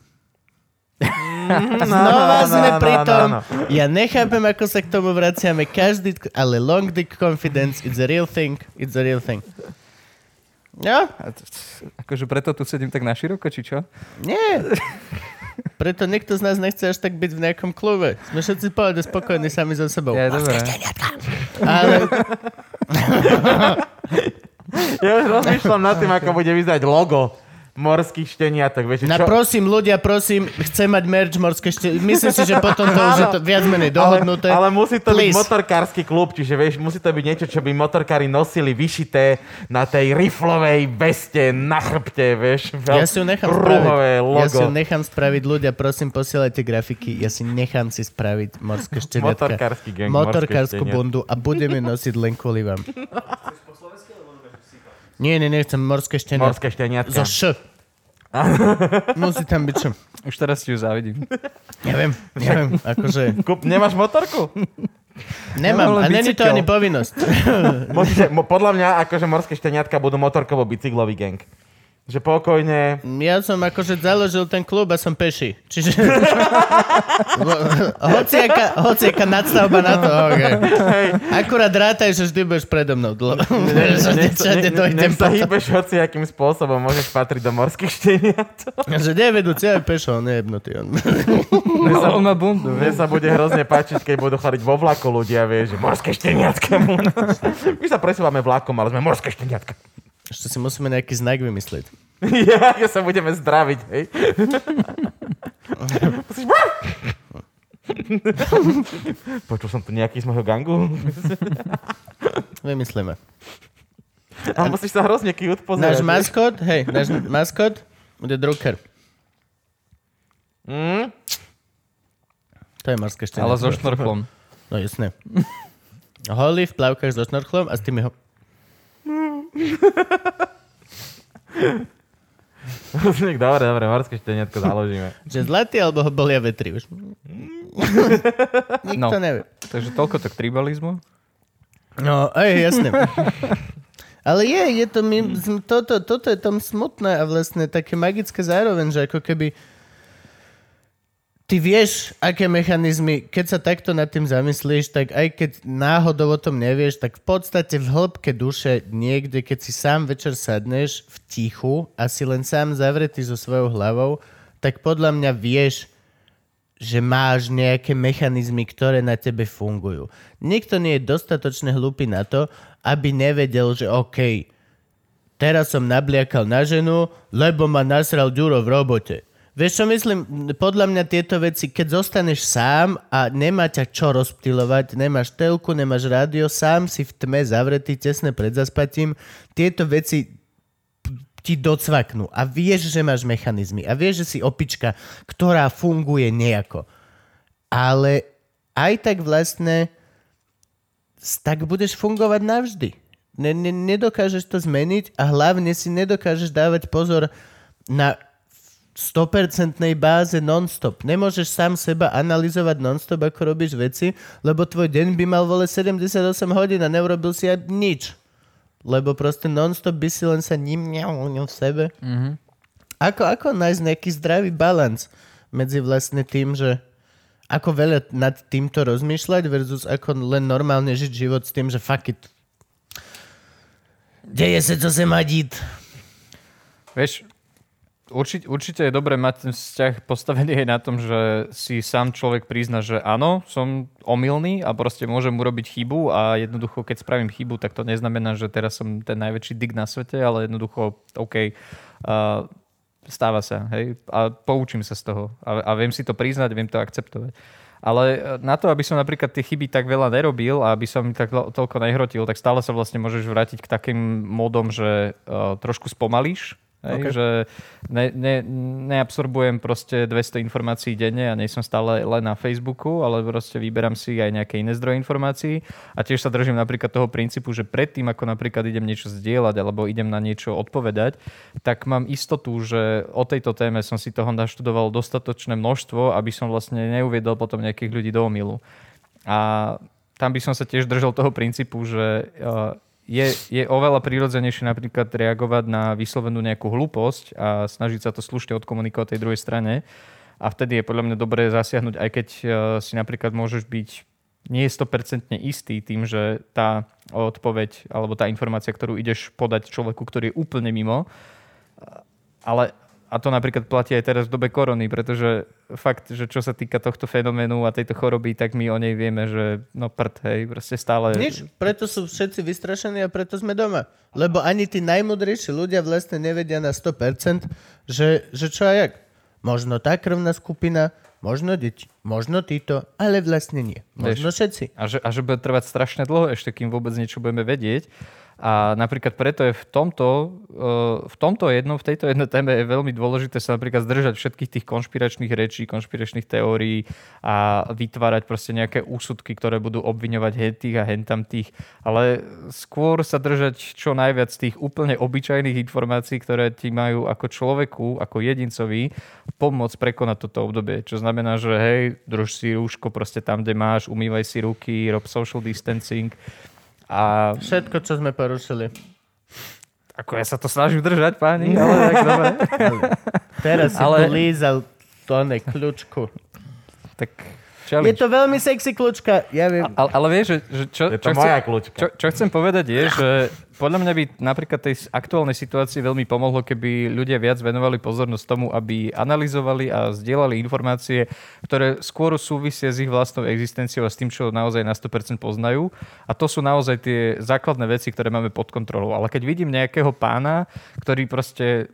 *laughs* *laughs* Znova no, sme no, pri no, tom. no. Ja nechápem, ako sa k tomu vraciame. Každý, ale long dick confidence, it's a real thing. It's a real thing. No, Akože preto tu sedím tak na široko, či čo? nie. Preto nikto z nás nechce až tak byť v nejakom klube. Sme všetci povedali spokojní sami so sebou. Ja, dobré. Ale *laughs* Ja už rozmýšľam nad tým, ako bude vyzerať logo morských šteniatok. Vieš, na čo? prosím, ľudia, prosím, chcem mať merch morské šte... Myslím si, že potom to už je to viac menej dohodnuté. Ale, ale musí to Please. byť motorkársky klub, čiže vieš, musí to byť niečo, čo by motorkári nosili vyšité na tej riflovej veste na chrbte, vieš. Ja si ju nechám spraviť. logo. Ja si ju nechám spraviť. Ľudia, prosím, posielajte grafiky. Ja si nechám si spraviť morské šteniatka. Motorkársky gang, šteniatka. bundu a budeme nosiť len kvôli vám. *laughs* Chceš po slovensky, alebo budeš sypať? Nie, nie, nechcem morské šteniatka. Morské šteniatka. Zo š. *laughs* Musí tam byť š. Už teraz ti ju závidím. Neviem, neviem, akože Kup, nemáš motorku? nemám. A není to ani povinnosť. *laughs* Mo, podľa mňa, akože morské šteniatka budú motorkovo-bicyklový gang. Že pokojne... Ja som akože založil ten klub a som peši. Čiže... *laughs* hociaká, hociaká nadstavba na to. Okay. Akurát rátaj, že vždy budeš predo mnou dlho. Nech sa, hýbeš hociakým spôsobom, môžeš patriť do morských šteniatok. Že nie vedúci, ja pešo, on je jebnutý. On. Mne sa, On má bundu, mne sa bude hrozne páčiť, keď budú chodiť vo vlaku ľudia, vieš, že morské šteniatka. *laughs* My sa presúvame vlakom, ale sme morské šteniatka. Ešte si musíme nejaký znak vymyslieť. *laughs* Ja, ja sa budeme zdraviť, hej. *laughs* Musíš... *laughs* Počul som tu nejaký z môjho gangu. Vymyslíme. A musíš sa hrozne cute pozerať. Náš maskot, hej, náš maskot bude Drucker. Mm? To je morské šteniatko. Ale so šnorchlom. No jasné. Holý v plavkách so šnorchlom a s tými ho... Dobre, dobre, morské šteniatko založíme. Že zlatý alebo ho bolia vetri už. Nikto No. nevie. Takže toľko to k tribalizmu. No, aj jasné. Ale je, je to, my, toto, toto je tam smutné a vlastne také magické zároveň, že ako keby ty vieš, aké mechanizmy, keď sa takto nad tým zamyslíš, tak aj keď náhodou o tom nevieš, tak v podstate v hĺbke duše niekde, keď si sám večer sadneš v tichu a si len sám zavretý so svojou hlavou, tak podľa mňa vieš, že máš nejaké mechanizmy, ktoré na tebe fungujú. Nikto nie je dostatočne hlupý na to, aby nevedel, že OK, teraz som nabliakal na ženu, lebo ma nasral Ďuro v robote. Vieš čo myslím? Podľa mňa tieto veci, keď zostaneš sám a nemá ťa čo rozptilovať, nemáš telku, nemáš rádio, sám si v tme zavretý tesne pred zaspatím, tieto veci ti docvaknú a vieš, že máš mechanizmy a vieš, že si opička, ktorá funguje nejako. Ale aj tak vlastne tak budeš fungovať navždy. Ne, ne, nedokážeš to zmeniť a hlavne si nedokážeš dávať pozor na 100% báze non-stop. Nemôžeš sám seba analyzovať non-stop, ako robíš veci, lebo tvoj deň by mal vole 78 hodín a neurobil si aj nič. Lebo proste non-stop by si len sa ním v sebe. Mm-hmm. Ako, ako nájsť nejaký zdravý balans medzi vlastne tým, že ako veľa nad týmto rozmýšľať versus ako len normálne žiť život s tým, že fuck it. Deje sa, čo sa má dít. Vieš, určite, určite je dobré mať ten vzťah postavený aj na tom, že si sám človek prizna, že áno, som omylný a proste môžem urobiť chybu a jednoducho, keď spravím chybu, tak to neznamená, že teraz som ten najväčší dig na svete, ale jednoducho, OK, uh, stáva sa, hej, a poučím sa z toho a, a viem si to priznať, viem to akceptovať. Ale e, na to, aby som napríklad tie chyby tak veľa nerobil a aby som tak to- toľko nehrotil, tak stále sa vlastne môžeš vrátiť k takým módom, že uh, trošku spomalíš, hej, Ok. že ne, ne, neabsorbujem proste 200 informácií denne a nie som stále len na Facebooku, ale proste vyberám si aj nejaké iné zdroje informácií a tiež sa držím napríklad toho princípu, že predtým, ako napríklad idem niečo zdieľať alebo idem na niečo odpovedať, tak mám istotu, že o tejto téme som si toho naštudoval dostatočné množstvo, aby som vlastne neuviedol potom nejakých ľudí do omilu. A tam by som sa tiež držal toho princípu, že uh, je, je oveľa prírodzenejšie napríklad reagovať na vyslovenú nejakú hlúposť a snažiť sa to slušne odkomunikovať tej druhej strane, a vtedy je podľa mňa dobré zasiahnuť, aj keď uh, si napríklad môžeš byť nie je 100% istý tým, že tá odpoveď alebo tá informácia, ktorú ideš podať človeku, ktorý je úplne mimo, ale a to napríklad platí aj teraz v dobe korony, pretože fakt, že čo sa týka tohto fenoménu a tejto choroby, tak my o nej vieme, že no prd, hej, proste stále... Nič, preto sú všetci vystrašení a preto sme doma. Lebo ani tí najmudrejší ľudia vlastne nevedia na 100%, že, že čo a jak. Možno tá krvná skupina, možno deti, možno títo, ale vlastne nie. Možno Vieš, všetci. A že, a že bude trvať strašne dlho ešte, kým vôbec niečo budeme vedieť. A napríklad preto je v tomto, eh, v tomto jednom, v tejto jednej téme je veľmi dôležité sa napríklad zdržať všetkých tých konšpiračných rečí, konšpiračných teórií a vytvárať proste nejaké úsudky, ktoré budú obviňovať hen tých a hen tam tých, ale skôr sa držať čo najviac tých úplne obyčajných informácií, ktoré ti majú ako človeku, ako jedincovi pomôcť prekonať toto obdobie. Čo znamená, že hej, drž si rúško proste tam, kde máš, umývaj si ruky, rob social distancing. A Všetko, čo sme porušili. ako ja sa to snažím držať, páni, ale tak dobre. Teraz si Ale- lízal to kľúčku. Tak Je challenge. to veľmi sexy kľúčka, ja viem. Ale, ale vieš, že, že čo, Je to čo, moja chcem, čo, čo chcem povedať je, že podľa mňa by napríklad tej aktuálnej situácii veľmi pomohlo, keby ľudia viac venovali pozornosť tomu, aby analyzovali a zdieľali informácie, ktoré skôr súvisia s ich vlastnou existenciou a s tým, čo naozaj na 100% poznajú. A to sú naozaj tie základné veci, ktoré máme pod kontrolou. Ale keď vidím nejakého pána, ktorý proste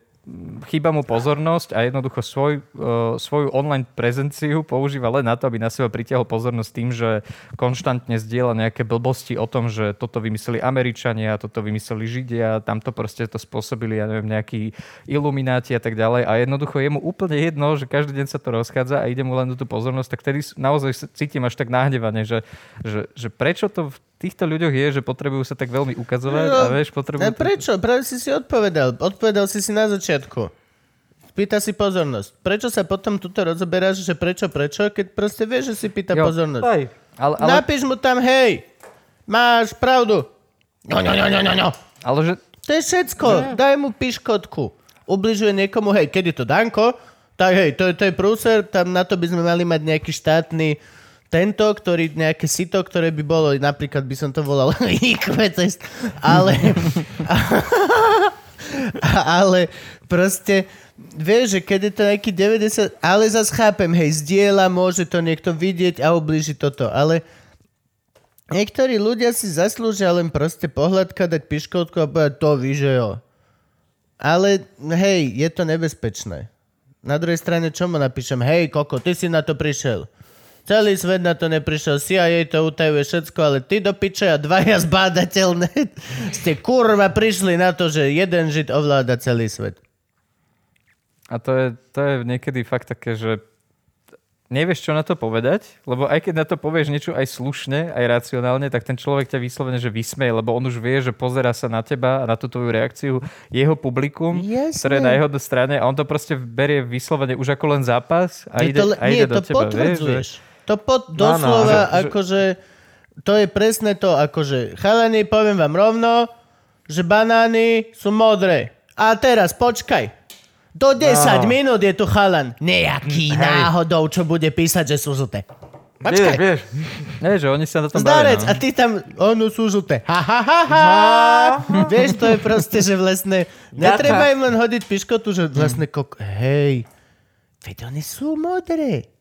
chýba mu pozornosť a jednoducho svoj, uh, svoju online prezenciu používa len na to, aby na seba pritiahol pozornosť tým, že konštantne zdieľa nejaké blbosti o tom, že toto vymysleli Američania, toto vymysleli Židia, tamto proste to spôsobili, ja neviem, nejakí ilumináti a tak ďalej. A jednoducho je mu úplne jedno, že každý deň sa to rozchádza a ide mu len do tú pozornosť, tak vtedy naozaj cítim až tak nahnevane, že, že, že prečo to v týchto ľuďoch je, že potrebujú sa tak veľmi ukazovať a vieš, potrebujú... A prečo? Práve si si odpovedal. Odpovedal si si na začiatku. Pýta si pozornosť. Prečo sa potom tuto rozoberáš, že prečo, prečo, keď proste vieš, že si pýta Jo, pozornosť. Hej. Ale, ale, Napíš mu tam, hej, máš pravdu. No, no, no, no, no, no. ale že To je všetko. Daj mu piškotku. Ubližuje niekomu, hej, je to Danko, tak hej, to, je- to je prúser, tam na to by sme mali mať nejaký štátny tento, ktorý, nejaké sito, ktoré by bolo, napríklad by som to volal *laughs* IQ test, ale *laughs* ale proste vieš, že keď je to nejaký 90, ale zase chápem, hej, zdieľa, môže to niekto vidieť a ubliži toto, ale niektorí ľudia si zaslúžia len proste pohľadka, dať piškotku a povedať to ví, že jo. Ale hej, je to nebezpečné. Na druhej strane, čo mu napíšem? Hej, Koko, ty si na to prišiel. Celý svet na to neprišiel, CIA to utajuje všetko, ale ty do piče a dvaja zbádateľné *laughs* ste kurva prišli na to, že jeden žid ovláda celý svet. A to je, to je niekedy fakt také, že nevieš, čo na to povedať, lebo aj keď na to povieš niečo aj slušne, aj racionálne, tak ten človek ťa vyslovene, že vysmeje, lebo on už vie, že pozera sa na teba a na tú tvoju reakciu jeho publikum, Jasné. ktoré je na jeho strane a on to proste berie vyslovene už ako len zápas a Je ide, to, a nie, ide to do teba. potvrdzuješ. Vieš, že- To pod, No, doslova, že- že- akože, to je presne to, akože, chalani, poviem vám rovno, že banány sú modré. A teraz, počkaj. Do 10 No. minút je tu chalan. Nejaký Hej. náhodou, čo bude písať, že sú žlté. Počkaj. Vieš, vieš. Nie, že oni sa na tom Zdarec, bavia. a ty tam, ono sú žlté. Ha, ha, ha, ha. Vieš, to je proste, že vlastne, netreba im len hodiť piškotu, že vlastne, kok, hej, veď oni sú modré.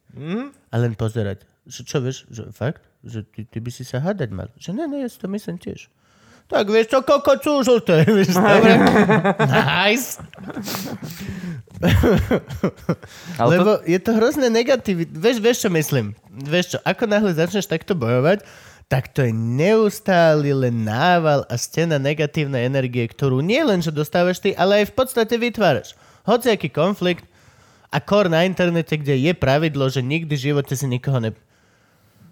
A len pozerať. Že čo vieš, že fakt? Že ty, ty by si sa hádať mal. Že ne, ne, ja si to myslím tiež. Tak vieš čo, koko, sú *laughs* žlté. Vieš, dobre. Nice. *laughs* Ale to, Lebo je to hrozné negatív. Vieš, vieš, čo myslím? Vieš čo, ako náhle začneš takto bojovať, tak to je neustály len nával a stena negatívnej energie, ktorú nie len, že dostávaš ty, ale aj v podstate vytváraš. Hociaký konflikt a kor na internete, kde je pravidlo, že nikdy v živote si nikoho ne...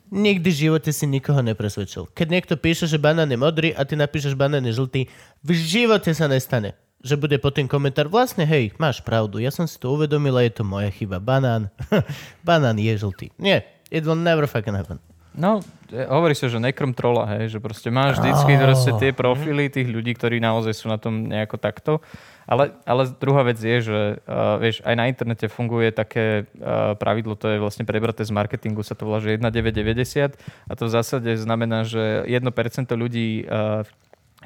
Nikdy v živote si nikoho nepresvedčil. Keď niekto píše, že banán je modrý a ty napíšeš banán je žltý, v živote sa nestane, že bude pod tým komentár, vlastne hej, máš pravdu, ja som si to uvedomila, je to moja chyba, banán, *laughs* banán je žltý. Nie, it will never fucking happen. No, e, hovorí sa, že nekrm trola, hej, že proste máš vždycky Oh. tie profily tých ľudí, ktorí naozaj sú na tom nejako takto. Ale, ale druhá vec je, že uh, vieš, aj na internete funguje také uh, pravidlo, to je vlastne prebraté z marketingu, sa to volá, že 1,990 a to v zásade znamená, že 1% ľudí uh,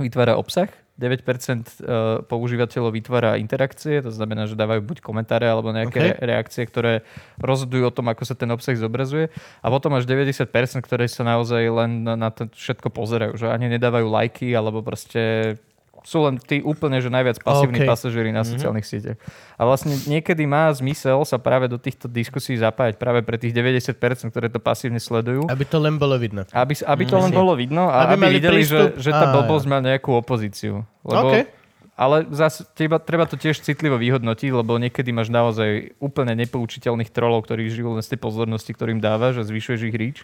vytvára obsah, 9% uh, používateľov vytvára interakcie, to znamená, že dávajú buď komentáre alebo nejaké OK. re- reakcie, ktoré rozhodujú o tom, ako sa ten obsah zobrazuje. A potom až 90%, ktoré sa naozaj len na to všetko pozerajú, že ani nedávajú lajky alebo proste sú len tí úplne, že najviac pasívni OK. pasažieri na sociálnych sieťach. A vlastne niekedy má zmysel sa práve do týchto diskusí zapájať práve pre tých 90%, ktoré to pasívne sledujú. Aby to len bolo vidno. Aby, aby to len Mhm. bolo vidno a Aby aby, videli, prístup- že, že tá blbosť má nejakú opozíciu. Lebo, OK. Ale zase treba, treba to tiež citlivo vyhodnotiť, lebo niekedy máš naozaj úplne nepoučiteľných trolov, ktorí žijú len z tej pozornosti, ktorým dávaš a zvyšuješ ich reach.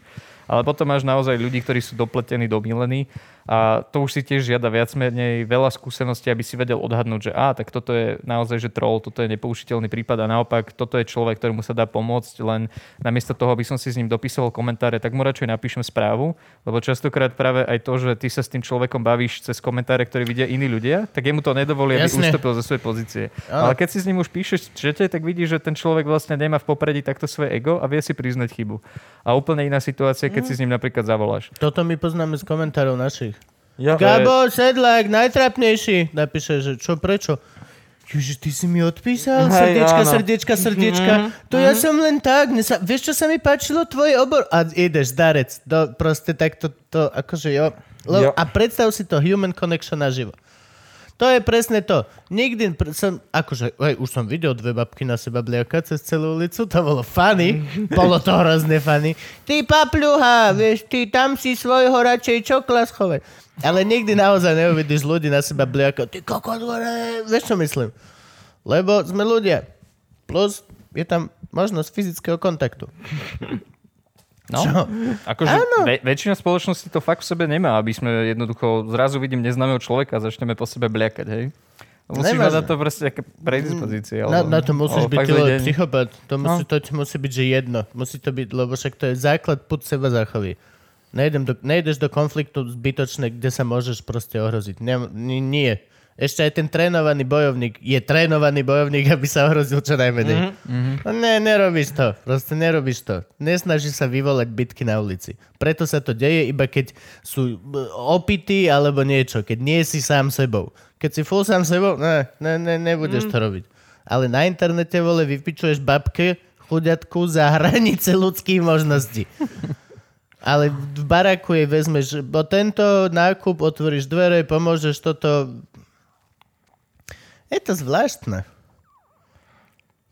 Ale potom máš naozaj ľudí, ktorí sú dopletení, domilení a to už si tiež žiada viac menej veľa skúseností, aby si vedel odhadnúť, že á, tak toto je naozaj že troll, toto je nepoučiteľný prípad a naopak toto je človek, ktorému sa dá pomôcť, len namiesto toho, aby som si s ním dopisoval komentáre, tak mu radšej napíšem správu, lebo častokrát práve aj to, že ty sa s tým človekom bavíš cez komentáre, ktoré vidia iní ľudia, tak jemu to nedovolí, aby Jasne. ustúpil zo svojej pozície. Áno. Ale keď si s ním už píšeš v čete, tak vidíš, že ten človek vlastne nemá v popredí takto svoje ego a vie si priznať chybu. A úplne iná situácia, keď si s ním napríklad zavoláš. Toto my poznáme z komentárov našich. Ja, Gabo, Sedlák, najtrapnejší. Napíše, že čo, prečo? Ježiš, ty si mi odpísal? Hej, srdiečka, áno. srdiečka, srdiečka. To ja som len tak. Sa, vieš, čo sa mi páčilo? Tvoj obor. A ideš, zdarec. Do, proste takto, to, akože jo. Jo. Lebo, A predstav si to human connection naživo. To je presne to. Nikdy som, akože, hej, už som videl dve babky na seba bliakať cez celú ulicu, to bolo funny. *laughs* bolo to hrozne funny. Ty papľuha, vieš, ty tam si svojho radšej čokla schovať. Ale nikdy naozaj neuvidíš ľudí na seba bliakať. Ty kokot, vieš čo myslím? Lebo sme ľudia. Plus je tam možnosť fyzického kontaktu. *laughs* No, Čo? akože ve- väčšina spoločnosti to fakt v sebe nemá, aby sme jednoducho zrazu vidím neznámeho človeka a začneme po sebe bliakať, hej? Musíš mať na to proste nejaké predispozície. Na, alebo- na to musíš byť psychopat. To, musí, No. to musí byť, že jedno. Musí to byť, lebo však to je základ put seba zachovy. Nejdem do, nejdeš do konfliktu zbytočne, kde sa môžeš proste ohroziť. Nie, nie. Ešte aj ten trénovaný bojovník je trénovaný bojovník, *laughs* aby sa ohrozil čo najmenej. Mm-hmm. No ne, nerobíš to. Proste nerobíš to. Nesnaží sa vyvolať bitky na ulici. Preto sa to deje iba keď sú b- opití alebo niečo. Keď nie si sám sebou. Keď si full sám sebou, ne, ne, ne nebudeš mm. to robiť. Ale na internete, vole, vypičuješ babke chuďatku za *laughs* hranice ľudských možností. Ale v baraku jej vezmeš, bo tento nákup otvoríš dvere, pomôžeš toto. Je to zvláštne.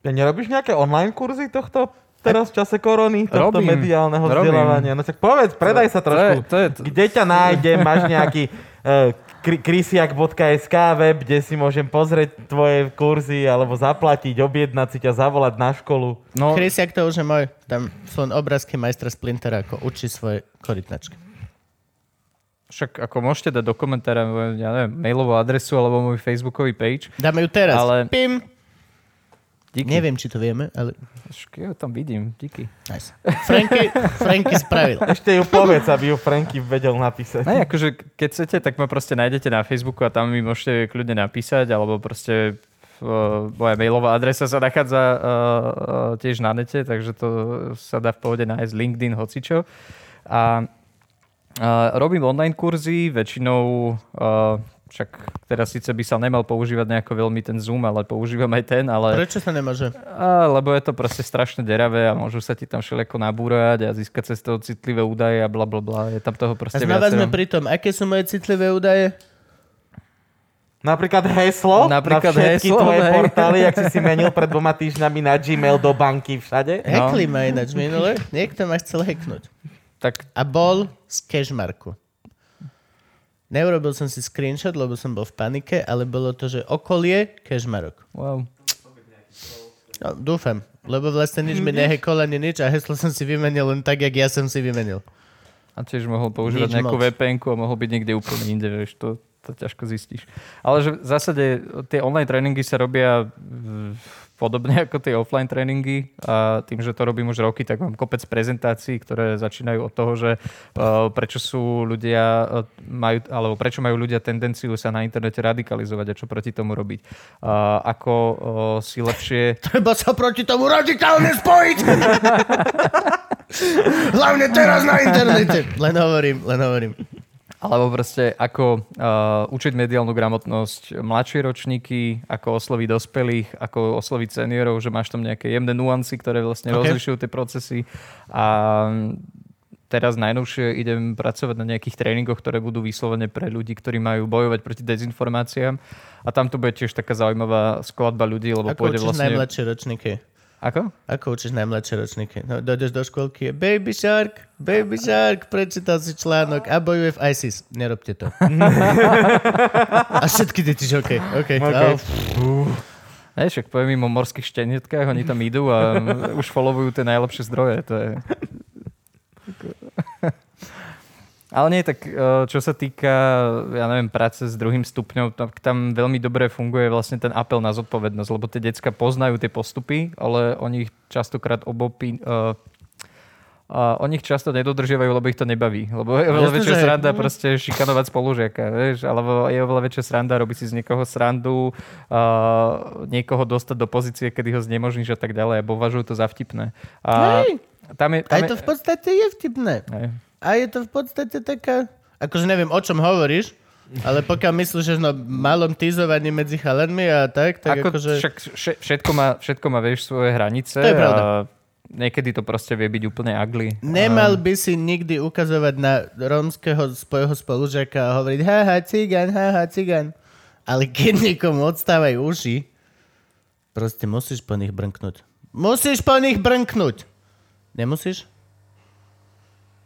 Ja nerobíš nejaké online kurzy tohto teraz v čase korony, tohto Robím. mediálneho Robím. vzdelávania? No tak povedz, predaj sa trošku. To je, to je, Kde ťa nájdem? Máš nejaký *laughs* uh, krysiak.sk web, kde si môžem pozrieť tvoje kurzy alebo zaplatiť, objednať si ťa, zavolať na školu. no, Krysiak to už je môj. Tam sú obrázky majstra Splintera, ako učí svoje korytnačky. Však ako môžete dať do komentára ja neviem, mailovú adresu alebo môj facebookový page. Dáme ju teraz. Ale- Pim. Díky. Neviem, či to vieme, ale... Však Ja tam vidím, díky. Nice. Franky, Franky spravil. *laughs* Ešte ju povedz, aby ju Franky vedel napísať. Ne, akože keď chcete, tak ma proste nájdete na Facebooku a tam mi môžete kľudne napísať, alebo proste uh, moja mailová adresa sa nachádza uh, uh, tiež na nete, takže to sa dá v pohode nájsť LinkedIn, hocičo. A uh, robím online kurzy, väčšinou uh, však teraz síce by sa nemal používať nejako veľmi ten Zoom, ale používam aj ten, ale... Prečo sa nemôže? A, lebo je to proste strašne deravé a môžu sa ti tam všelijako nabúrať a získať cez toho citlivé údaje a bla bla bla. Je tam toho A proste znova sme pri tom, aké sú moje citlivé údaje? Napríklad heslo Napríklad na všetky heslo, tvoje hej. portály, ak si si *laughs* menil pred dvoma týždňami na Gmail do banky všade. Hekli ma ináč minule. Niekto ma chcel heknúť. Tak A bol z cashmarku. Neurobil som si screenshot, lebo som bol v panike, ale bolo to, že okolie cashmarok. wow. No, dúfam, lebo vlastne nič mi nehekol ani nič a heslo som si vymenil len tak, jak ja som si vymenil. A tiež mohol používať Nič nejakú vpn a mohol byť niekde úplne inde, vieš, to, to ťažko zistíš. Ale že v zásade tie online tréningy sa robia podobne ako tie offline tréningy a tým, že to robím už roky, tak mám kopec prezentácií, ktoré začínajú od toho, že uh, prečo sú ľudia uh, majú, alebo prečo majú ľudia tendenciu sa na internete radikalizovať a čo proti tomu robiť. Uh, ako uh, si lepšie... *laughs* Treba sa proti tomu radikálne spojiť! *laughs* Hlavne teraz na internete. Len hovorím, len hovorím. Alebo proste ako uh, učiť mediálnu gramotnosť mladšie ročníky, ako osloviť dospelých, ako osloviť seniorov, že máš tam nejaké jemné nuancy, ktoré vlastne okay. rozlišujú tie procesy. A teraz najnovšie idem pracovať na nejakých tréningoch, ktoré budú vyslovene pre ľudí, ktorí majú bojovať proti dezinformáciám. A tam to bude tiež taká zaujímavá skladba ľudí, lebo Ako pôjde vlastne... najmladšie ročníky? Ako? Ako učíš najmladšie ročníky? No, dojdeš do školky, je Baby Shark, Baby Shark, prečítal si článok a bojuje v ISIS. Nerobte to. *laughs* a všetky deti, že OK, OK. OK. No, Hej, však poviem im o morských šteniatkách, oni tam idú a už followujú tie najlepšie zdroje. To je... Ale nie, tak eh, čo sa týka, ja neviem, práce s druhým stupňom, tak tam veľmi dobre funguje vlastne ten apel na zodpovednosť, lebo tie decka poznajú tie postupy, ale oni ich častokrát obopí, uh, a oni ich často nedodržiavajú, lebo ich to nebaví. Lebo je oveľa väčšia že- sranda proste šikanovať spolužiaka, vieš? Alebo je oveľa väčšia sranda robiť si z niekoho srandu, uh, niekoho dostať do pozície, kedy ho znemožníš a tak ďalej. A považujú to za vtipné. A Hej. tam je, tam Aj to v podstate je vtipné. Hej. A je to v podstate taká... Akože neviem, o čom hovoríš, ale pokiaľ myslíš, že no malom týzovaní medzi chalanmi a tak, tak Ako, akože... však vše- všetko, má, všetko má, vieš, svoje hranice. To je pravda. A niekedy to proste vie byť úplne ugly. Nemal by si nikdy ukazovať na rómskeho svojho spolužiaka a hovoriť haha, cigan, haha, cigan. Ale keď niekomu odstávajú uši, proste musíš po nich brnknúť. Musíš po nich brnknúť. Nemusíš?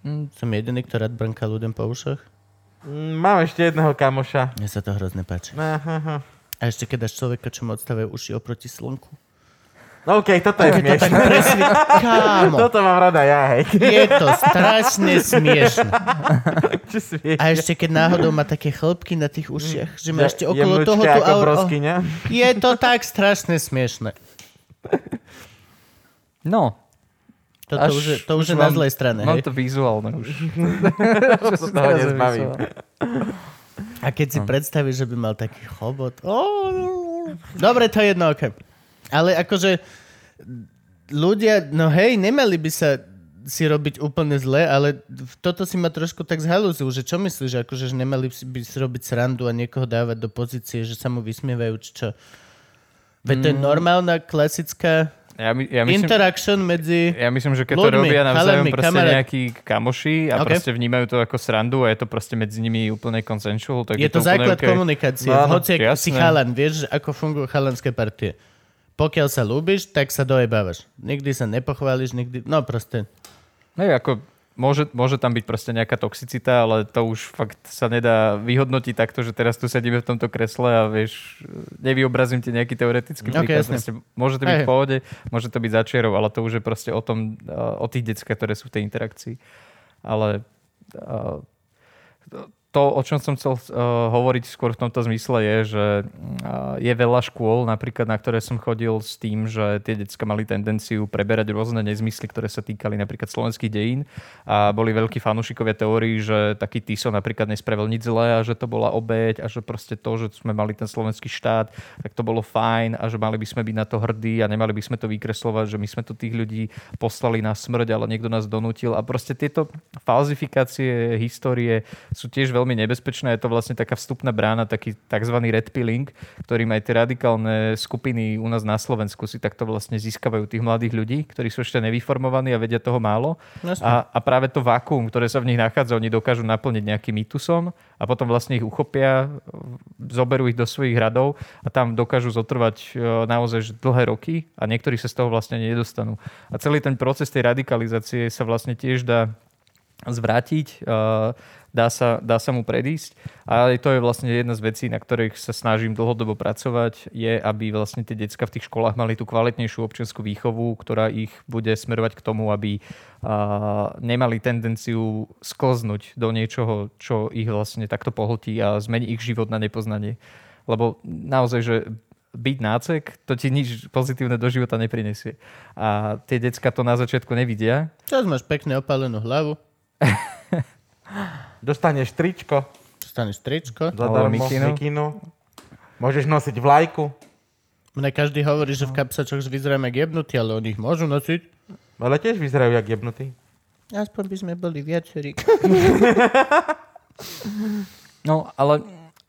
Mm. Som jediný, kto rád brnká ľuďom po ušach. Mm, Mám ešte jedného kamoša. Mne sa to hrozne páči. Aha. A ešte keď dáš človeka, čo mu odstávajú uši oproti slnku. No okej, toto je Keď to tak smiešné. presne... Kámo, *laughs* Toto mám rada ja, hej. je to strašne smiešne. *laughs* Čo smiešne. A ešte keď náhodou má také chlpky na tých ušiach, že má ešte Je okolo toho tú ako aur-. Je to tak strašne smiešne. No, Toto Až- už je, to už už je na mám- zlej strane. mám Hej? to vizuálne už. *laughs* To z toho nezbavím. A keď si predstavíš, že by mal taký chobot. Oh, dobre, to je jedno, okay. Ale akože ľudia, no hej, nemali by sa si robiť úplne zle, ale toto si ma trošku tak zhalúzil, že čo myslíš, akože že nemali by si robiť srandu a niekoho dávať do pozície, že sa mu vysmievajú, či čo? Veď to je normálna, klasická Ja, my, ja, myslím, interaction medzi... ja myslím, že keď to ľuďmi, robia navzájom chalanmi, proste kamarát. nejakí kamoši a Ok. proste vnímajú to ako srandu a je to proste medzi nimi úplne consensual, tak Je to úplne základ okay. komunikácie. No, Hoci ak si chalan, vieš, ako fungujú chalanské partie. Pokiaľ sa ľúbiš, tak sa dojebávaš. Nikdy sa nepochváliš, nikdy... No proste. Hej, ako môže, môže tam byť proste nejaká toxicita, ale to už fakt sa nedá vyhodnotiť takto, že teraz tu sedíme v tomto kresle a vieš, nevyobrazím ti nejaký teoretický Ok, príklad. Proste môže to byť Hej. v pohode, môže to byť začiarov, ale to už je proste o tom, uh, o tých deckách, ktoré sú v tej interakcii. Ale uh, to, o čom som chcel uh, hovoriť skôr v tomto zmysle je, že uh, je veľa škôl, napríklad na ktoré som chodil s tým, že tie decka mali tendenciu preberať rôzne nezmysly, ktoré sa týkali napríklad slovenských dejín. A boli veľkí fanúšikovia teórií, že taký Tiso napríklad nespravil nič zlé a že to bola obeď a že proste to, že sme mali ten slovenský štát, tak to bolo fajn a že mali by sme byť na to hrdí a nemali by sme to vykreslovať, že my sme tu tých ľudí poslali na smrť, ale niekto nás donútil. A proste tieto falzifikácie histórie sú tiež veľmi nebezpečné. Je to vlastne taká vstupná brána, taký tzv. red pilling, ktorým aj tie radikálne skupiny u nás na Slovensku si takto vlastne získavajú tých mladých ľudí, ktorí sú ešte nevyformovaní a vedia toho málo. Jasne. A, a práve to vákuum, ktoré sa v nich nachádza, oni dokážu naplniť nejakým mýtusom a potom vlastne ich uchopia, zoberú ich do svojich radov a tam dokážu zotrvať e, naozaj dlhé roky a niektorí sa z toho vlastne nedostanú. A celý ten proces tej radikalizácie sa vlastne tiež dá zvrátiť, uh, dá sa, dá sa mu predísť. A to je vlastne jedna z vecí, na ktorých sa snažím dlhodobo pracovať, je, aby vlastne tie decka v tých školách mali tú kvalitnejšiu občianskú výchovu, ktorá ich bude smerovať k tomu, aby uh, nemali tendenciu sklznúť do niečoho, čo ich vlastne takto pohltí a zmení ich život na nepoznanie. Lebo naozaj, že byť nácek, to ti nič pozitívne do života neprinesie. A tie decka to na začiatku nevidia. Čas máš pekne opálenú hlavu, *laughs* Dostaneš tričko dostaneš tričko. zadarmo, mikinu. mikinu. Môžeš nosiť vlajku. Mne každý hovorí, že v kapsačoch vyzeráme jak jebnutí, ale oni ich môžu nosiť. Ale tiež vyzerajú jak jebnutí. Aspoň by sme boli viacerí. *laughs* No, ale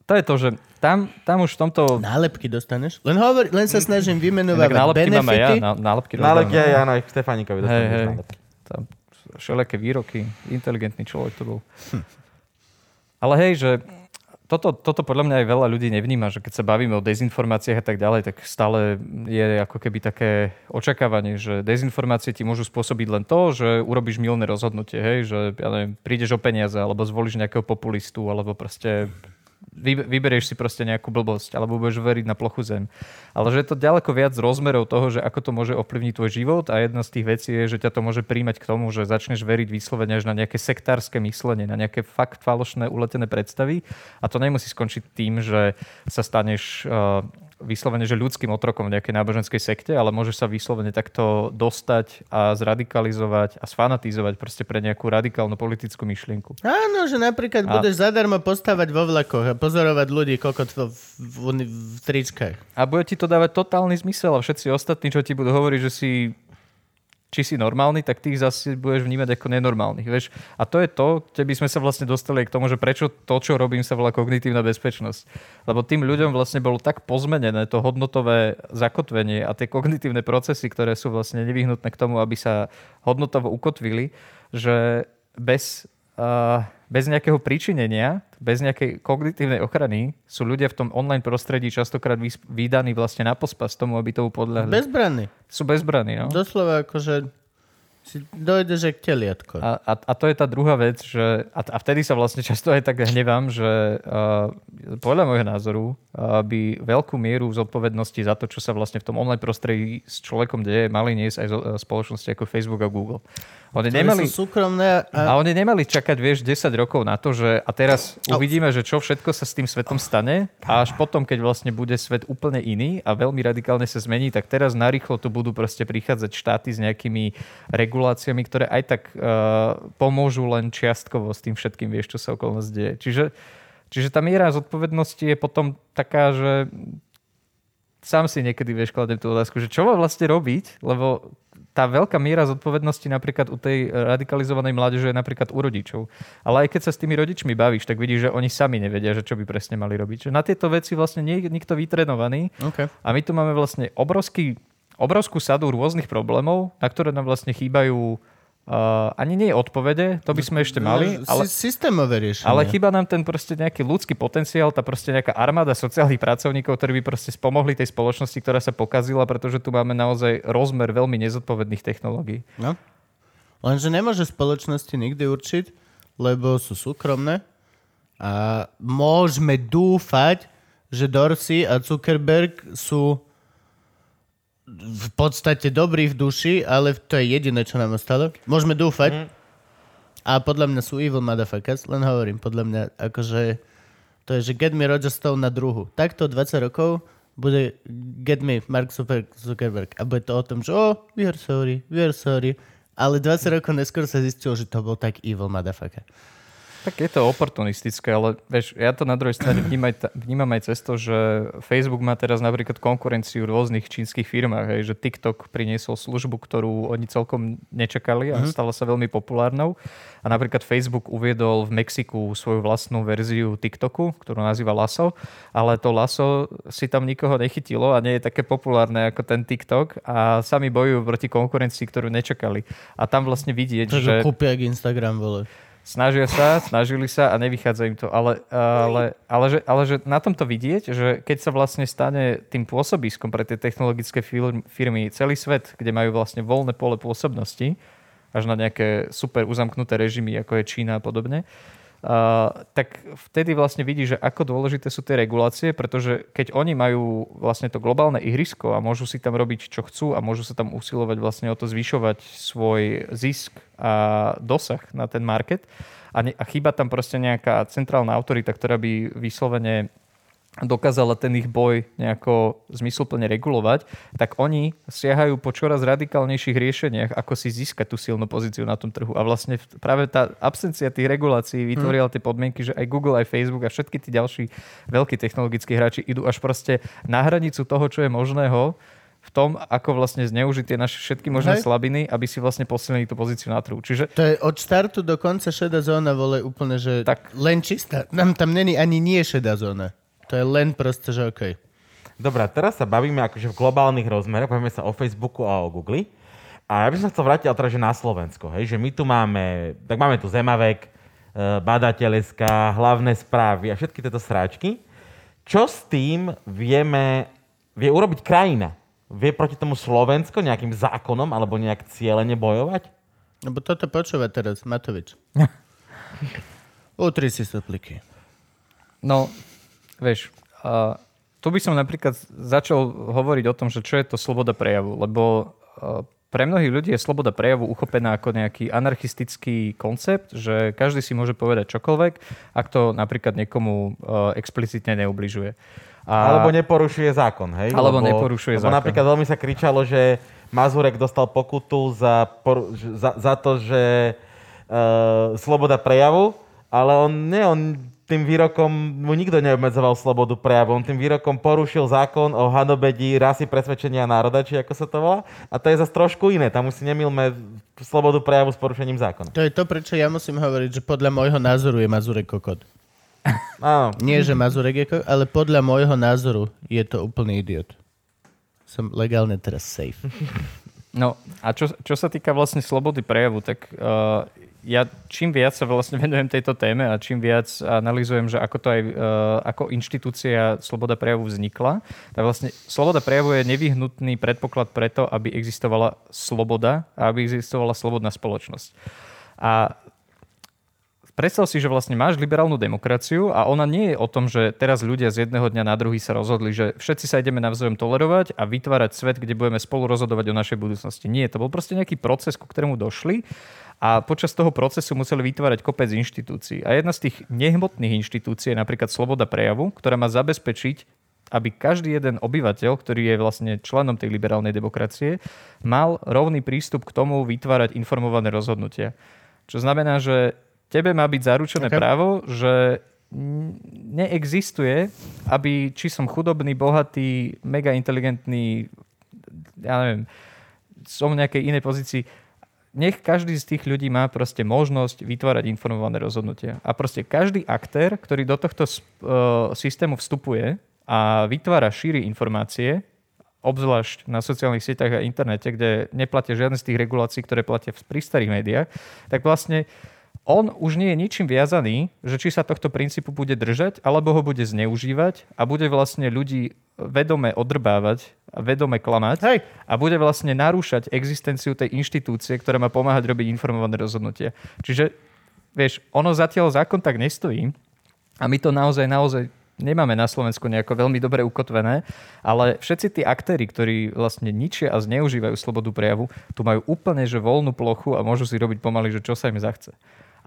to je to, že tam, tam už v tomto... Nálepky dostaneš? Len, hovor, len sa snažím vymenovať nálepky mám aj ja, ná, nálepky Nálepky áno, aj Stefanikovi Hej, dostaneš hej. nálepky. Tam všelijaké výroky, inteligentný človek to bol. Ale hej, že toto, toto podľa mňa aj veľa ľudí nevníma, že keď sa bavíme o dezinformáciách a tak ďalej, tak stále je ako keby také očakávanie, že dezinformácie ti môžu spôsobiť len to, že urobíš milné rozhodnutie, hej, že ja neviem, prídeš o peniaze, alebo zvolíš nejakého populistu, alebo proste vyberieš si proste nejakú blbosť, alebo budeš veriť na plochu zem. Ale že je to ďaleko viac rozmerov toho, že ako to môže ovplyvniť tvoj život a jedna z tých vecí je, že ťa to môže príjmať k tomu, že začneš veriť vyslovene až na nejaké sektárske myslenie, na nejaké fakt falošné uletené predstavy a to nemusí skončiť tým, že sa staneš uh, vyslovene, že ľudským otrokom v nejakej náboženskej sekte, ale môžeš sa vyslovene takto dostať a zradikalizovať a sfanatizovať proste pre nejakú radikálnu politickú myšlienku. Áno, že napríklad A- budeš zadarmo postavať vo vlakoch a pozorovať ľudí kokot v, v, v, v tričkách. A bude ti to dávať totálny zmysel a všetci ostatní, čo ti budú hovoriť, že si či si normálny, tak tých zase budeš vnímať ako nenormálnych. Vieš? A to je to, kde by sme sa vlastne dostali k tomu, že prečo to, čo robím, sa volá kognitívna bezpečnosť. Lebo tým ľuďom vlastne bolo tak pozmenené to hodnotové zakotvenie a tie kognitívne procesy, ktoré sú vlastne nevyhnutné k tomu, aby sa hodnotovo ukotvili, že bez, uh, bez nejakého príčinenia, bez nejakej kognitívnej ochrany sú ľudia v tom online prostredí častokrát vydaní vlastne na pospas tomu, aby tomu podľahli. Bezbranný. Sú bezbraní, no. Doslova akože si dojdeš jak teliatko. A, a, a to je tá druhá vec, že a, a vtedy sa vlastne často aj tak hnevám, že uh, podľa môjho názoru uh, by veľkú mieru zodpovednosti za to, čo sa vlastne v tom online prostredí s človekom deje, mali niesť aj zo, uh, spoločnosti ako Facebook a Google. Oni nemali, sú súkromné a a, oni nemali čakať, vieš, 10 rokov na to, že a teraz uvidíme, že čo všetko sa s tým svetom stane a až potom, keď vlastne bude svet úplne iný a veľmi radikálne sa zmení, tak teraz narýchlo tu budú proste prichádzať štáty s nejakými reguláciami, ktoré aj tak uh, pomôžu len čiastkovo s tým všetkým, vieš, čo sa okolo nás deje. Čiže, čiže tá miera zodpovednosti je potom taká, že sám si niekedy vieš kladem tú otázku, že čo má vlastne robiť, lebo tá veľká miera zodpovednosti napríklad u tej radikalizovanej mládeže je napríklad u rodičov. Ale aj keď sa s tými rodičmi bavíš, tak vidíš, že oni sami nevedia, že čo by presne mali robiť. Že na tieto veci vlastne nie je nikto vytrenovaný okay. a my tu máme vlastne obrovský, obrovskú sadu rôznych problémov, na ktoré nám vlastne chýbajú uh, ani nie odpovede, to by sme ešte mali, ale, Sy- Systémové riešenie. ale chýba nám ten proste nejaký ľudský potenciál, tá proste nejaká armáda sociálnych pracovníkov, ktorí by proste spomohli tej spoločnosti, ktorá sa pokazila, pretože tu máme naozaj rozmer veľmi nezodpovedných technológií. No. Lenže nemôže spoločnosti nikdy určiť, lebo sú súkromné a môžeme dúfať, že Dorsey a Zuckerberg sú v podstate dobrí v duši, ale to je jediné, čo nám ostalo. Môžeme dúfať. A podľa mňa sú evil motherfuckers, len hovorím, podľa mňa akože to je, že get me Roger Stone na druhu. Takto 20 rokov bude get me Mark Zucker- Zuckerberg. A bude to o tom, že oh, we are sorry, we are sorry. Ale 20 rokov neskôr sa zistilo, že to bol tak evil motherfucker. Tak je to oportunistické, ale vieš, ja to na druhej strane vnímam vnímam aj cez to, že Facebook má teraz napríklad konkurenciu v rôznych čínskych firmách, hej, že TikTok priniesol službu, ktorú oni celkom nečakali a stala sa veľmi populárnou. A napríklad Facebook uviedol v Mexiku svoju vlastnú verziu TikToku, ktorú nazýva Lasso, ale to Lasso si tam nikoho nechytilo a nie je také populárne ako ten TikTok a sami bojujú proti konkurencii, ktorú nečakali. A tam vlastne vidieť, To, že... kúpia Instagram, vole. Snažia sa, snažili sa a nevychádza im to. Ale, ale, ale, že, ale že na tomto vidieť, že keď sa vlastne stane tým pôsobiskom pre tie technologické fir- firmy celý svet, kde majú vlastne voľné pole pôsobnosti, až na nejaké super uzamknuté režimy, ako je Čína a podobne, Tak vtedy vlastne vidí, že ako dôležité sú tie regulácie, pretože keď oni majú vlastne to globálne ihrisko a môžu si tam robiť, čo chcú a môžu sa tam usilovať vlastne o to zvyšovať svoj zisk a dosah na ten market a, ne, a chýba tam proste nejaká centrálna autorita, ktorá by vyslovene dokázala ten ich boj nejako zmysluplne regulovať, tak oni siahajú po čoraz radikálnejších riešeniach, ako si získať tú silnú pozíciu na tom trhu. A vlastne práve tá absencia tých regulácií vytvorila tie podmienky, že aj Google, aj Facebook a všetky tí ďalší veľkí technologickí hráči idú až proste na hranicu toho, čo je možného v tom, ako vlastne zneužiť tie naše všetky možné Hej. slabiny, aby si vlastne posilnili tú pozíciu na trhu. Čiže To je od štartu do konca šedá zóna, vole, úplne, že Tak. len čistá. Tam, tam není ani nie šedá zóna. To je len proste, že okej. Dobre, teraz sa bavíme akože v globálnych rozmeroch, bavíme sa o Facebooku a o Google. A ja by som chcel vrátiť ale teraz, že na Slovensko, hej, že my tu máme, tak máme tu Zemavek, e, badateľská, hlavné správy a všetky tieto sráčky. Čo s tým vieme, vie urobiť krajina? Vie proti tomu Slovensko nejakým zákonom alebo nejak cieľene bojovať? Lebo toto počúva teraz Matovič. *laughs* Utri si sopliky. No, vieš, a tu by som napríklad začal hovoriť o tom, že čo je to sloboda prejavu, lebo pre mnohých ľudí je sloboda prejavu uchopená ako nejaký anarchistický koncept, že každý si môže povedať čokoľvek, ak to napríklad niekomu explicitne neubližuje. A, Alebo neporušuje zákon, hej? Alebo neporušuje lebo zákon. napríklad veľmi sa kričalo, že Mazurek dostal pokutu za, poru- za, za to, že uh, sloboda prejavu, ale on, nie, on tým výrokom, mu nikto neobmedzoval slobodu prejavu, on tým výrokom porušil zákon o hanobedí rasy presvedčenia národa, či ako sa to volá. A to je zase trošku iné, tam už si nemilme slobodu prejavu s porušením zákona. To je to, prečo ja musím hovoriť, že podľa môjho názoru je Mazurek kokot. Áno. Nie, že Mazurek je kokot, ale podľa môjho názoru je to úplný idiot. Som legálne teraz safe. No a čo, čo sa týka vlastne slobody prejavu, tak uh, ja čím viac sa vlastne *laughs* venujem tejto téme a čím viac analizujem, že ako to aj uh, ako inštitúcia sloboda prejavu vznikla, tak vlastne sloboda prejavu je nevyhnutný predpoklad preto, aby existovala sloboda a aby existovala slobodná spoločnosť. A Predstav si, že vlastne máš liberálnu demokraciu a ona nie je o tom, že teraz ľudia z jedného dňa na druhý sa rozhodli, že všetci sa ideme navzájom tolerovať a vytvárať svet, kde budeme spolu rozhodovať o našej budúcnosti. Nie, to bol proste nejaký proces, ku ktorému došli a počas toho procesu museli vytvárať kopec inštitúcií. A jedna z tých nehmotných inštitúcií je napríklad sloboda prejavu, ktorá má zabezpečiť aby každý jeden obyvateľ, ktorý je vlastne členom tej liberálnej demokracie, mal rovný prístup k tomu vytvárať informované rozhodnutia. Čo znamená, že tebe má byť zaručené Ok. právo, že neexistuje, aby či som chudobný, bohatý, mega inteligentný, ja neviem, som v nejakej inej pozícii, nech každý z tých ľudí má proste možnosť vytvárať informované rozhodnutia. A proste každý aktér, ktorý do tohto e, systému vstupuje a vytvára, šíri informácie, obzvlášť na sociálnych sieťach a internete, kde neplatia žiadne z tých regulácií, ktoré platia pri starých médiách, tak vlastne on už nie je ničím viazaný, že či sa tohto princípu bude držať, alebo ho bude zneužívať a bude vlastne ľudí vedome odrbávať a vedome klamať Hej. a bude vlastne narúšať existenciu tej inštitúcie, ktorá má pomáhať robiť informované rozhodnutia. Čiže, vieš, ono zatiaľ zákon tak nestojí a my to naozaj, naozaj nemáme na Slovensku nejako veľmi dobre ukotvené, ale všetci tí aktéry, ktorí vlastne ničia a zneužívajú slobodu prejavu, tu majú úplne že voľnú plochu a môžu si robiť pomaly, že čo sa im zachce.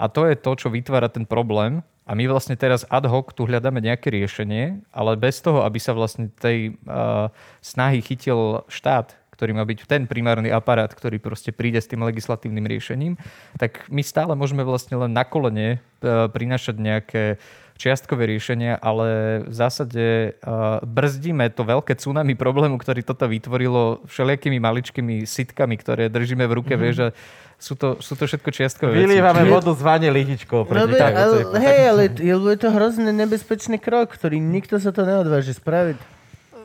A to je to, čo vytvára ten problém. A my vlastne teraz ad hoc tu hľadáme nejaké riešenie, ale bez toho, aby sa vlastne tej uh, snahy chytil štát, ktorý má byť ten primárny aparát, ktorý proste príde s tým legislatívnym riešením, tak my stále môžeme vlastne len na kolene uh, prinášať nejaké čiastkové riešenia, ale v zásade uh, brzdíme to veľké tsunami *laughs* problému, ktorý toto vytvorilo všelijakými maličkými sitkami, ktoré držíme v ruke, mm-hmm. vieš, sú to, sú to všetko čiastkové veci. Vylívame Čiže- vodu z vane lyžičkou. No, be, ale, je- hej, ale lebo je to hrozne nebezpečný krok, ktorý nikto sa to neodváži spraviť.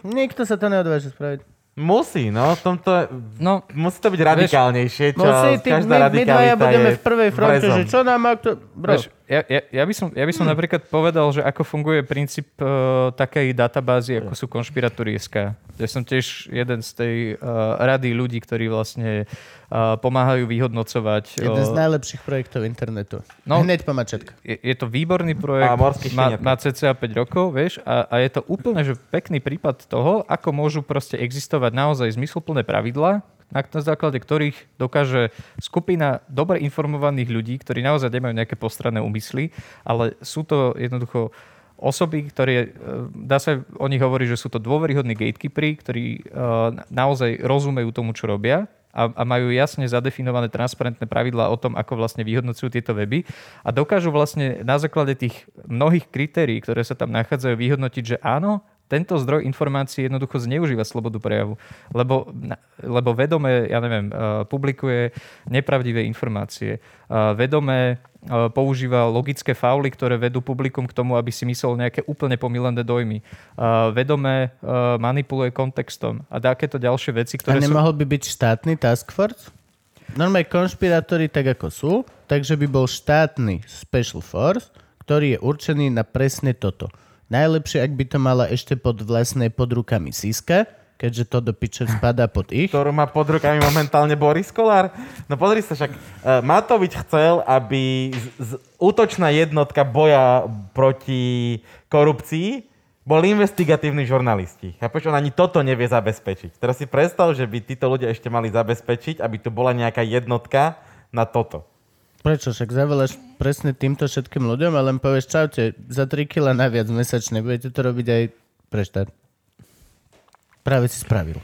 Nikto sa to neodváži spraviť. Musí, no, v tomto, No, musí to byť radikálnejšie, čo Musí, ty, každá my, my dvaja budeme je v prvej fronte, že čo nám má kto... Bro, Vieš, ja, ja, ja, by som, ja by som Hm. napríklad povedal, že ako funguje princíp uh, takej databázy, ako sú konšpiratúrie.sk. Ja som tiež jeden z tej uh, rady ľudí, ktorí vlastne uh, pomáhajú vyhodnocovať. jeden z najlepších projektov internetu. No. Hneď po mačetka. je, je to výborný projekt, A má, má cca 5 rokov, vieš, a, a je to úplne že pekný prípad toho, ako môžu proste existovať naozaj zmysluplné pravidlá, na, na základe ktorých dokáže skupina dobre informovaných ľudí, ktorí naozaj nemajú nejaké postranné úmysly, ale sú to jednoducho osoby, ktoré, e, dá sa o nich hovoriť, že sú to dôveryhodní gatekeepery, ktorí e, naozaj rozumejú tomu, čo robia a, a majú jasne zadefinované transparentné pravidlá o tom, ako vlastne vyhodnocujú tieto weby a dokážu vlastne na základe tých mnohých kritérií, ktoré sa tam nachádzajú, vyhodnotiť, že áno, tento zdroj informácií jednoducho zneužíva slobodu prejavu, lebo, lebo vedome, ja neviem, uh, publikuje nepravdivé informácie, uh, vedome uh, používa logické fauly, ktoré vedú publikum k tomu, aby si myslel nejaké úplne pomilené dojmy. Vedome manipuluje kontextom a takéto ďalšie veci, ktoré A nemohol sú... by byť štátny task force? Normálne konšpirátori tak ako sú, takže by bol štátny special force, ktorý je určený na presne toto Najlepšie, ak by to mala ešte pod vlastnej pod rukami Siska, keďže to do piče spadá pod ich. Ktorú má pod rukami momentálne Boris Kolár. No pozri sa však, uh, Matovič chcel, aby z, z, útočná jednotka boja proti korupcii boli investigatívni žurnalisti. Chápeš, on ani toto nevie zabezpečiť. Teraz si predstav, že by títo ľudia ešte mali zabezpečiť, aby tu bola nejaká jednotka na toto. Prečo? Však zavoláš presne týmto všetkým ľuďom a len povieš, čaute, za 3 kg naviac mesačne, budete to robiť aj pre štát. Práve si spravil.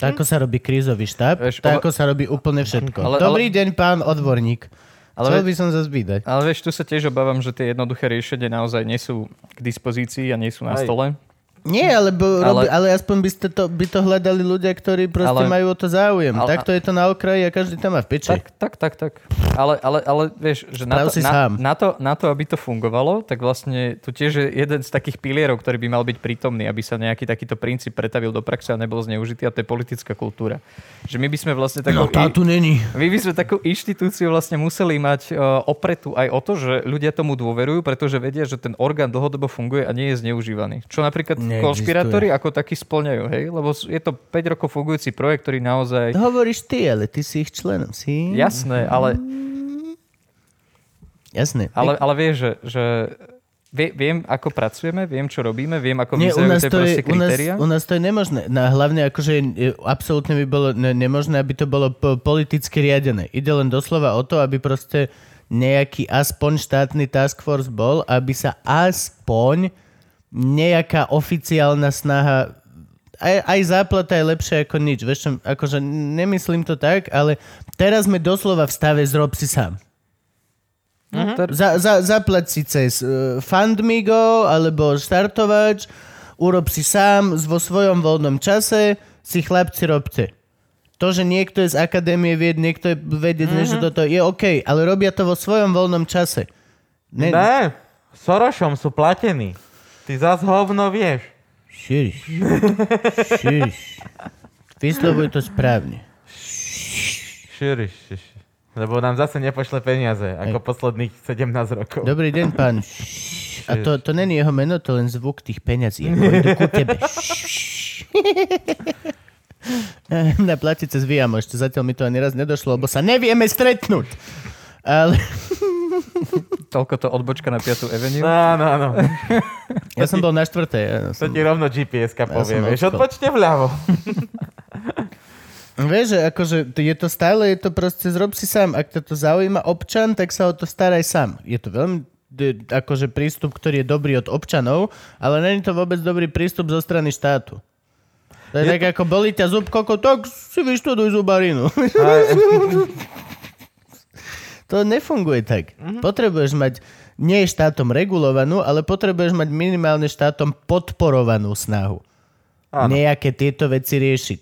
Tak ako sa robí krízový štáb, tak ako sa robí úplne všetko. Ale, Dobrý ale... deň, pán odborník. Ale Chcel by som sa zbydať. Ale vieš, tu sa tiež obávam, že tie jednoduché riešenia naozaj nie sú k dispozícii a nie sú na Aj. stole. Nie, ale, bo, ale, robi, ale aspoň by, ste to, by to hľadali ľudia, ktorí proste ale, majú o to záujem. Ale, Takto je to na okraji a každý tam má v peči. Tak, tak, tak. tak. Ale, ale, ale vieš, že na to, na, na, to, na to, aby to fungovalo, tak vlastne tu tiež je jeden z takých pilierov, ktorý by mal byť prítomný, aby sa nejaký takýto princíp pretavil do praxe a nebol zneužitý a to je politická kultúra. Že my by sme vlastne takú... No, tá tu není. My by sme takú inštitúciu vlastne museli mať uh, opretu aj o to, že ľudia tomu dôverujú, pretože vedia, že ten orgán dlhodobo funguje a nie je zneužívaný. Čo napríklad konšpirátori ako takí splňajú, hej? Lebo je to 5 rokov fungujúci projekt, ktorý naozaj... To hovoríš ty, ale ty si ich členom, si? Jasné, ale... Jasné. Ale, ale vieš, že, že viem, ako pracujeme, viem, čo robíme, viem, ako Nie, vyzerajú tie proste kritéria. U nás, u nás to je nemožné. No, hlavne akože absolútne by bolo ne, nemožné, aby to bolo politicky riadené. Ide len doslova o to, aby proste nejaký aspoň štátny task force bol, aby sa aspoň nejaká oficiálna snaha aj, aj záplata je lepšia ako nič. Vieš čo, akože nemyslím to tak, ale teraz sme doslova v stave zrob si sám. Uh-huh. Za, za, zaplať si cez uh, Fundmigo alebo štartovač, urob si sám vo svojom voľnom čase, si chlapci robte. To, že niekto je z akadémie vied, niekto je vedieť, uh-huh. že toto je OK, ale robia to vo svojom voľnom čase. Ne, ne Sorošom sú platení. Ty zás hovno vieš. Širiš. Širiš. Vyslovuj to správne. Širiš. Lebo nám zase nepošle peniaze, ako Ej. posledných 17 rokov. Dobrý deň, pán. A to, to není jeho meno, to len zvuk tých peňazí. Ako idú ku tebe. *laughs* Na platice zvíjam, ešte zatiaľ mi to ani raz nedošlo, lebo sa nevieme stretnúť. Ale... Toľko to odbočka na 5. Avenue. Áno, áno. *laughs* Ja som bol na štvrtej. Ja som... To ti rovno GPS-ka povie, ja vieš, odpočte vľavo. *laughs* Vieš, že akože je to stále, je to proste zrob si sám. Ak to zaujíma občan, tak sa o to staraj sám. Je to veľmi akože prístup, ktorý je dobrý od občanov, ale není to vôbec dobrý prístup zo strany štátu. To je, je tak, to... ako boli ťa zub koko, tak si vyštuduj zubarinu. *laughs* To nefunguje tak. Mm-hmm. Potrebuješ mať nie štátom regulovanú, ale potrebuješ mať minimálne štátom podporovanú snahu. Áno. Nejaké tieto veci riešiť.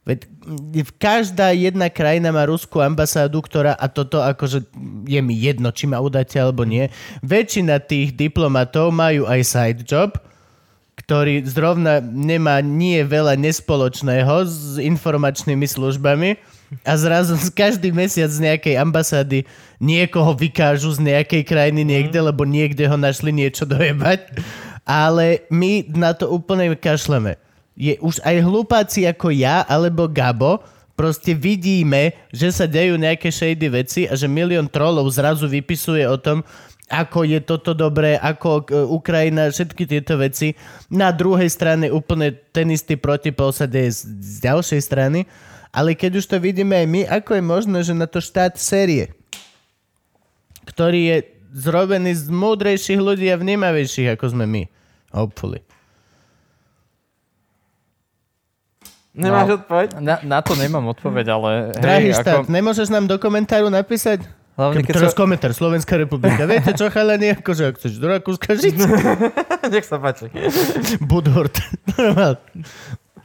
Veď každá jedna krajina má ruskú ambasádu, ktorá, a toto akože je mi jedno, či ma udáte alebo nie, väčšina tých diplomatov majú aj side job, ktorý zrovna nemá nie veľa nespoločného s informačnými službami a zrazu z každý mesiac z nejakej ambasády niekoho vykážu z nejakej krajiny niekde, mm. lebo niekde ho našli niečo dojebať. Ale my na to úplne kašleme. Je už aj hlupáci ako ja alebo Gabo proste vidíme, že sa dejú nejaké shady veci a že milión trolov zrazu vypisuje o tom, ako je toto dobré, ako e, Ukrajina, všetky tieto veci. Na druhej strane úplne ten istý protipol sa deje z ďalšej strany ale keď už to vidíme aj my, ako je možné, že na to štát série, ktorý je zrobený z múdrejších ľudí a vnímavejších, ako sme my. Hopefully. Nemáš No. odpoveď? Na, na to nemám odpoveď, ale Drahý hej, štát, ako, nemôžeš nám do komentáru napísať? hlavne keď teraz sa, komentár, Slovenská republika. Viete čo, chalani, akože ak chceš do Rakúska žiť? *laughs* Nech sa páči. Budhort. *laughs*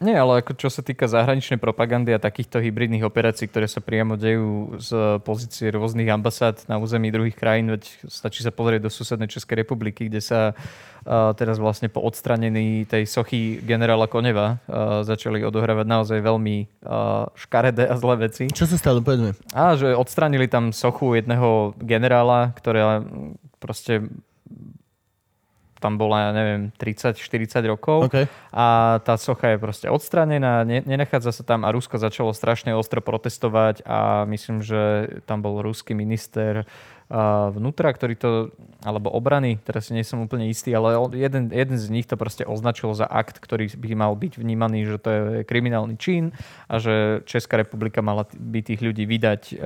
Nie, ale ako čo sa týka zahraničnej propagandy a takýchto hybridných operácií, ktoré sa priamo dejú z pozície rôznych ambasád na území druhých krajín, veď stačí sa pozrieť do susednej Českej republiky, kde sa uh, teraz vlastne po odstranení tej sochy generála Koneva uh, začali odohrávať naozaj veľmi uh, škaredé a zlé veci. Čo sa stalo, povedz mi. A že odstranili tam sochu jedného generála, ktorá proste tam bola, ja neviem, 30-40 rokov OK. a tá socha je proste odstranená, ne, nenachádza sa tam a Rusko začalo strašne ostro protestovať a myslím, že tam bol ruský minister vnútra, ktorý to, alebo obrany, teraz nie som úplne istý, ale jeden, jeden z nich to proste označil za akt, ktorý by mal byť vnímaný, že to je kriminálny čin a že Česká republika mala by tých ľudí vydať uh,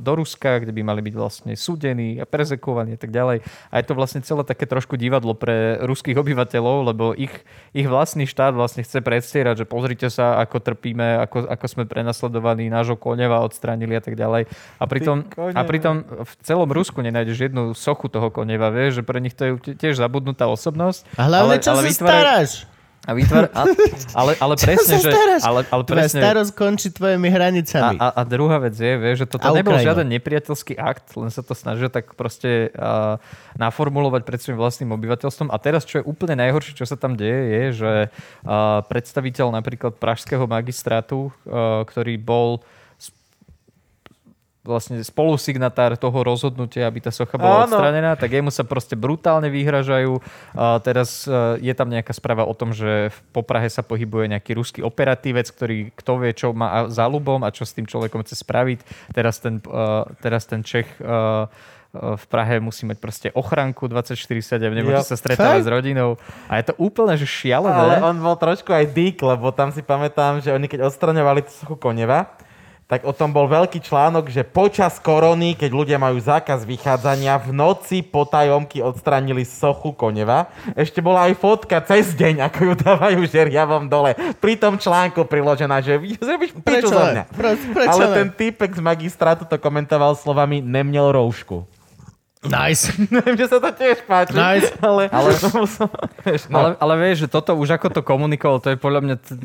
do Ruska, kde by mali byť vlastne súdení a prezekovaní a tak ďalej. A je to vlastne celé také trošku divadlo pre ruských obyvateľov, lebo ich, ich vlastný štát vlastne chce predstierať, že pozrite sa, ako trpíme, ako, ako sme prenasledovaní, nášho koneva odstránili a tak ďalej. A pritom, a pritom v celom Rusku nenájdeš jednu sochu toho koneva, vieš, že pre nich to je tiež zabudnutá osobnosť. A hlavne, čo sa vytvárajú- staráš? A vytvár... a, ale, ale *laughs* presne, že... Ale, ale Tvoja presne, starosť končí tvojimi a, hranicami. a, a druhá vec je, vieš, že toto A nebol Ukrajina. žiaden nepriateľský akt, len sa to snažia tak proste uh, naformulovať pred svojim vlastným obyvateľstvom. A teraz, čo je úplne najhoršie, čo sa tam deje, je, že uh, predstaviteľ napríklad pražského magistrátu, uh, ktorý bol vlastne spolusignatár toho rozhodnutia, aby tá socha bola Áno. odstranená, tak jemu sa proste brutálne vyhražajú. A teraz e, je tam nejaká správa o tom, že v- po Prahe sa pohybuje nejaký ruský operatívec, ktorý kto vie, čo má a- za ľubom a čo s tým človekom chce spraviť. Teraz ten, e, teraz ten Čech e, v Prahe musí mať proste ochranku 24-7, nemôže Jo. sa stretávať s rodinou. A je to úplne, že šialené. Ale on bol trošku aj dík, lebo tam si pamätám, že oni keď odstraňovali tú sochu Koneva, tak o tom bol veľký článok, že počas korony, keď ľudia majú zákaz vychádzania, v noci potajomky odstranili sochu Koneva. Ešte bola aj fotka cez deň, ako ju dávajú žeriavom dole. Pri tom článku priložená, že zrobíš piču Prečo ne? mňa. Pro- prečo Ale ten týpek z magistrátu to komentoval slovami nemiel roušku. Nice. *laughs* Že sa to tiež páči. Nice. Ale, Ale- *laughs* som, vieš, no. Ale, ale vieš, že toto už ako to komunikoval, to je podľa mňa t-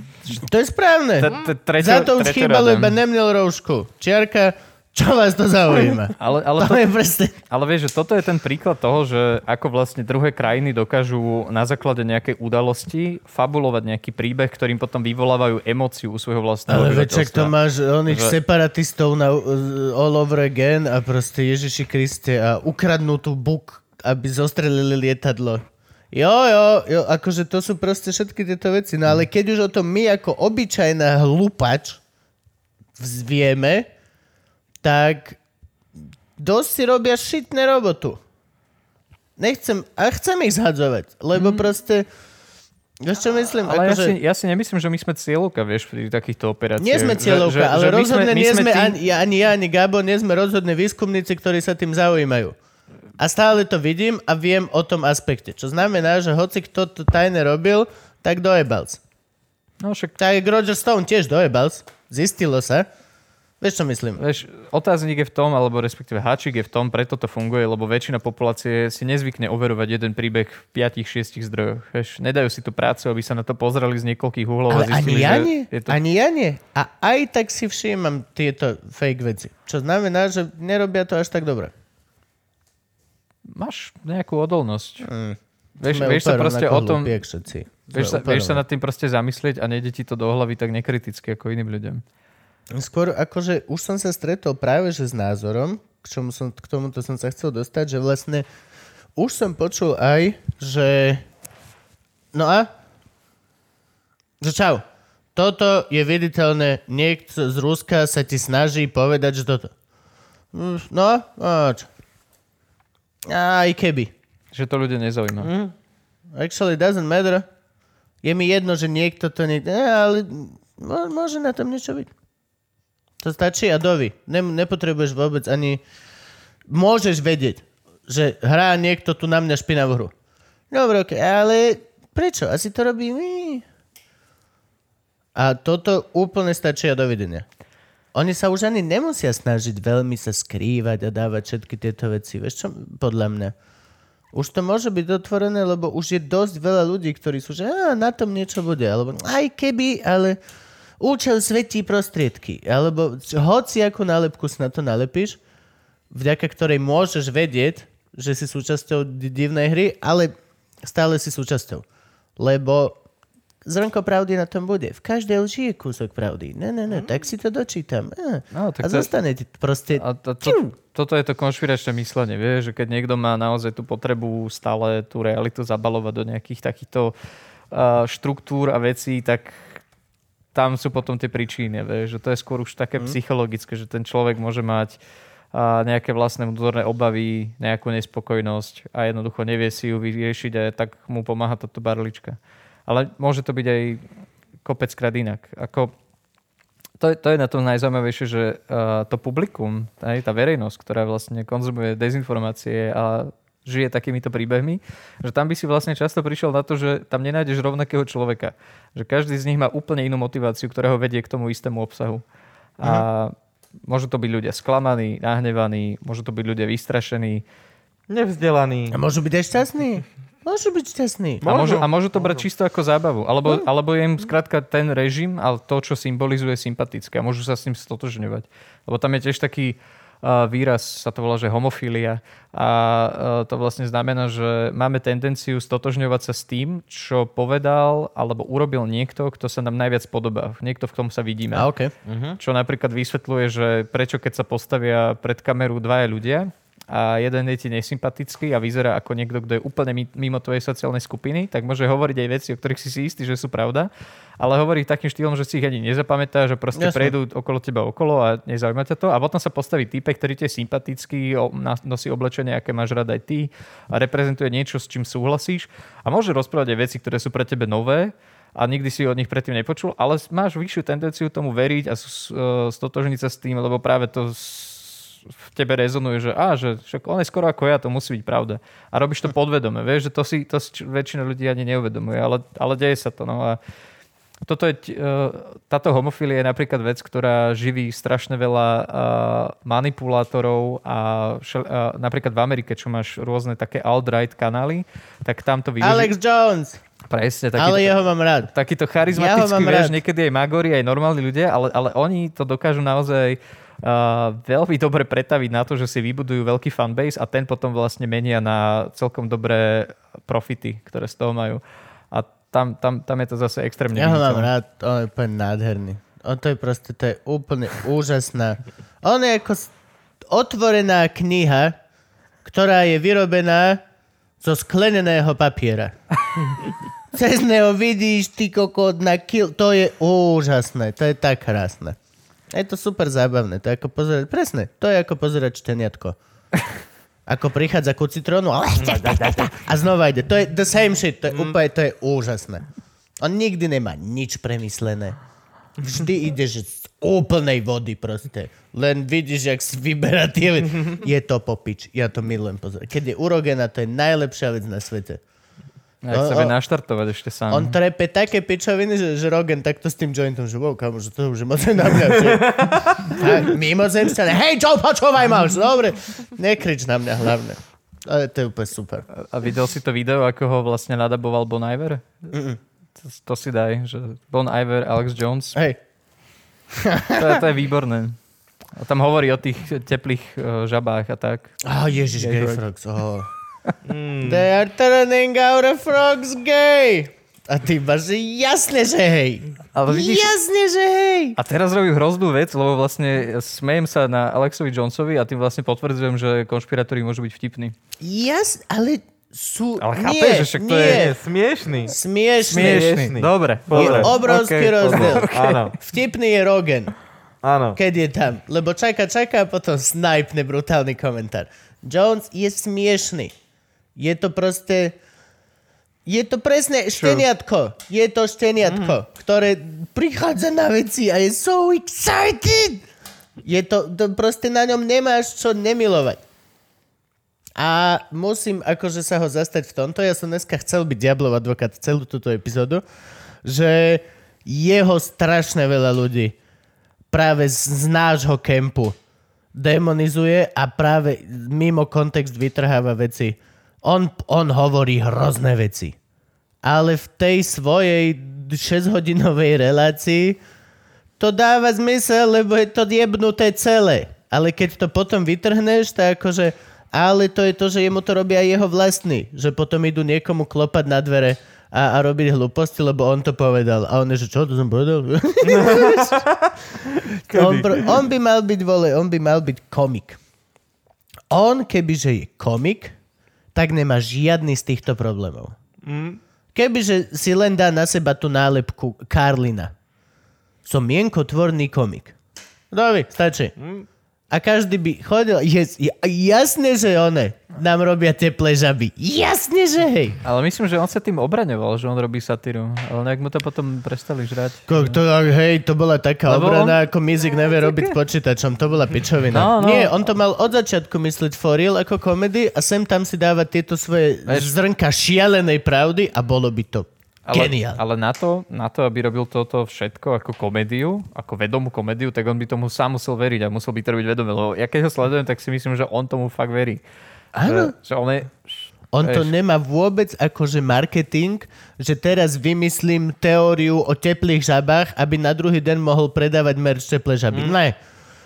To je správne. t- t- treťo, Za to už chýbalo iba nemiel roušku. Čiarka, čo vás to zaujíma? *laughs* Ale, ale, To to, je presne... ale vieš, že toto je ten príklad toho, že ako vlastne druhé krajiny dokážu na základe nejakej udalosti fabulovať nejaký príbeh, ktorým potom vyvolávajú emóciu u svojho vlastného Ale veď to máš oných Že- separatistov na uh, all over again a proste Ježiši Kriste a ukradnú tú buk, aby zostrelili lietadlo. Jo, jo, jo, akože to sú proste všetky tieto veci. No ale keď už o tom my ako obyčajná hlupač vieme, tak dosť si robia šitné robotu. Nechcem, a chcem ich zhadzovať, lebo proste, vieš čo myslím? Ale akože, ja, si, ja si nemyslím, že my sme cieľovka, vieš, pri takýchto operáciách. nie sme Že- cieľovka, že- ale že my rozhodne my nie sme, tí- ani, ja, ani ja, ani Gabo, nie sme rozhodne výskumníci, ktorí sa tým zaujímajú. A stále to vidím a viem o tom aspekte. Čo znamená, že hoci kto to tajne robil, tak dojebals. No však Tak Roger Stone tiež dojebals. Zistilo sa. Vieš, čo myslím? Vieš, otáznik je v tom, alebo respektíve háčik je v tom, preto to funguje, lebo väčšina populácie si nezvykne overovať jeden príbeh v 5-6 zdrojoch. Vieš, nedajú si tú prácu, aby sa na to pozreli z niekoľkých uhlov Ale a ani zistili, ja že nie. je to... Ani ja nie. A aj tak si všímam tieto fake veci. Čo znamená, že nerobia to až tak dobre. Máš nejakú odolnosť. Mm. Vieš, vieš sa proste o tom... Vieš sa, vieš sa nad tým proste zamyslieť a nejde ti to do hlavy tak nekriticky ako iným ľuďom. Skôr akože už som sa stretol práve že s názorom, k, čomu som, k tomuto som sa chcel dostať, že vlastne už som počul aj, že no a? Že čau. Toto je viditeľné, niekto z Ruska sa ti snaží povedať, že toto. Mm, No a? čo? Aj keby. Že to ľudia nezaujíma. Mm. Actually doesn't matter. Je mi jedno, že niekto to niekto... Ne, ale môže na tom niečo byť. To stačí a dovi. Ne, nepotrebuješ vôbec ani... Môžeš vedieť. že hrá niekto tu na mňa špinavú hru. Dobre, okay, ale prečo? Asi to robí my. A toto úplne stačí a dovidenia. Oni sa už ani nemusia snažiť veľmi sa skrývať a dávať všetky tieto veci. Vieš čo, podľa mňa. Už to môže byť otvorené, lebo už je dosť veľa ľudí, ktorí sú, že á, na tom niečo bude. Alebo aj keby, ale účel svetí prostriedky. Alebo hoci akú nálepku si na to nalepíš, vďaka ktorej môžeš vedieť, že si súčasťou di- divnej hry, ale stále si súčasťou. Lebo zrnko pravdy na tom bude. V každej lži je kúsok pravdy. Ne, ne, ne, tak si to dočítam. Á. No, tak a to- zostane ti proste... A to, to, toto je to konšpiračné myslenie, vieš, že keď niekto má naozaj tú potrebu stále tú realitu zabalovať do nejakých takýchto uh, štruktúr a vecí, tak tam sú potom tie príčiny, vieš, že to je skôr už také mm. psychologické, že ten človek môže mať uh, nejaké vlastné vnútorné obavy, nejakú nespokojnosť a jednoducho nevie si ju vyriešiť a tak mu pomáha táto barlička. Ale môže to byť aj kopeckrát inak. Ako, to, je- to je na tom najzaujímavejšie, že uh, to publikum, aj tá verejnosť, ktorá vlastne konzumuje dezinformácie a žije takýmito príbehmi, že tam by si vlastne často prišiel na to, že tam nenájdeš rovnakého človeka. Že každý z nich má úplne inú motiváciu, ktorá ho vedie k tomu istému obsahu. A môžu to byť ľudia sklamaní, nahnevaní, môžu to byť ľudia vystrašení, Nevzdelaný. A môžu byť aj šťastní? Môžu byť šťastní. A môžu, a môžu to brať čisto ako zábavu. Alebo, alebo je im skrátka ten režim, ale to, čo symbolizuje, sympatické. A môžu sa s ním stotožňovať. Lebo tam je tiež taký výraz, sa to volá, že homofília. A uh, to vlastne znamená, že máme tendenciu stotožňovať sa s tým, čo povedal alebo urobil niekto, kto sa nám najviac podobá. Niekto, v tom sa vidíme. A OK. Čo napríklad vysvetľuje, že prečo keď sa postavia pred kameru dvaja ľudia a jeden je ti nesympatický a vyzerá ako niekto, kto je úplne mi- mimo tvojej sociálnej skupiny, tak môže hovoriť aj veci, o ktorých si si istý, že sú pravda, ale hovorí takým štýlom, že si ich ani nezapamätá, že proste Jasne. prejdú okolo teba okolo a nezaujíma ťa to a potom sa postaví týpek, ktorý ti je sympatický, nosí oblečenie, aké máš rád aj ty a reprezentuje niečo, s čím súhlasíš a môže rozprávať aj veci, ktoré sú pre tebe nové, a nikdy si od nich predtým nepočul, ale máš vyššiu tendenciu tomu veriť a uh, stotožniť sa s tým, lebo práve to v tebe rezonuje, že, á, že však on je skoro ako ja, to musí byť pravda. A robíš to podvedome, vieš, že to si, to si väčšina ľudí ani neuvedomuje, ale, ale deje sa to. No a toto je, uh, táto homofilia je napríklad vec, ktorá živí strašne veľa uh, manipulátorov a šel, uh, napríklad v Amerike, čo máš rôzne také alt-right kanály, tak tam to využívajú. Alex Jones. Presne, taký, Ale jeho mám rád. takýto Ja charizmatický, mám vieš, rád. niekedy aj magori, aj normálni ľudia, ale, ale oni to dokážu naozaj veľmi dobre pretaviť na to, že si vybudujú veľký fanbase a ten potom vlastne menia na celkom dobré profity, ktoré z toho majú. A tam, tam, tam je to zase extrémne Ja ho mám rád, on je úplne nádherný. On to je proste, to je úplne úžasná. On je ako otvorená kniha, ktorá je vyrobená zo skleneného papiera. *laughs* Cez neho vidíš, ty kokot na kill. To je úžasné, to je tak krásne. Je to super zábavné, to je ako pozerať, presne, to je ako pozerať šteniatko. *laughs* Ako prichádza ku citrónu a, *laughs* a znova ide. To je the same shit, to je úplne, to je úžasné. On nikdy nemá nič premyslené. Vždy *laughs* ide, že z úplnej vody proste. Len vidíš, jak si vyberá tie. Je to popič. Ja to milujem pozerať. Keď je urogená, to je najlepšia vec na svete. Ja chce O- o- naštartovať ešte sám. On trepe také pičoviny, že, že Rogan takto s tým jointom, že wow, kamo, že to už je moc na mňa. A mimozemšťané, hej Joe, počúvaj ma už, dobre. Nekrič na mňa hlavne. Ale to je úplne super. A videl si to video, ako ho vlastne nadaboval Bon Iver? To, to si daj, že Bon Iver, Alex Jones. Hej. To, je- to je výborné. A tam hovorí o tých teplých uh, žabách a tak. Oh, ježiš, Gay gay frog. frogs. Oh. They are turning our frogs gay. A ty iba, že jasne, že hej. Ale vidíš, Jasne, že hej. a teraz robím hroznú vec, lebo vlastne smejem sa na Alexovi Jonesovi a tým vlastne potvrdzujem, že konšpirátori môžu byť vtipní. Jas, ale sú... Ale nie, chápeš, že však to nie. je- Je smiešný. Smiešný. Smiešný. Dobre, Je dobre. obrovský OK, rozdiel. Áno, Vtipný je Rogan, áno. keď je tam. Lebo čaká, čaká a potom snipne brutálny komentár. Jones je smiešný. Je to proste... Je to presne šteniatko. Je to šteniatko, ktoré prichádza na veci a je so excited. Je to, to proste na ňom nemáš čo nemilovať. A musím akože sa ho zastať v tomto. Ja som dneska chcel byť Diablov advokát celú túto epizódu, že jeho strašne veľa ľudí práve z, z nášho kempu demonizuje a práve mimo kontext vytrháva veci. On, on hovorí hrozné veci. Ale v tej svojej 6-hodinovej relácii to dáva zmysel, lebo je to jebnuté celé. Ale keď to potom vytrhneš, tak akože... Ale to je to, že jemu to robia aj jeho vlastní. Že potom idú niekomu klopať na dvere a, a robiť hlúposti, lebo on to povedal. A on je, že čo to som povedal? *laughs* on, pr- on by mal byť, vole, on by mal byť komik. On, kebyže je komik, tak nemá žiadny z týchto problémov. Mm. Kebyže si len dá na seba tú nálepku Karlina. Som mienkotvorný komik. Dobre, stačí. Mm. A každý by chodil, yes, jasne, že one nám robia teplé žaby. Jasne, že hej. Ale myslím, že on sa tým obraňoval, že on robí satíru. Ale nejak mu to potom prestali žrať. Ko, to, hej, to bola taká Lebo obrana, on... ako Mizik nevie robiť počítačom. To bola pičovina. No, no. Nie, on to mal od začiatku mysleť for real ako komedy a sem tam si dávať tieto svoje Veš... zrnka šialenej pravdy a bolo by to ale, ale na, to, na to, aby robil toto všetko ako komédiu, ako vedomú komédiu, tak on by tomu sám musel veriť a musel by to robiť vedomé. Lebo ja keď ho sledujem, tak si myslím, že on tomu fakt verí. Áno. Že, že on je, on to nemá vôbec akože marketing, že teraz vymyslím teóriu o teplých žabách, aby na druhý deň mohol predávať merch teplé žaby. Mm. Ne.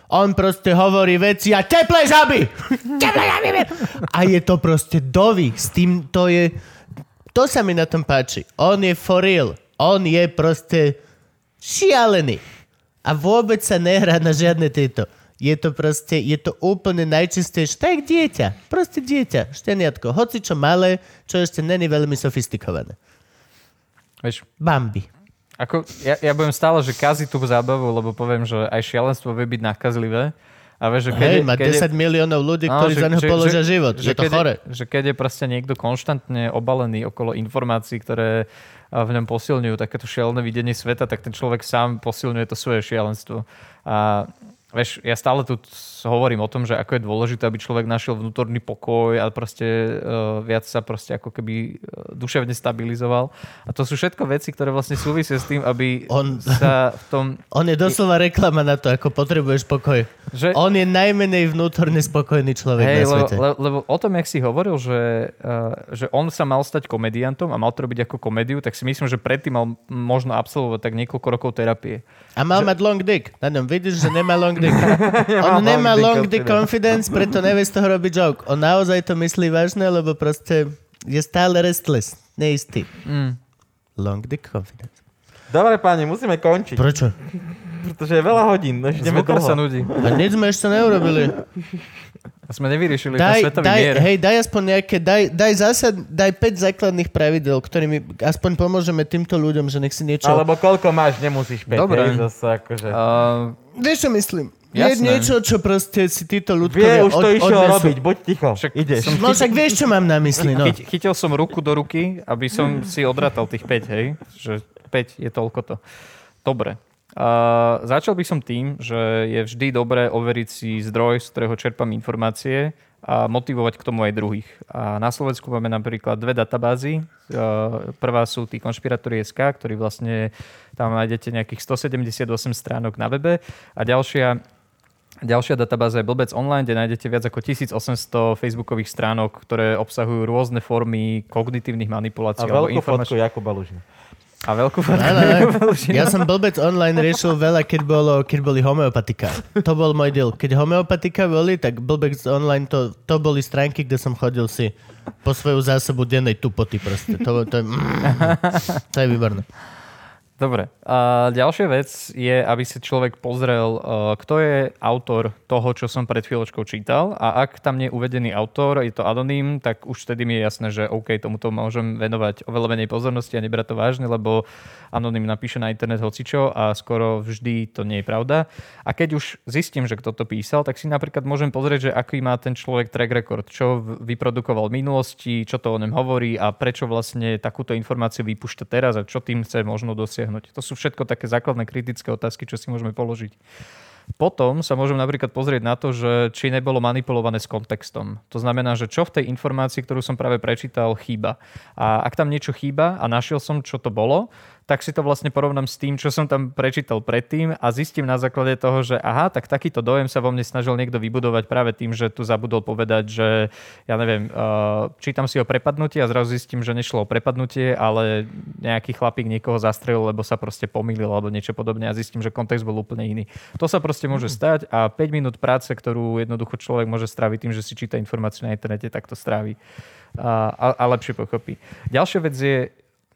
On proste hovorí veci a teplé žaby! *laughs* teplé žaby! A je to proste dovy. S tým to je to sa mi na tom páči. On je for real. On je proste šialený. A vôbec sa nehrá na žiadne tieto. Je to proste, je to úplne najčistejšie. Tak dieťa. Proste dieťa. Šteniatko. Hoci čo malé, čo ešte není veľmi sofistikované. Vieš, Bambi. Ako, ja, ja budem stále, že kazí tú zábavu, lebo poviem, že aj šialenstvo vie byť nakazlivé. A vieš, že keď Hej, má keď 10 je... miliónov ľudí, no, ktorí že, za neho položia že, život. Že, je to keď chore. Je, že keď je proste niekto konštantne obalený okolo informácií, ktoré v ňom posilňujú takéto šialené videnie sveta, tak ten človek sám posilňuje to svoje šialenstvo. A Vieš, ja stále tu hovorím o tom, že ako je dôležité, aby človek našiel vnútorný pokoj a proste uh, viac sa proste ako keby uh, duševne stabilizoval. A to sú všetko veci, ktoré vlastne súvisia s tým, aby on, sa v tom... *laughs* On je doslova reklama na to, ako potrebuješ pokoj. Že... On je najmenej vnútorne spokojný človek hey, na svete. Lebo, lebo o tom, jak si hovoril, že, uh, že on sa mal stať komediantom a mal to robiť ako komédiu, tak si myslím, že predtým mal možno absolvovať tak niekoľko rokov terapie. A mal že... mať long dick. Na ňom vidíš, že nemá long dick. *laughs* On nemá long dick confidence, preto nevie z toho robiť joke. On naozaj to myslí vážne, lebo proste je stále restless, neistý. Mm. Long dick confidence. Dobre páni, musíme končiť. Prečo? Pretože je veľa hodín. No ideme dlho. sa nudí. A nič sme ešte neurobili. A sme nevyriešili daj, svetový daj, mier. Hej, daj aspoň nejaké, daj, daj zásad, daj 5 základných pravidel, ktorými aspoň pomôžeme týmto ľuďom, že nech si niečo... Alebo koľko máš, nemusíš 5. Dobre. Hej, zase akože... Uh, Vieš, čo myslím? Jasné. Je niečo, čo proste si títo ľudkovia Vie, už to od, išiel odnesú. robiť, buď ticho, však ideš. Som no však vieš, čo mám na mysli, no. Chy, chytil som ruku do ruky, aby som si odratal tých 5, hej? Že 5 je toľko to. Dobre. Uh, začal by som tým, že je vždy dobré overiť si zdroj, z ktorého čerpám informácie a motivovať k tomu aj druhých. A na Slovensku máme napríklad dve databázy. Uh, prvá sú tí konšpiratóri.sk, ktorí vlastne tam nájdete nejakých 178 stránok na webe a ďalšia Ďalšia databáza je Blbec Online, kde nájdete viac ako 1800 facebookových stránok, ktoré obsahujú rôzne formy kognitívnych manipulácií. A veľkú fotku Jakuba Lužina. A veľkú fotku. Ne, Ja som blbec online riešil veľa, keď, bolo, keď boli homeopatika. To bol môj deal. Keď homeopatika boli, tak blbec online to, to boli stránky, kde som chodil si po svoju zásobu dennej tupoty proste. To, to, je, mm, *laughs* to je výborné. Dobre. A ďalšia vec je, aby si človek pozrel, uh, kto je autor toho, čo som pred chvíľočkou čítal a ak tam nie je uvedený autor, je to anonym, tak už vtedy mi je jasné, že OK, tomuto môžem venovať oveľa menej pozornosti a nebrať to vážne, lebo anonym napíše na internet hocičo a skoro vždy to nie je pravda. A keď už zistím, že kto to písal, tak si napríklad môžem pozrieť, že aký má ten človek track record, čo vyprodukoval v minulosti, čo to o ňom hovorí a prečo vlastne takúto informáciu vypúšťa teraz a čo tým chce možno dosiahnuť dosiahnuť? To sú všetko také základné kritické otázky, čo si môžeme položiť. Potom sa môžem napríklad pozrieť na to, že či nebolo manipulované s kontextom. To znamená, že čo v tej informácii, ktorú som práve prečítal, chýba. A ak tam niečo chýba a našiel som, čo to bolo, tak si to vlastne porovnám s tým, čo som tam prečítal predtým a zistím na základe toho, že aha, tak takýto dojem sa vo mne snažil niekto vybudovať práve tým, že tu zabudol povedať, že ja neviem, uh, čítam si o prepadnutie a zrazu zistím, že nešlo o prepadnutie, ale nejaký chlapík niekoho zastrelil, lebo sa proste pomýlil alebo niečo podobné a zistím, že kontext bol úplne iný. To sa proste môže stať a 5 minút práce, ktorú jednoducho človek môže stráviť tým, že si číta informácie na internete, tak to strávi a, a, a lepšie pochopí. Ďalšia vec je,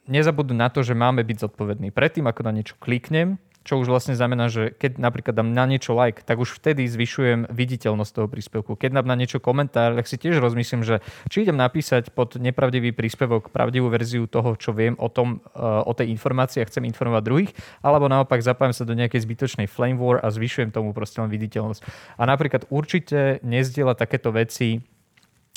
nezabudnúť na to, že máme byť zodpovední. Predtým, ako na niečo kliknem, čo už vlastne znamená, že keď napríklad dám na niečo like, tak už vtedy zvyšujem viditeľnosť toho príspevku. Keď dám na niečo komentár, tak si tiež rozmyslím, že či idem napísať pod nepravdivý príspevok pravdivú verziu toho, čo viem o, tom, eh, o tej informácii a chcem informovať druhých, alebo naopak zapájam sa do nejakej zbytočnej flame war a zvyšujem tomu proste len viditeľnosť. A napríklad určite nezdieľa takéto veci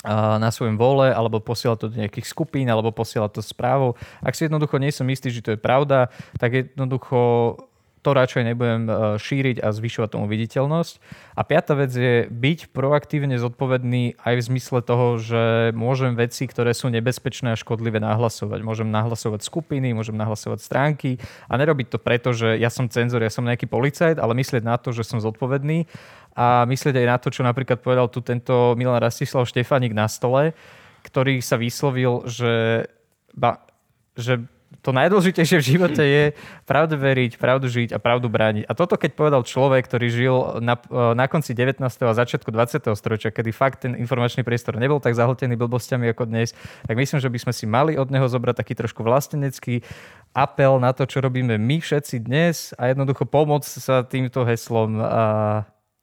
na svojom vole, alebo posiela to do nejakých skupín, alebo posiela to správou. Ak si jednoducho nie som istý, že to je pravda, tak jednoducho to radšej nebudem e, šíriť a zvyšovať tomu viditeľnosť. A piata vec je byť proaktívne zodpovedný aj v zmysle toho, že môžem veci, ktoré sú nebezpečné a škodlivé nahlasovať. Môžem nahlasovať skupiny, môžem nahlasovať stránky a nerobiť to preto, že ja som cenzor, ja som nejaký policajt, ale myslieť na to, že som zodpovedný a myslieť aj na to, čo napríklad povedal tu tento Milan Rastislav Štefanik na stole, ktorý sa vyslovil, že, ba, že to najdôležitejšie v živote je pravdu veriť, pravdu žiť a pravdu brániť. A toto keď povedal človek, ktorý žil na, na konci 19. a začiatku 20. storočia, kedy fakt ten informačný priestor nebol tak zahltený blbostiami ako dnes, tak myslím, že by sme si mali od neho zobrať taký trošku vlastenecký apel na to, čo robíme my všetci dnes a jednoducho pomôcť sa týmto heslom a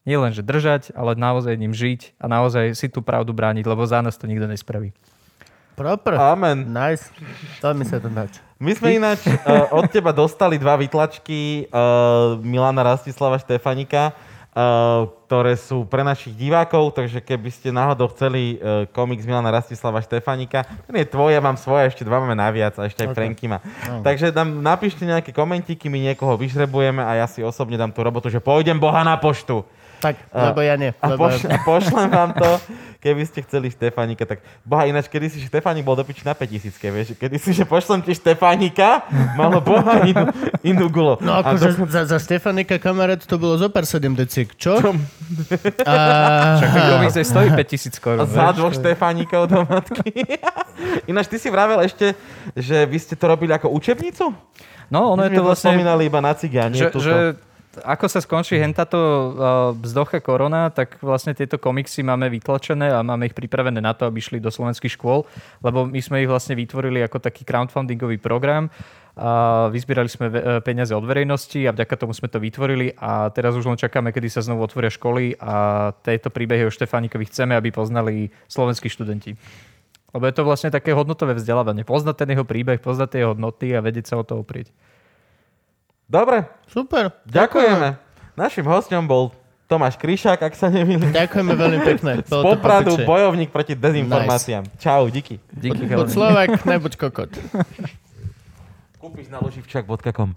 nielen, že držať, ale naozaj ním žiť a naozaj si tú pravdu brániť, lebo za nás to nikto nespraví. Proper. Amen. Nice. To mi sa to páči. My sme ináč uh, od teba dostali dva vytlačky uh, Milana Rastislava Štefanika, uh, ktoré sú pre našich divákov, takže keby ste náhodou chceli uh, komiks Milana Rastislava Štefanika, ten je tvoj, ja mám svoje, ešte dva máme naviac a ešte aj okay. Franky má. Okay. Takže tam napíšte nejaké komentíky, my niekoho vyžrebujeme a ja si osobne dám tú robotu, že pôjdem Boha na poštu. Tak, lebo ja nie. A, lebo... pošle, a pošlem vám to, keby ste chceli Štefánika, tak boha ináč, kedy si Štefánik bol do piči na 5000, vieš, kedy si, že pošlem ti Štefánika, malo boha inú, inú gulo. No akože to... za, za Štefánika kamarát to bolo zo pár 7 decík, čo? čo? A... Však aj stojí 5000 korun. A za dvoch Štefánikov do matky. *laughs* ináč, ty si vravel ešte, že vy ste to robili ako učebnicu? No, ono My je to vlastne... spomínali iba na cigáne. Že, že ako sa skončí hentato vzdocha korona, tak vlastne tieto komiksy máme vytlačené a máme ich pripravené na to, aby šli do slovenských škôl, lebo my sme ich vlastne vytvorili ako taký crowdfundingový program. A vyzbierali sme peniaze od verejnosti a vďaka tomu sme to vytvorili a teraz už len čakáme, kedy sa znovu otvoria školy a tieto príbehy o Štefánikovi chceme, aby poznali slovenskí študenti. Lebo je to vlastne také hodnotové vzdelávanie. Poznať ten jeho príbeh, poznať tie hodnoty a vedieť sa o to oprieť. Dobre. Super. Ďakujeme. Našim hostom bol Tomáš Kryšák, ak sa nemýlim. Ďakujeme veľmi pekne. *laughs* Z Popradu bojovník proti dezinformáciám. Nice. Čau, díky. Díky, Buď Slovak, nebuď kokot. *laughs* Kúpiš na loživčak.com.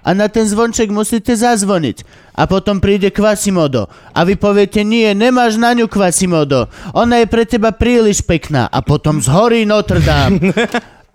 a na ten zvonček musíte zazvoniť. A potom príde Quasimodo. A vy poviete, nie, nemáš na ňu Quasimodo. Ona je pre teba príliš pekná. A potom zhorí Notre Dame. *laughs*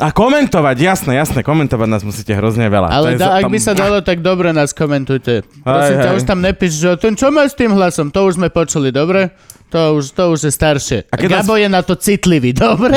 A komentovať, jasné, jasné, komentovať nás musíte hrozne veľa. Ale da, ak tam- by sa dalo, tak dobre nás komentujte. Prosím ťa, už tam nepíš, že ten čo má s tým hlasom, to už sme počuli, dobre? To už, to už je staršie. A keď Gabo je na to citlivý, *laughs* dobre?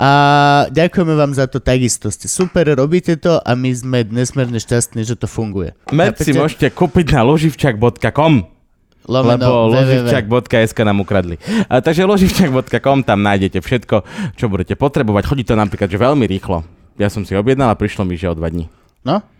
A ďakujeme vám za to takisto. Ste super, robíte to a my sme nesmierne šťastní, že to funguje. Merch si môžete kúpiť na loživčak.com Lomeno, lebo loživčak.sk nám ukradli. A, takže loživčak.com, tam nájdete všetko, čo budete potrebovať. Chodí to napríklad že veľmi rýchlo. Ja som si objednal a prišlo mi, že o dva dní. No,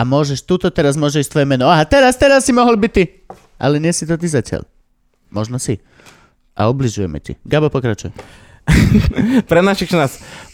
a môžeš, tuto teraz môžeš tvoje meno. Aha, teraz, teraz si mohol byť ty. Ale nie si to ty zatiaľ. Možno si. A obližujeme ti. Gabo, pokračuj. *laughs* Pre našich nás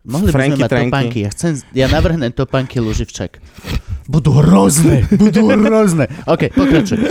Mohli by Franky, sme mať trenky. topánky. Ja, chcem, ja navrhnem topánky Luživčak. Budú hrozné, budú *laughs* hrozné. OK, pokračuj. *laughs*